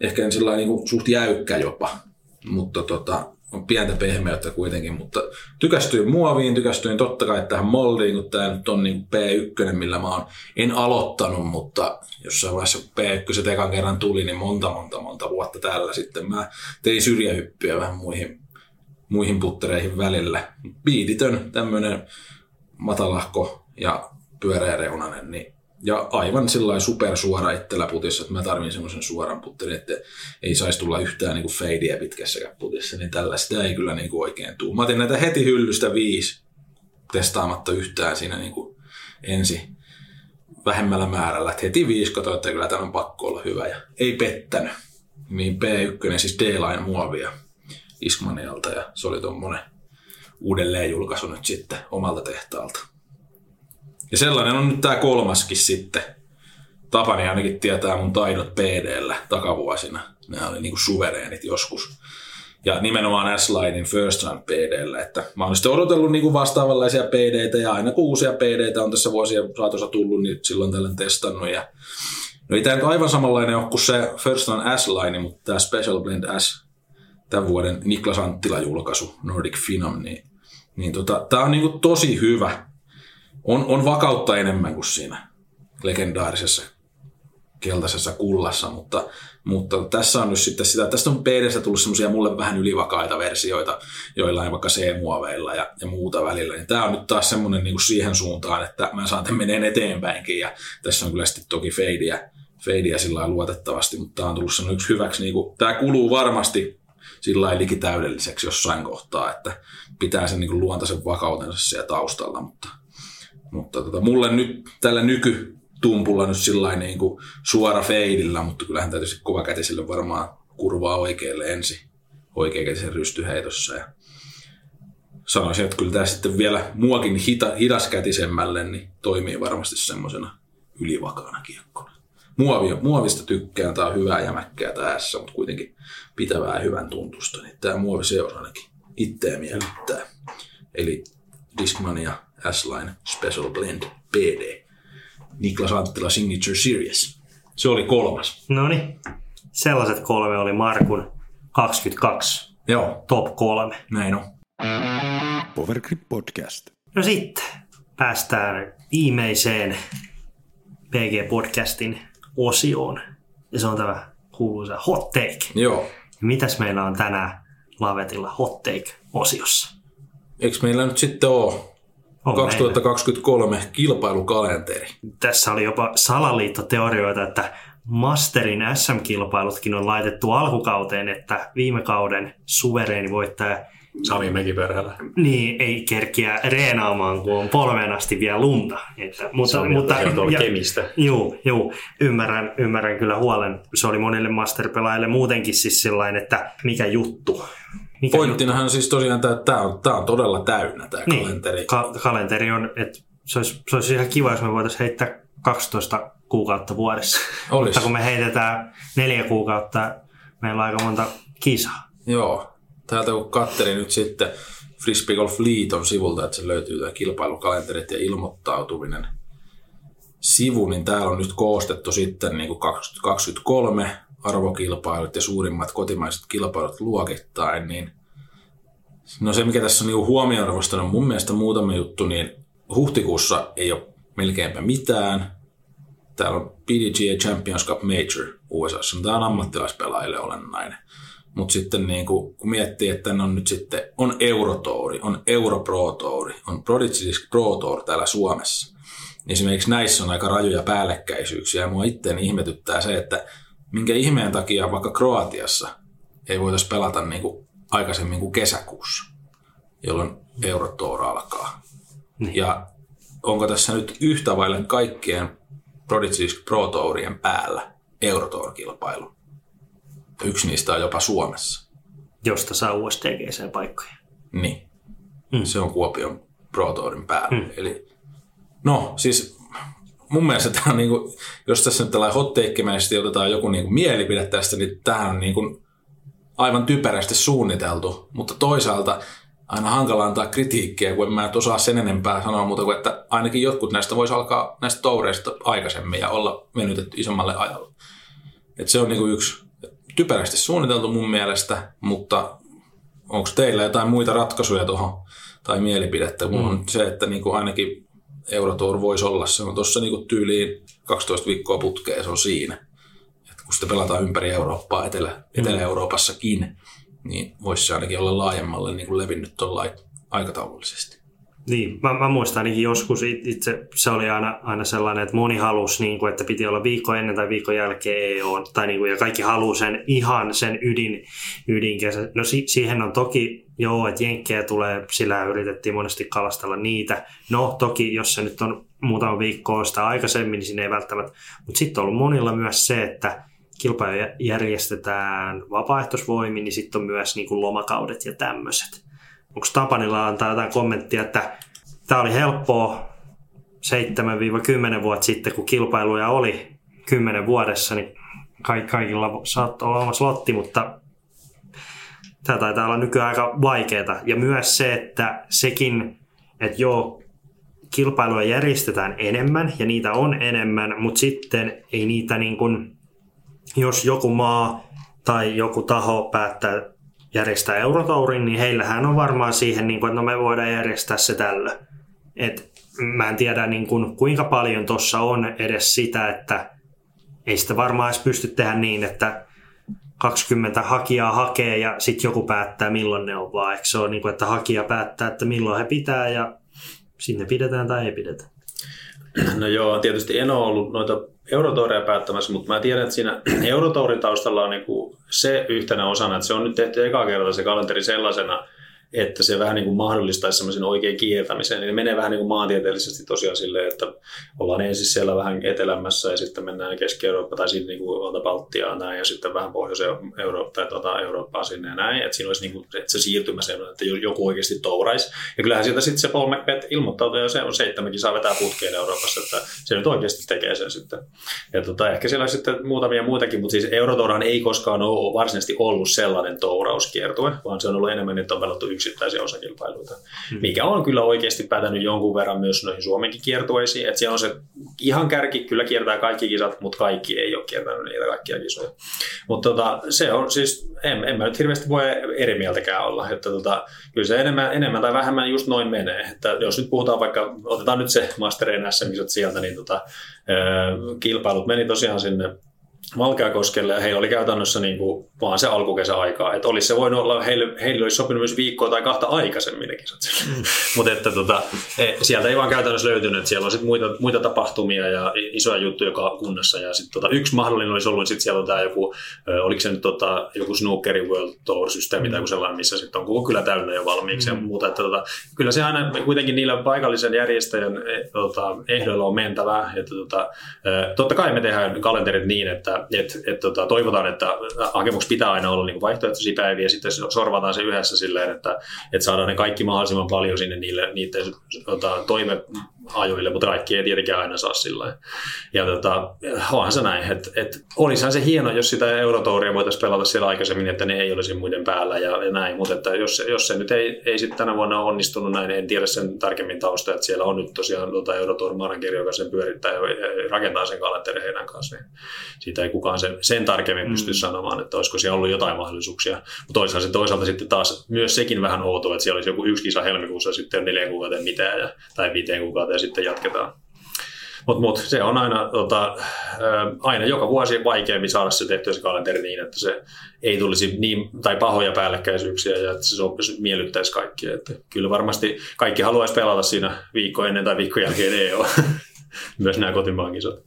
ehkä sillä niin kuin suht jäykkä jopa. Mutta tota, on pientä pehmeyttä kuitenkin, mutta tykästyin muoviin, tykästyin totta kai tähän moldiin, kun tämä nyt on niin P1, millä mä oon, en aloittanut, mutta jossain vaiheessa P1 ekan kerran tuli, niin monta, monta, monta vuotta tällä sitten mä tein syrjähyppyjä vähän muihin, muihin puttereihin välillä. Biititön, tämmöinen matalahko ja pyöreä reunanen, niin ja aivan sillä supersuora itsellä putissa, että mä tarvin semmoisen suoran putterin, että ei saisi tulla yhtään niin feidiä pitkässäkään putissa, niin tällaista ei kyllä niin kuin oikein tule. Mä otin näitä heti hyllystä viisi testaamatta yhtään siinä niin kuin ensi vähemmällä määrällä. Että heti viisi katsoin, että kyllä tämä on pakko olla hyvä ja ei pettänyt. Niin P1, siis D-Line muovia Ismanialta ja se oli tuommoinen uudelleen julkaisu nyt sitten omalta tehtaalta. Ja sellainen on nyt tämä kolmaskin sitten. Tapani ainakin tietää mun taidot PDllä takavuosina. Ne oli niinku suvereenit joskus. Ja nimenomaan S-Linein First Run PDllä, että mä oon sitten odotellut niinku vastaavanlaisia PDtä ja aina kun uusia PDtä on tässä vuosien saatossa tullut, niin silloin tällä testannut. Ja no ei tämä nyt aivan samanlainen ole kuin se First Run S-Line, mutta tämä Special Blend S, tämän vuoden Niklas Anttila-julkaisu, Nordic Phenom, niin, niin tota, tämä on niinku tosi hyvä on, on vakautta enemmän kuin siinä legendaarisessa keltaisessa kullassa, mutta, mutta tässä on nyt sitten sitä, tästä on PDstä tullut semmoisia mulle vähän ylivakaita versioita, joilla vaikka C-muoveilla ja, ja muuta välillä. Niin tämä on nyt taas semmoinen niin kuin siihen suuntaan, että mä saan tämän meneen eteenpäinkin ja tässä on kyllä sitten toki feidiä, feidiä sillä luotettavasti, mutta tämä on tullut semmoinen yksi hyväksi, niin kuin, tämä kuluu varmasti sillä lailla täydelliseksi jossain kohtaa, että pitää sen niin kuin luontaisen vakautensa siellä taustalla, mutta mutta tota, mulle nyt tällä nykytumpulla nyt sillä niin kuin suora feidillä, mutta kyllähän täytyisi kovakätiselle varmaan kurvaa oikealle ensi oikeakätisen rystyheitossa. Ja sanoisin, että kyllä tämä sitten vielä muakin hita, hidaskätisemmälle niin toimii varmasti semmoisena ylivakaana kiekkona. Muovi, muovista tykkään, tämä on hyvää jämäkkää tässä, mutta kuitenkin pitävää hyvän tuntusta. Niin tämä muovi se ainakin itseä miellyttää. Eli Discmania S-Line Special Blend PD. Niklas Anttila Signature Series. Se oli kolmas. No niin. Sellaiset kolme oli Markun 22. Joo. Top kolme. Näin on. Powergrip Podcast. No sitten päästään viimeiseen PG-podcastin osioon. Ja se on tämä kuuluisa hot take. Joo. Mitäs meillä on tänään Lavetilla hot take-osiossa? Eikö meillä nyt sitten ole on 2023 meillä. kilpailukalenteri. Tässä oli jopa salaliittoteorioita, että Masterin SM-kilpailutkin on laitettu alkukauteen, että viime kauden suvereeni voittaja Sami Mekiperhälä. Niin, ei kerkiä reenaamaan, kun on polveen asti vielä lunta. Että, mutta, oli mutta, ja, kemistä. Juu, juu, ymmärrän, ymmärrän kyllä huolen. Se oli monille masterpelaajille muutenkin siis sellainen, että mikä juttu. Mikä Pointtinahan on siis tosiaan tämä, että tämä on, tämä on todella täynnä tämä niin, kalenteri. Ka- kalenteri on, että se olisi, se olisi ihan kiva, jos me voitaisiin heittää 12 kuukautta vuodessa. Olisi. Mutta kun me heitetään neljä kuukautta, meillä on aika monta kisaa. Joo, täältä kun katselin nyt sitten Frisbee Golf Liiton sivulta, että se löytyy tämä kilpailukalenterit ja ilmoittautuminen sivu, niin täällä on nyt koostettu sitten niin kuin 2023 arvokilpailut ja suurimmat kotimaiset kilpailut luokittain, niin no se, mikä tässä on niin huomioarvosta, on mun mielestä muutama juttu, niin huhtikuussa ei ole melkeinpä mitään. Täällä on PDGA Champions Cup Major USA. Tämä on ammattilaispelaajille olennainen. Mutta sitten niin kun, kun miettii, että on nyt sitten on Eurotouri, on Euro Pro Touri, on Prodigy Pro Tour täällä Suomessa. Esimerkiksi näissä on aika rajoja päällekkäisyyksiä. Ja mua itteen ihmetyttää se, että minkä ihmeen takia vaikka Kroatiassa ei voitaisi pelata niin kuin aikaisemmin kuin kesäkuussa, jolloin Eurotour alkaa. Niin. Ja onko tässä nyt yhtä vaille kaikkien Prodigy Pro Tourien päällä Eurotour-kilpailu? Yksi niistä on jopa Suomessa. Josta saa USTGC-paikkoja. Niin. Mm. Se on Kuopion Pro Tourin päällä. Mm. Eli, no siis mun mielestä tämä on niin kuin, jos tässä nyt tällainen hot otetaan joku niin kuin mielipide tästä, niin tämähän on niin kuin aivan typerästi suunniteltu, mutta toisaalta aina hankala antaa kritiikkiä, kun en mä et osaa sen enempää sanoa muuta kuin, että ainakin jotkut näistä voisi alkaa näistä toureista aikaisemmin ja olla venytetty isommalle ajalle. Et se on niin kuin yksi typerästi suunniteltu mun mielestä, mutta onko teillä jotain muita ratkaisuja tuohon tai mielipidettä? Mulla on mm. se, että niin kuin ainakin Eurotour voisi olla. Se on tuossa niin tyyliin 12 viikkoa putkeen, se on siinä. Et kun sitä pelataan ympäri Eurooppaa, Etelä, mm. Etelä-Euroopassakin, niin voisi se ainakin olla laajemmalle niin kuin levinnyt tuolla aikataulullisesti. Niin, mä, mä muistan ainakin joskus itse, se oli aina, aina sellainen, että moni halusi, niin kuin, että piti olla viikko ennen tai viikko jälkeen EU, tai niin kuin, ja kaikki haluaa sen ihan sen ydin, ydinkesä. No si, siihen on toki, joo, että jenkkejä tulee, sillä yritettiin monesti kalastella niitä. No toki, jos se nyt on muutama viikko sitä aikaisemmin, niin sinne ei välttämättä. Mutta sitten on ollut monilla myös se, että kilpailu järjestetään vapaaehtoisvoimin, niin sitten on myös niin kuin lomakaudet ja tämmöiset onko Tapanilla antaa jotain kommenttia, että tämä oli helppoa 7-10 vuotta sitten, kun kilpailuja oli 10 vuodessa, niin kaikilla saattoi olla oma slotti, mutta tämä taitaa olla nykyään aika vaikeaa. Ja myös se, että sekin, että joo, kilpailuja järjestetään enemmän ja niitä on enemmän, mutta sitten ei niitä niin kuin, jos joku maa tai joku taho päättää järjestää Eurotourin, niin heillähän on varmaan siihen, niin kuin, että no me voidaan järjestää se tällä. Et mä en tiedä niin kuin, kuinka paljon tuossa on edes sitä, että ei sitä varmaan edes pysty tehdä niin, että 20 hakijaa hakee ja sitten joku päättää milloin ne on vaan. Eikö se ole niin kuin, että hakija päättää, että milloin he pitää ja sinne pidetään tai ei pidetä? No joo, tietysti en ole ollut noita Eurotouria päättämässä, mutta mä tiedän, että siinä Eurotourin taustalla on niinku se yhtenä osana, että se on nyt tehty eka kerta se kalenteri sellaisena, että se vähän niin kuin mahdollistaisi semmoisen oikein kiertämisen. Niin menee vähän niin kuin maantieteellisesti tosiaan silleen, että ollaan ensin siellä vähän etelämässä ja sitten mennään Keski-Eurooppa tai sitten niin kuin Baltiaa näin ja sitten vähän Pohjois-Eurooppaa tai tuota Eurooppaa sinne ja näin. Että siinä olisi niin kuin, että se siirtymä sellainen, että joku oikeasti touraisi. Ja kyllähän sieltä sitten se Paul McBeth ilmoittautuu ja se on seitsemänkin saa vetää putkeen Euroopassa, että se nyt oikeasti tekee sen sitten. Ja tota, ehkä siellä on sitten muutamia muitakin, mutta siis Eurotourahan ei koskaan ole varsinaisesti ollut sellainen tourauskiertue, vaan se on ollut enemmän, että on pelattu yksittäisiä osakilpailuita, hmm. mikä on kyllä oikeasti pätänyt jonkun verran myös noihin Suomenkin kiertueisiin, että siellä on se ihan kärki, kyllä kiertää kaikki kisat, mutta kaikki ei ole kiertänyt niitä kaikkia kisoja. Mutta tota, se on siis, en, en mä nyt hirveästi voi eri mieltäkään olla, että tota, kyllä se enemmän, enemmän tai vähemmän just noin menee, että jos nyt puhutaan vaikka, otetaan nyt se Master SM sieltä, niin tota, kilpailut meni tosiaan sinne Valkeakoskelle ja heillä oli käytännössä niin kuin vaan se alkukesäaikaa. Että olisi se voinut olla, heille, heille olisi sopinut myös viikkoa tai kahta aikaisemmin ne kisat. Mm. Mutta että tota, e, sieltä ei vaan käytännössä löytynyt, siellä on sit muita, muita tapahtumia ja isoja juttuja joka kunnassa. Ja sit tota, yksi mahdollinen olisi ollut, että siellä on tämä joku, oliko se nyt tota, joku Snookerin World Tour-systeemi mm. tai joku sellainen, missä sitten on koko kyllä täynnä jo valmiiksi mm. ja muuta. Että tota, kyllä se aina kuitenkin niillä paikallisen järjestäjän e, tota, ehdoilla on mentävää. Että tota, totta kai me tehdään kalenterit niin, että et, et, tota, toivotaan, että hakemus pitää aina olla niin vaihtoehtoisia päiviä ja sitten sorvataan se yhdessä silleen, että, että saadaan ne kaikki mahdollisimman paljon sinne niille, niiden tota, toime, ajoille, mutta kaikki ei tietenkään aina saa sillä Ja tota, onhan se näin, että et, olisihan se hieno, jos sitä Eurotouria voitaisiin pelata siellä aikaisemmin, että ne ei olisi muiden päällä ja, ja näin, mutta että jos, jos se nyt ei, ei sitten tänä vuonna onnistunut näin, en tiedä sen tarkemmin tausta, että siellä on nyt tosiaan tuota Eurotour manageri, joka sen pyörittää ja rakentaa sen kalenterin heidän kanssa, niin siitä ei kukaan sen, sen tarkemmin mm. pysty sanomaan, että olisiko siellä ollut jotain mahdollisuuksia. Mutta toisaalta, se, toisaalta sitten taas myös sekin vähän outoa, että siellä olisi joku yksi kisa helmikuussa sitten neljän kuukauden mitään ja, tai viiteen kuukauteen ja sitten jatketaan. Mutta mut, se on aina, tota, aina joka vuosi vaikeampi saada se tehtyä se kalenteri niin, että se ei tulisi niin, tai pahoja päällekkäisyyksiä ja että se sopisi, miellyttäisi kaikkia. Että kyllä varmasti kaikki haluaisi pelata siinä viikko ennen tai viikko jälkeen EO. Myös nämä kotimaan kisat.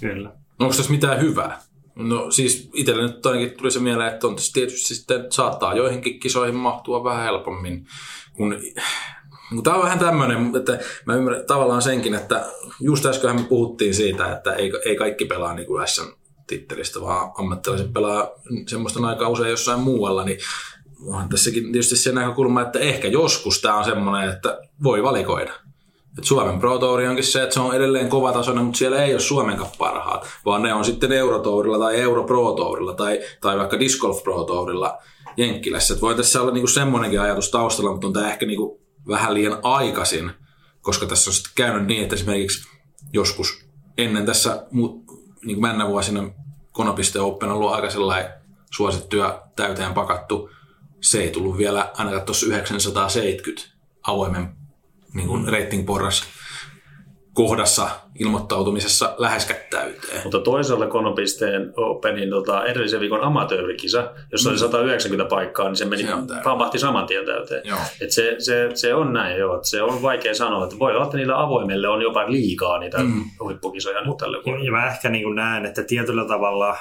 Kyllä. Onko tässä mitään hyvää? No siis itselle nyt ainakin tuli se mieleen, että on tietysti sitten saattaa joihinkin kisoihin mahtua vähän helpommin, kun tämä on vähän tämmöinen, että mä ymmärrän tavallaan senkin, että just äsken me puhuttiin siitä, että ei, ei kaikki pelaa niin kuin SM-tittelistä, vaan ammattilaiset pelaa semmoista aikaa usein jossain muualla, niin onhan tässäkin tietysti se näkökulma, että ehkä joskus tämä on semmoinen, että voi valikoida. Et Suomen Pro Tour onkin se, että se on edelleen kovatasoinen, mutta siellä ei ole Suomen parhaat, vaan ne on sitten Eurotourilla tai Euro Pro Tourilla tai, tai vaikka Disc Golf Pro Tourilla Jenkkilässä. Voi tässä olla niinku semmoinenkin ajatus taustalla, mutta on tämä ehkä niinku vähän liian aikaisin, koska tässä on sitten käynyt niin, että esimerkiksi joskus ennen tässä niin kuin mennä vuosina Konopiste Open on ollut aika sellainen suosittu ja täyteen pakattu. Se ei tullut vielä ainakaan tuossa 970 avoimen niin kuin rating-porras kohdassa ilmoittautumisessa läheskään täyteen. Mutta toisaalta Konopisteen Openin tota, edellisen viikon amatöörikisa, jossa mm. oli 190 paikkaa, niin se meni, se pamahti saman tien täyteen. Et se, se, se, on näin jo, että se on vaikea sanoa, että voi olla, että niillä avoimille on jopa liikaa niitä mm. huippukisoja nyt tälle vuodelle. Ja mä ehkä niin näen, että tietyllä tavalla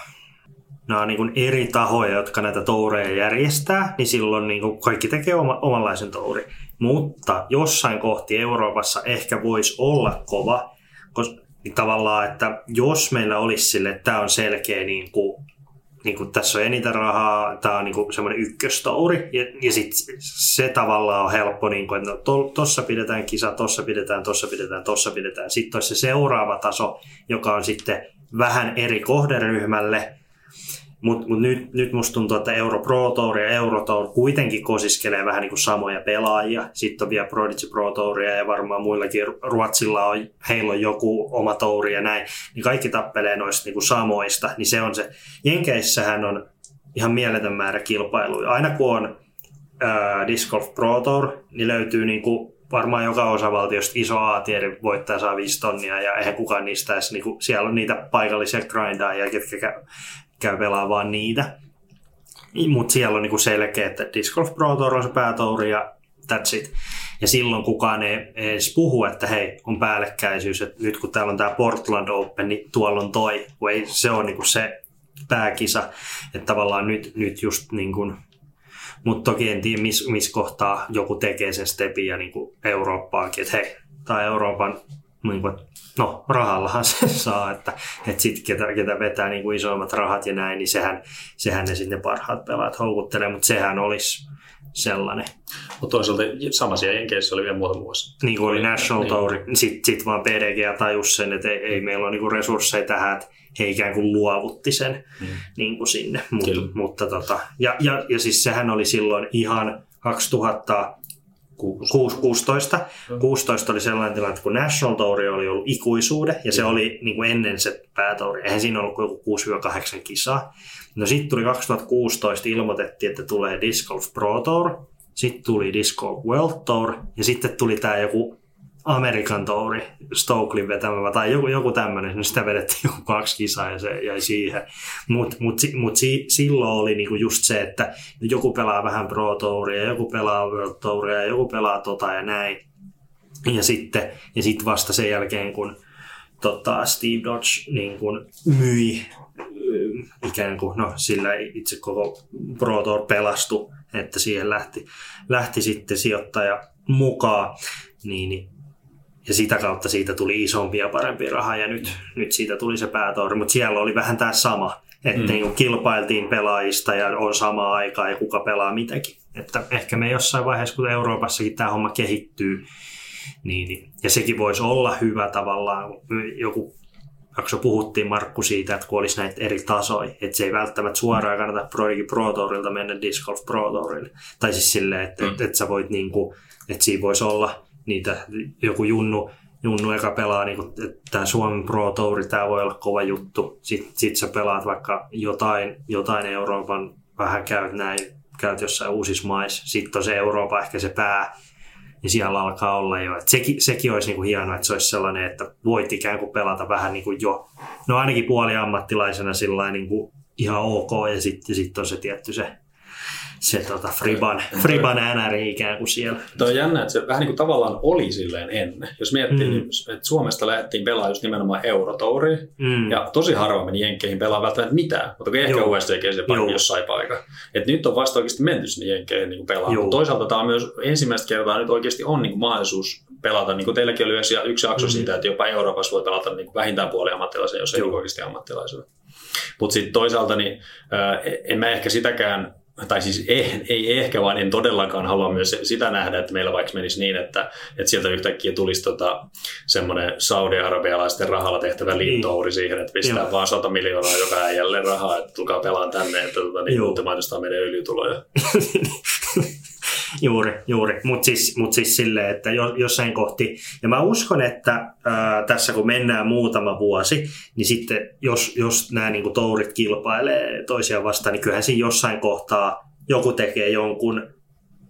nämä on niin eri tahoja, jotka näitä toureja järjestää, niin silloin niin kaikki tekee oma, omanlaisen touri. Mutta jossain kohti Euroopassa ehkä voisi olla kova, koska niin tavallaan, että jos meillä olisi sille, että tämä on selkeä niin kuin, niin kuin tässä on eniten rahaa, tämä on niin kuin semmoinen ykköstouri, ja, ja sitten se tavallaan on helppo, niin kuin, että no, to, tossa pidetään kisa, tossa pidetään, tossa pidetään, tossa pidetään. Sitten olisi se seuraava taso, joka on sitten vähän eri kohderyhmälle, mutta mut nyt, nyt musta tuntuu, että Euro Pro Tour ja Euro Tour kuitenkin kosiskelee vähän niin kuin samoja pelaajia. Sitten on vielä Prodigy Pro Touria ja varmaan muillakin Ruotsilla on, heillä on joku oma touri ja näin. Niin kaikki tappelee noista niin kuin samoista. Niin se on se. Jenkeissähän on ihan mieletön määrä kilpailuja. Aina kun on äh, Disc Golf Pro Tour, niin löytyy niin kuin varmaan joka osavaltiosta iso A-tieri voittaja saa 5 tonnia ja eihän kukaan niistä edes, niin kuin, siellä on niitä paikallisia grindaajia, ketkä käy pelaa vaan niitä. Mutta siellä on niinku selkeä, että Disc Golf Pro Tour on se päätouri ja that's it. Ja silloin kukaan ei edes puhu, että hei, on päällekkäisyys, että nyt kun täällä on tämä Portland Open, niin tuolla on toi, kun ei, se on niinku se pääkisa, että tavallaan nyt, nyt just niin kuin, mutta toki en tiedä, missä mis kohtaa joku tekee sen stepin ja niin kuin Eurooppaakin, että hei, tämä Euroopan niin kuin, no rahallahan se saa, että, että sitten ketä, ketä vetää niin kuin isoimmat rahat ja näin, niin sehän, sehän ne sitten parhaat pelaat houkuttelee, mutta sehän olisi sellainen. Mutta toisaalta samaisia jenkeissä oli vielä muutama vuosi. Niin kuin oli National niin. Tour, niin sitten sit vaan PDG tajus sen, että ei, ei meillä ole niin resursseja tähän, että he ikään kuin luovutti sen mm. niin kuin sinne. Mut, mutta tota, ja, ja, ja siis sehän oli silloin ihan 2000 16. 16 oli sellainen tilanne, että kun National Tour oli ollut ikuisuuden, ja se oli niin kuin ennen se päätouri, eihän siinä ollut joku 6-8 kisaa. No sitten tuli 2016, ilmoitettiin, että tulee Disc Golf Pro Tour, sitten tuli Disc Golf World Tour, ja sitten tuli tämä joku Amerikan Touri, Stokelin vetämä tai joku, joku tämmöinen, niin sitä vedettiin joku kaksi kisaa ja se jäi siihen. Mutta mut, mut si, silloin oli niinku just se, että joku pelaa vähän Pro Touria, joku pelaa World Touria joku pelaa tota ja näin. Ja sitten ja sit vasta sen jälkeen, kun tota, Steve Dodge niin kun myi ikään kuin, no sillä itse koko Pro Tour pelastui, että siihen lähti, lähti sitten sijoittaja mukaan, niin, niin ja sitä kautta siitä tuli isompi ja parempi raha ja nyt, nyt siitä tuli se päätori, mutta siellä oli vähän tämä sama, että mm. niin kilpailtiin pelaajista ja on sama aikaa ja kuka pelaa mitäkin. Että ehkä me jossain vaiheessa, kun Euroopassakin tämä homma kehittyy, Niin, niin. Ja sekin voisi olla hyvä tavallaan, joku jakso puhuttiin Markku siitä, että kun olisi näitä eri tasoja, että se ei välttämättä suoraan kannata Pro, Pro Tourilta mennä Disc Golf Pro Tourille. Tai siis silleen, että, mm. että, että sä voit niin kuin, että siinä voisi olla niitä, joku junnu, junnu eka pelaa, niin kuin, että tämä Suomen Pro Touri, tämä voi olla kova juttu. Sitten sit sä pelaat vaikka jotain, jotain Euroopan, vähän käyt näin, käyt jossain uusissa maissa. Sitten on se Eurooppa ehkä se pää, niin siellä alkaa olla jo. Et sekin, sekin olisi niinku hienoa, että se olisi sellainen, että voit ikään kuin pelata vähän niin kuin jo, no ainakin puoliammattilaisena sillä niin ihan ok, ja sitten sit on se tietty se se tota Friban, Friban NRI ikään kuin siellä. Tuo on jännä, että se vähän niin kuin tavallaan oli silleen ennen. Jos miettii, mm. niin, että Suomesta lähdettiin pelaamaan just nimenomaan Eurotouriin, mm. ja tosi harva meni Jenkkeihin pelaamaan välttämättä mitään, mutta ehkä Joo. USDG se pari jossain paikka. Et nyt on vasta oikeasti menty sinne Jenkkeihin niin pelaamaan. Toisaalta tämä on myös ensimmäistä kertaa nyt oikeasti on niin kuin mahdollisuus pelata, niin kuin teilläkin oli yksi jakso mm. siitä, että jopa Euroopassa voi pelata niin kuin vähintään puoli ammattilaisen, jos ei oikeasti ammattilaisuuden. Mutta sitten toisaalta niin, äh, en mä ehkä sitäkään tai siis ei, ei ehkä, vaan en todellakaan halua myös sitä nähdä, että meillä vaikka menisi niin, että, että sieltä yhtäkkiä tulisi tota, semmoinen saudi-arabialaisten rahalla tehtävä liittouri niin. siihen, että pistää Joo. vaan 100 miljoonaa joka äijälle rahaa, että tulkaa pelaan tänne, että tota, niin, ultimaatistaan meidän öljytuloja. juuri, juuri. Mutta siis, mut siis silleen, että jo, jossain kohti, ja mä uskon, että ää, tässä kun mennään muutama vuosi, niin sitten jos, jos nämä niin tourit kilpailee toisiaan vastaan, niin kyllähän siinä jossain kohtaa joku tekee jonkun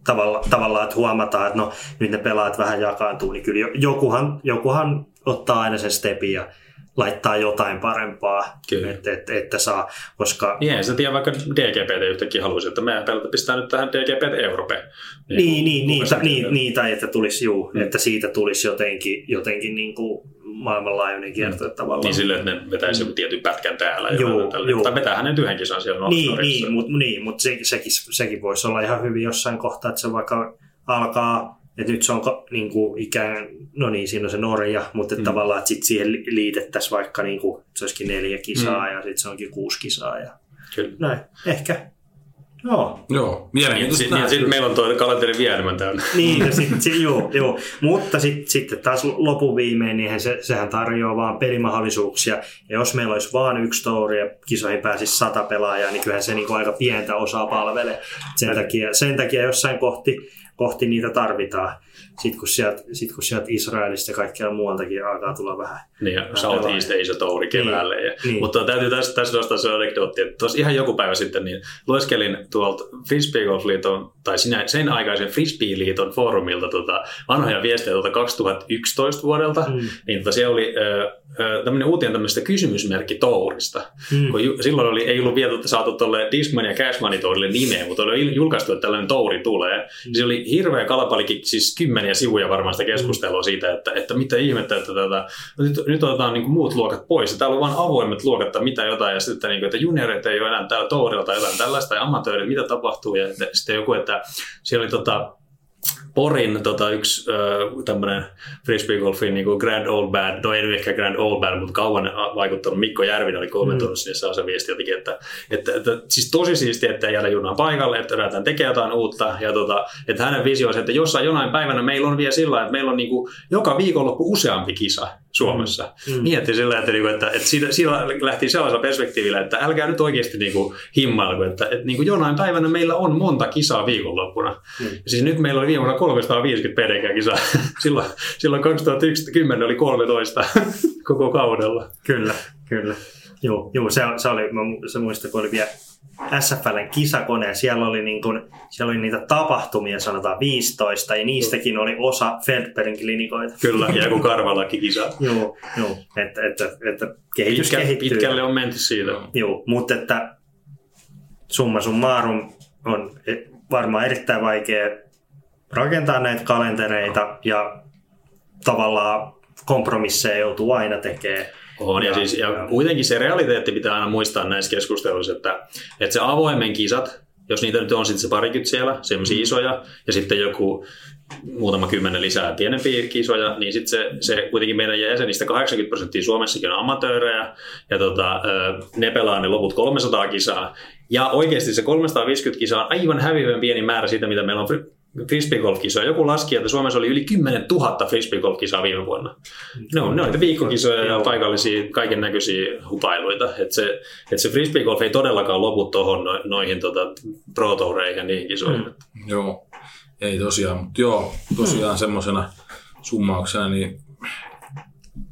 tavalla, tavallaan, että huomataan, että no nyt ne pelaat vähän jakaantuu, niin kyllä jokuhan, jokuhan ottaa aina sen stepin ja laittaa jotain parempaa, että, että, että saa, koska... Niin, sä tiedä, vaikka DGPT yhtäkkiä haluaisi, että meidän pelata pistää nyt tähän DGPT Europe. Niin, niin, niin, niin, ta, niin, niin, tai että tulisi, juu, mm. että siitä tulisi jotenkin, jotenkin niin kuin maailmanlaajuinen kierto mm. tavallaan. Niin silleen, että ne vetäisi joku tietyn pätkän täällä. Joo, joo. Tai vetää hänen yhden kisan siellä Niin, niin mutta niin, mut se, sekin, sekin voisi olla ihan hyvin jossain kohtaa, että se vaikka alkaa et nyt se on niin kuin ikään, no niin, siinä on se Norja, mutta mm. tavallaan että sit siihen liitettäisiin vaikka niin kuin, se olisikin neljä kisaa mm. ja sitten se onkin kuusi kisaa. Ja Kyllä. Näin, ehkä. Joo. Joo, mielenkiintoista. Sitten sit meillä on tuo kalenteri vielä enemmän täynnä. Niin, ja sit, sit, joo, joo. mutta sitten sit taas lopuviimein, niin se, sehän tarjoaa vaan pelimahdollisuuksia. Ja jos meillä olisi vain yksi story ja kisoihin pääsisi sata pelaajaa, niin kyllähän se niin kuin aika pientä osaa palvelee. Sen takia, sen takia jossain kohti kohti niitä tarvitaan. Sitten kun sieltä, sit kun sieltä Israelista ja kaikkialla muualtakin alkaa tulla vähän. Niin, ja Southeast Asia Touri keväälle. Niin, ja, niin. Mutta täytyy tässä, tässä nostaa se anekdootti, että tuossa ihan joku päivä sitten niin lueskelin tuolta Frisbee Golf Liiton, tai sinä, sen aikaisen Frisbee Liiton foorumilta tota, vanhoja viestejä tuolta 2011 vuodelta, mm. niin tota, siellä oli äh, tämmöinen uutinen tämmöistä kysymysmerkki Tourista. Mm. Kun ju, silloin oli, ei ollut vielä saatu tuolle Discman ja Cashmanin Tourille nimeä, mutta oli julkaistu, että tällainen Touri tulee. Mm. Se oli hirveä kalapalikin, siis kymmeniä sivuja varmaan sitä keskustelua siitä, että, että mitä ihmettä, että tätä, nyt, nyt otetaan niin kuin muut luokat pois. Ja täällä on vain avoimet luokat, että mitä jotain, ja sitten niin kuin, että juniorit ei ole enää täällä tourilla tai jotain tällaista, ja amatöörit, mitä tapahtuu, ja sitten joku, että siellä oli tota, Porin tota, yksi tämmöinen frisbeegolfin niin Grand Old Band, no ei ehkä Grand Old Band, mutta kauan vaikuttanut. Mikko Järvinen oli kommentoinut mm. sinne se viesti jotenkin, että, että, että, siis tosi siistiä, että jäädä junaan paikalle, että lähdetään tekemään jotain uutta. Ja tota, että hänen visio on se, että jossain jonain päivänä meillä on vielä sillä että meillä on niin kuin joka viikonloppu useampi kisa Suomessa. Mm. mm. Mietti sillä, että, niinku, että, että siitä, siitä lähti sellaisella perspektiivillä, että älkää nyt oikeasti niin kuin, himmailko, että, että niin kuin jonain päivänä meillä on monta kisaa viikonloppuna. Mm. Siis nyt meillä oli viime vuonna 350 PDK-kisaa. silloin, silloin 2010 oli 13 koko kaudella. Kyllä, kyllä. Joo, joo se, se oli, mä se muistan, kun oli vielä SFLn kisakone ja siellä oli, niin kuin, siellä oli niitä tapahtumia, sanotaan 15, ja niistäkin oli osa Feldbergin klinikoita. Kyllä, ja joku karvalakin kisa. joo, joo, että, että, että kehitys Pitkä, kehittyy. Pitkälle on menty siitä. Joo, mutta että summa summarum on varmaan erittäin vaikea rakentaa näitä kalentereita ja tavallaan kompromisseja joutuu aina tekemään. On, ja, ja, siis, ja kuitenkin se realiteetti pitää aina muistaa näissä keskusteluissa, että, että se avoimen kisat, jos niitä nyt on sitten se parikymmentä siellä, semmoisia mm. isoja, ja sitten joku muutama kymmenen lisää pienempiä kisoja, niin sitten se, se kuitenkin meidän jäsenistä 80 prosenttia Suomessakin on amatöörejä, ja tota, ne pelaa ne loput 300 kisaa, ja oikeasti se 350 kisaa on aivan häviävän pieni määrä siitä, mitä meillä on frisbeegolfkisoja. Joku laski, että Suomessa oli yli 10 000 frisbeegolfkisaa viime vuonna. Ne on, ne on viikkokisoja ja paikallisia kaiken näköisiä hupailuita. Että se, että se frisbeegolf ei todellakaan lopu tuohon no, noihin tota, pro toureihin ja niihin kisoihin. Mm. Joo, ei tosiaan, mutta joo, tosiaan mm. semmoisena summauksena, niin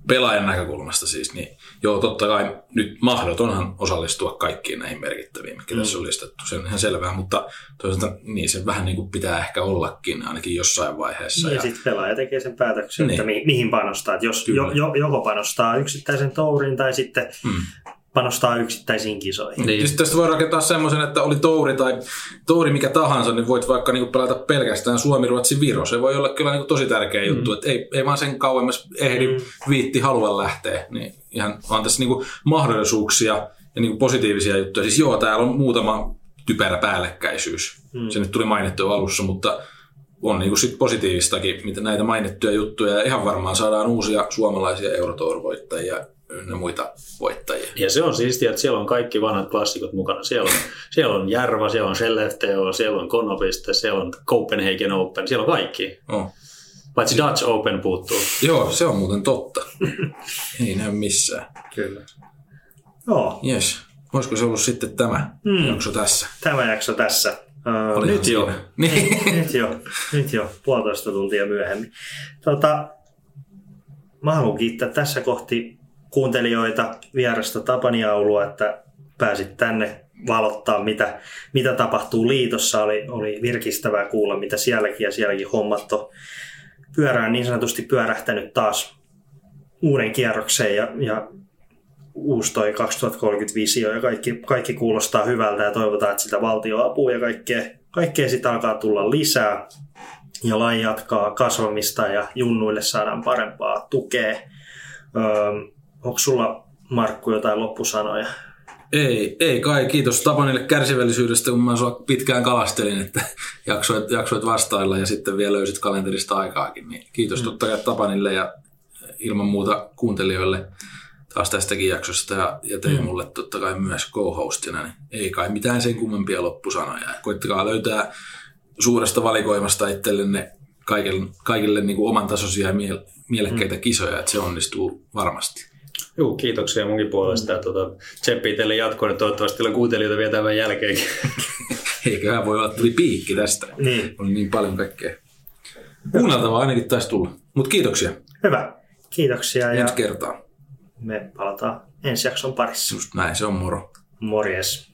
pelaajan näkökulmasta siis, niin joo, totta kai nyt mahdotonhan osallistua kaikkiin näihin merkittäviin, mikä mm. tässä on listattu, se on ihan selvää, mutta toisaalta niin se vähän niin kuin pitää ehkä ollakin ainakin jossain vaiheessa. Niin, ja, ja sitten pelaaja tekee sen päätöksen, niin. että mi- mihin panostaa. Että jos jo, jo, joko panostaa yksittäisen tourin tai sitten mm panostaa yksittäisiin kisoihin. Niin. Sitten tästä voi rakentaa semmoisen, että oli touri tai touri mikä tahansa, niin voit vaikka niinku pelata pelkästään Suomi, Ruotsi, Viro. Se voi olla kyllä niinku tosi tärkeä mm. juttu, että ei, ei vaan sen kauemmas ehdi mm. viitti halua lähteä. Niin ihan on tässä niinku mahdollisuuksia ja niinku positiivisia juttuja. Siis joo, täällä on muutama typerä päällekkäisyys. Mm. Se nyt tuli mainittu alussa, mutta on niinku sit positiivistakin, mitä näitä mainittuja juttuja. Ja ihan varmaan saadaan uusia suomalaisia Eurotour-voittajia ynnä muita voittajia. Ja se on siistiä, että siellä on kaikki vanhat klassikot mukana. Siellä on, siellä on Järva, siellä on Skellefteå, siellä on Konopiste, siellä on Copenhagen Open, siellä on kaikki. Oh. Paitsi Dutch Open puuttuu. Joo, se on muuten totta. Ei näy missään. Kyllä. Joo. Yes. Olisiko se ollut sitten tämä mm. jakso tässä? Tämä jakso tässä. Uh, nyt jo. Niin. nyt jo. Nyt jo. Puolitoista tuntia myöhemmin. Tota, mä haluan kiittää tässä kohti kuuntelijoita vierasta Tapani Aulua, että pääsit tänne valottaa, mitä, mitä tapahtuu liitossa. Oli, oli virkistävää kuulla, mitä sielläkin ja sielläkin hommat on pyörään niin sanotusti pyörähtänyt taas uuden kierrokseen ja, ja uusi toi 2035 ja kaikki, kaikki kuulostaa hyvältä ja toivotaan, että sitä valtioapua ja kaikkea, kaikkea sitä alkaa tulla lisää ja laji jatkaa kasvamista ja junnuille saadaan parempaa tukea. Öö, Onko sulla Markku jotain loppusanoja? Ei, ei kai. Kiitos Tapanille kärsivällisyydestä, kun mä sua pitkään kalastelin, että jaksoit, jaksoit vastailla ja sitten vielä löysit kalenterista aikaakin. Niin kiitos mm. totta kai Tapanille ja ilman muuta kuuntelijoille taas tästäkin jaksosta ja, ja tein mm. mulle totta kai myös co-hostina, niin ei kai mitään sen kummempia loppusanoja. Koittakaa löytää suuresta valikoimasta itsellenne kaikille, kaikille niin kuin oman tasoisia ja mielekkäitä mm. kisoja, että se onnistuu varmasti. Joo, kiitoksia munkin puolesta. Mm. Tuota, Tseppi teille jatkoon, toivottavasti teillä on kuuntelijoita vielä tämän jälkeenkin. Eiköhän voi olla, tuli piikki tästä. Niin. Oli niin paljon kaikkea. Kuunneltavaa ainakin taisi tulla. Mutta kiitoksia. Hyvä. Kiitoksia. Ensi kertaa. Me palataan ensi jakson parissa. Just näin, se on moro. Morjes.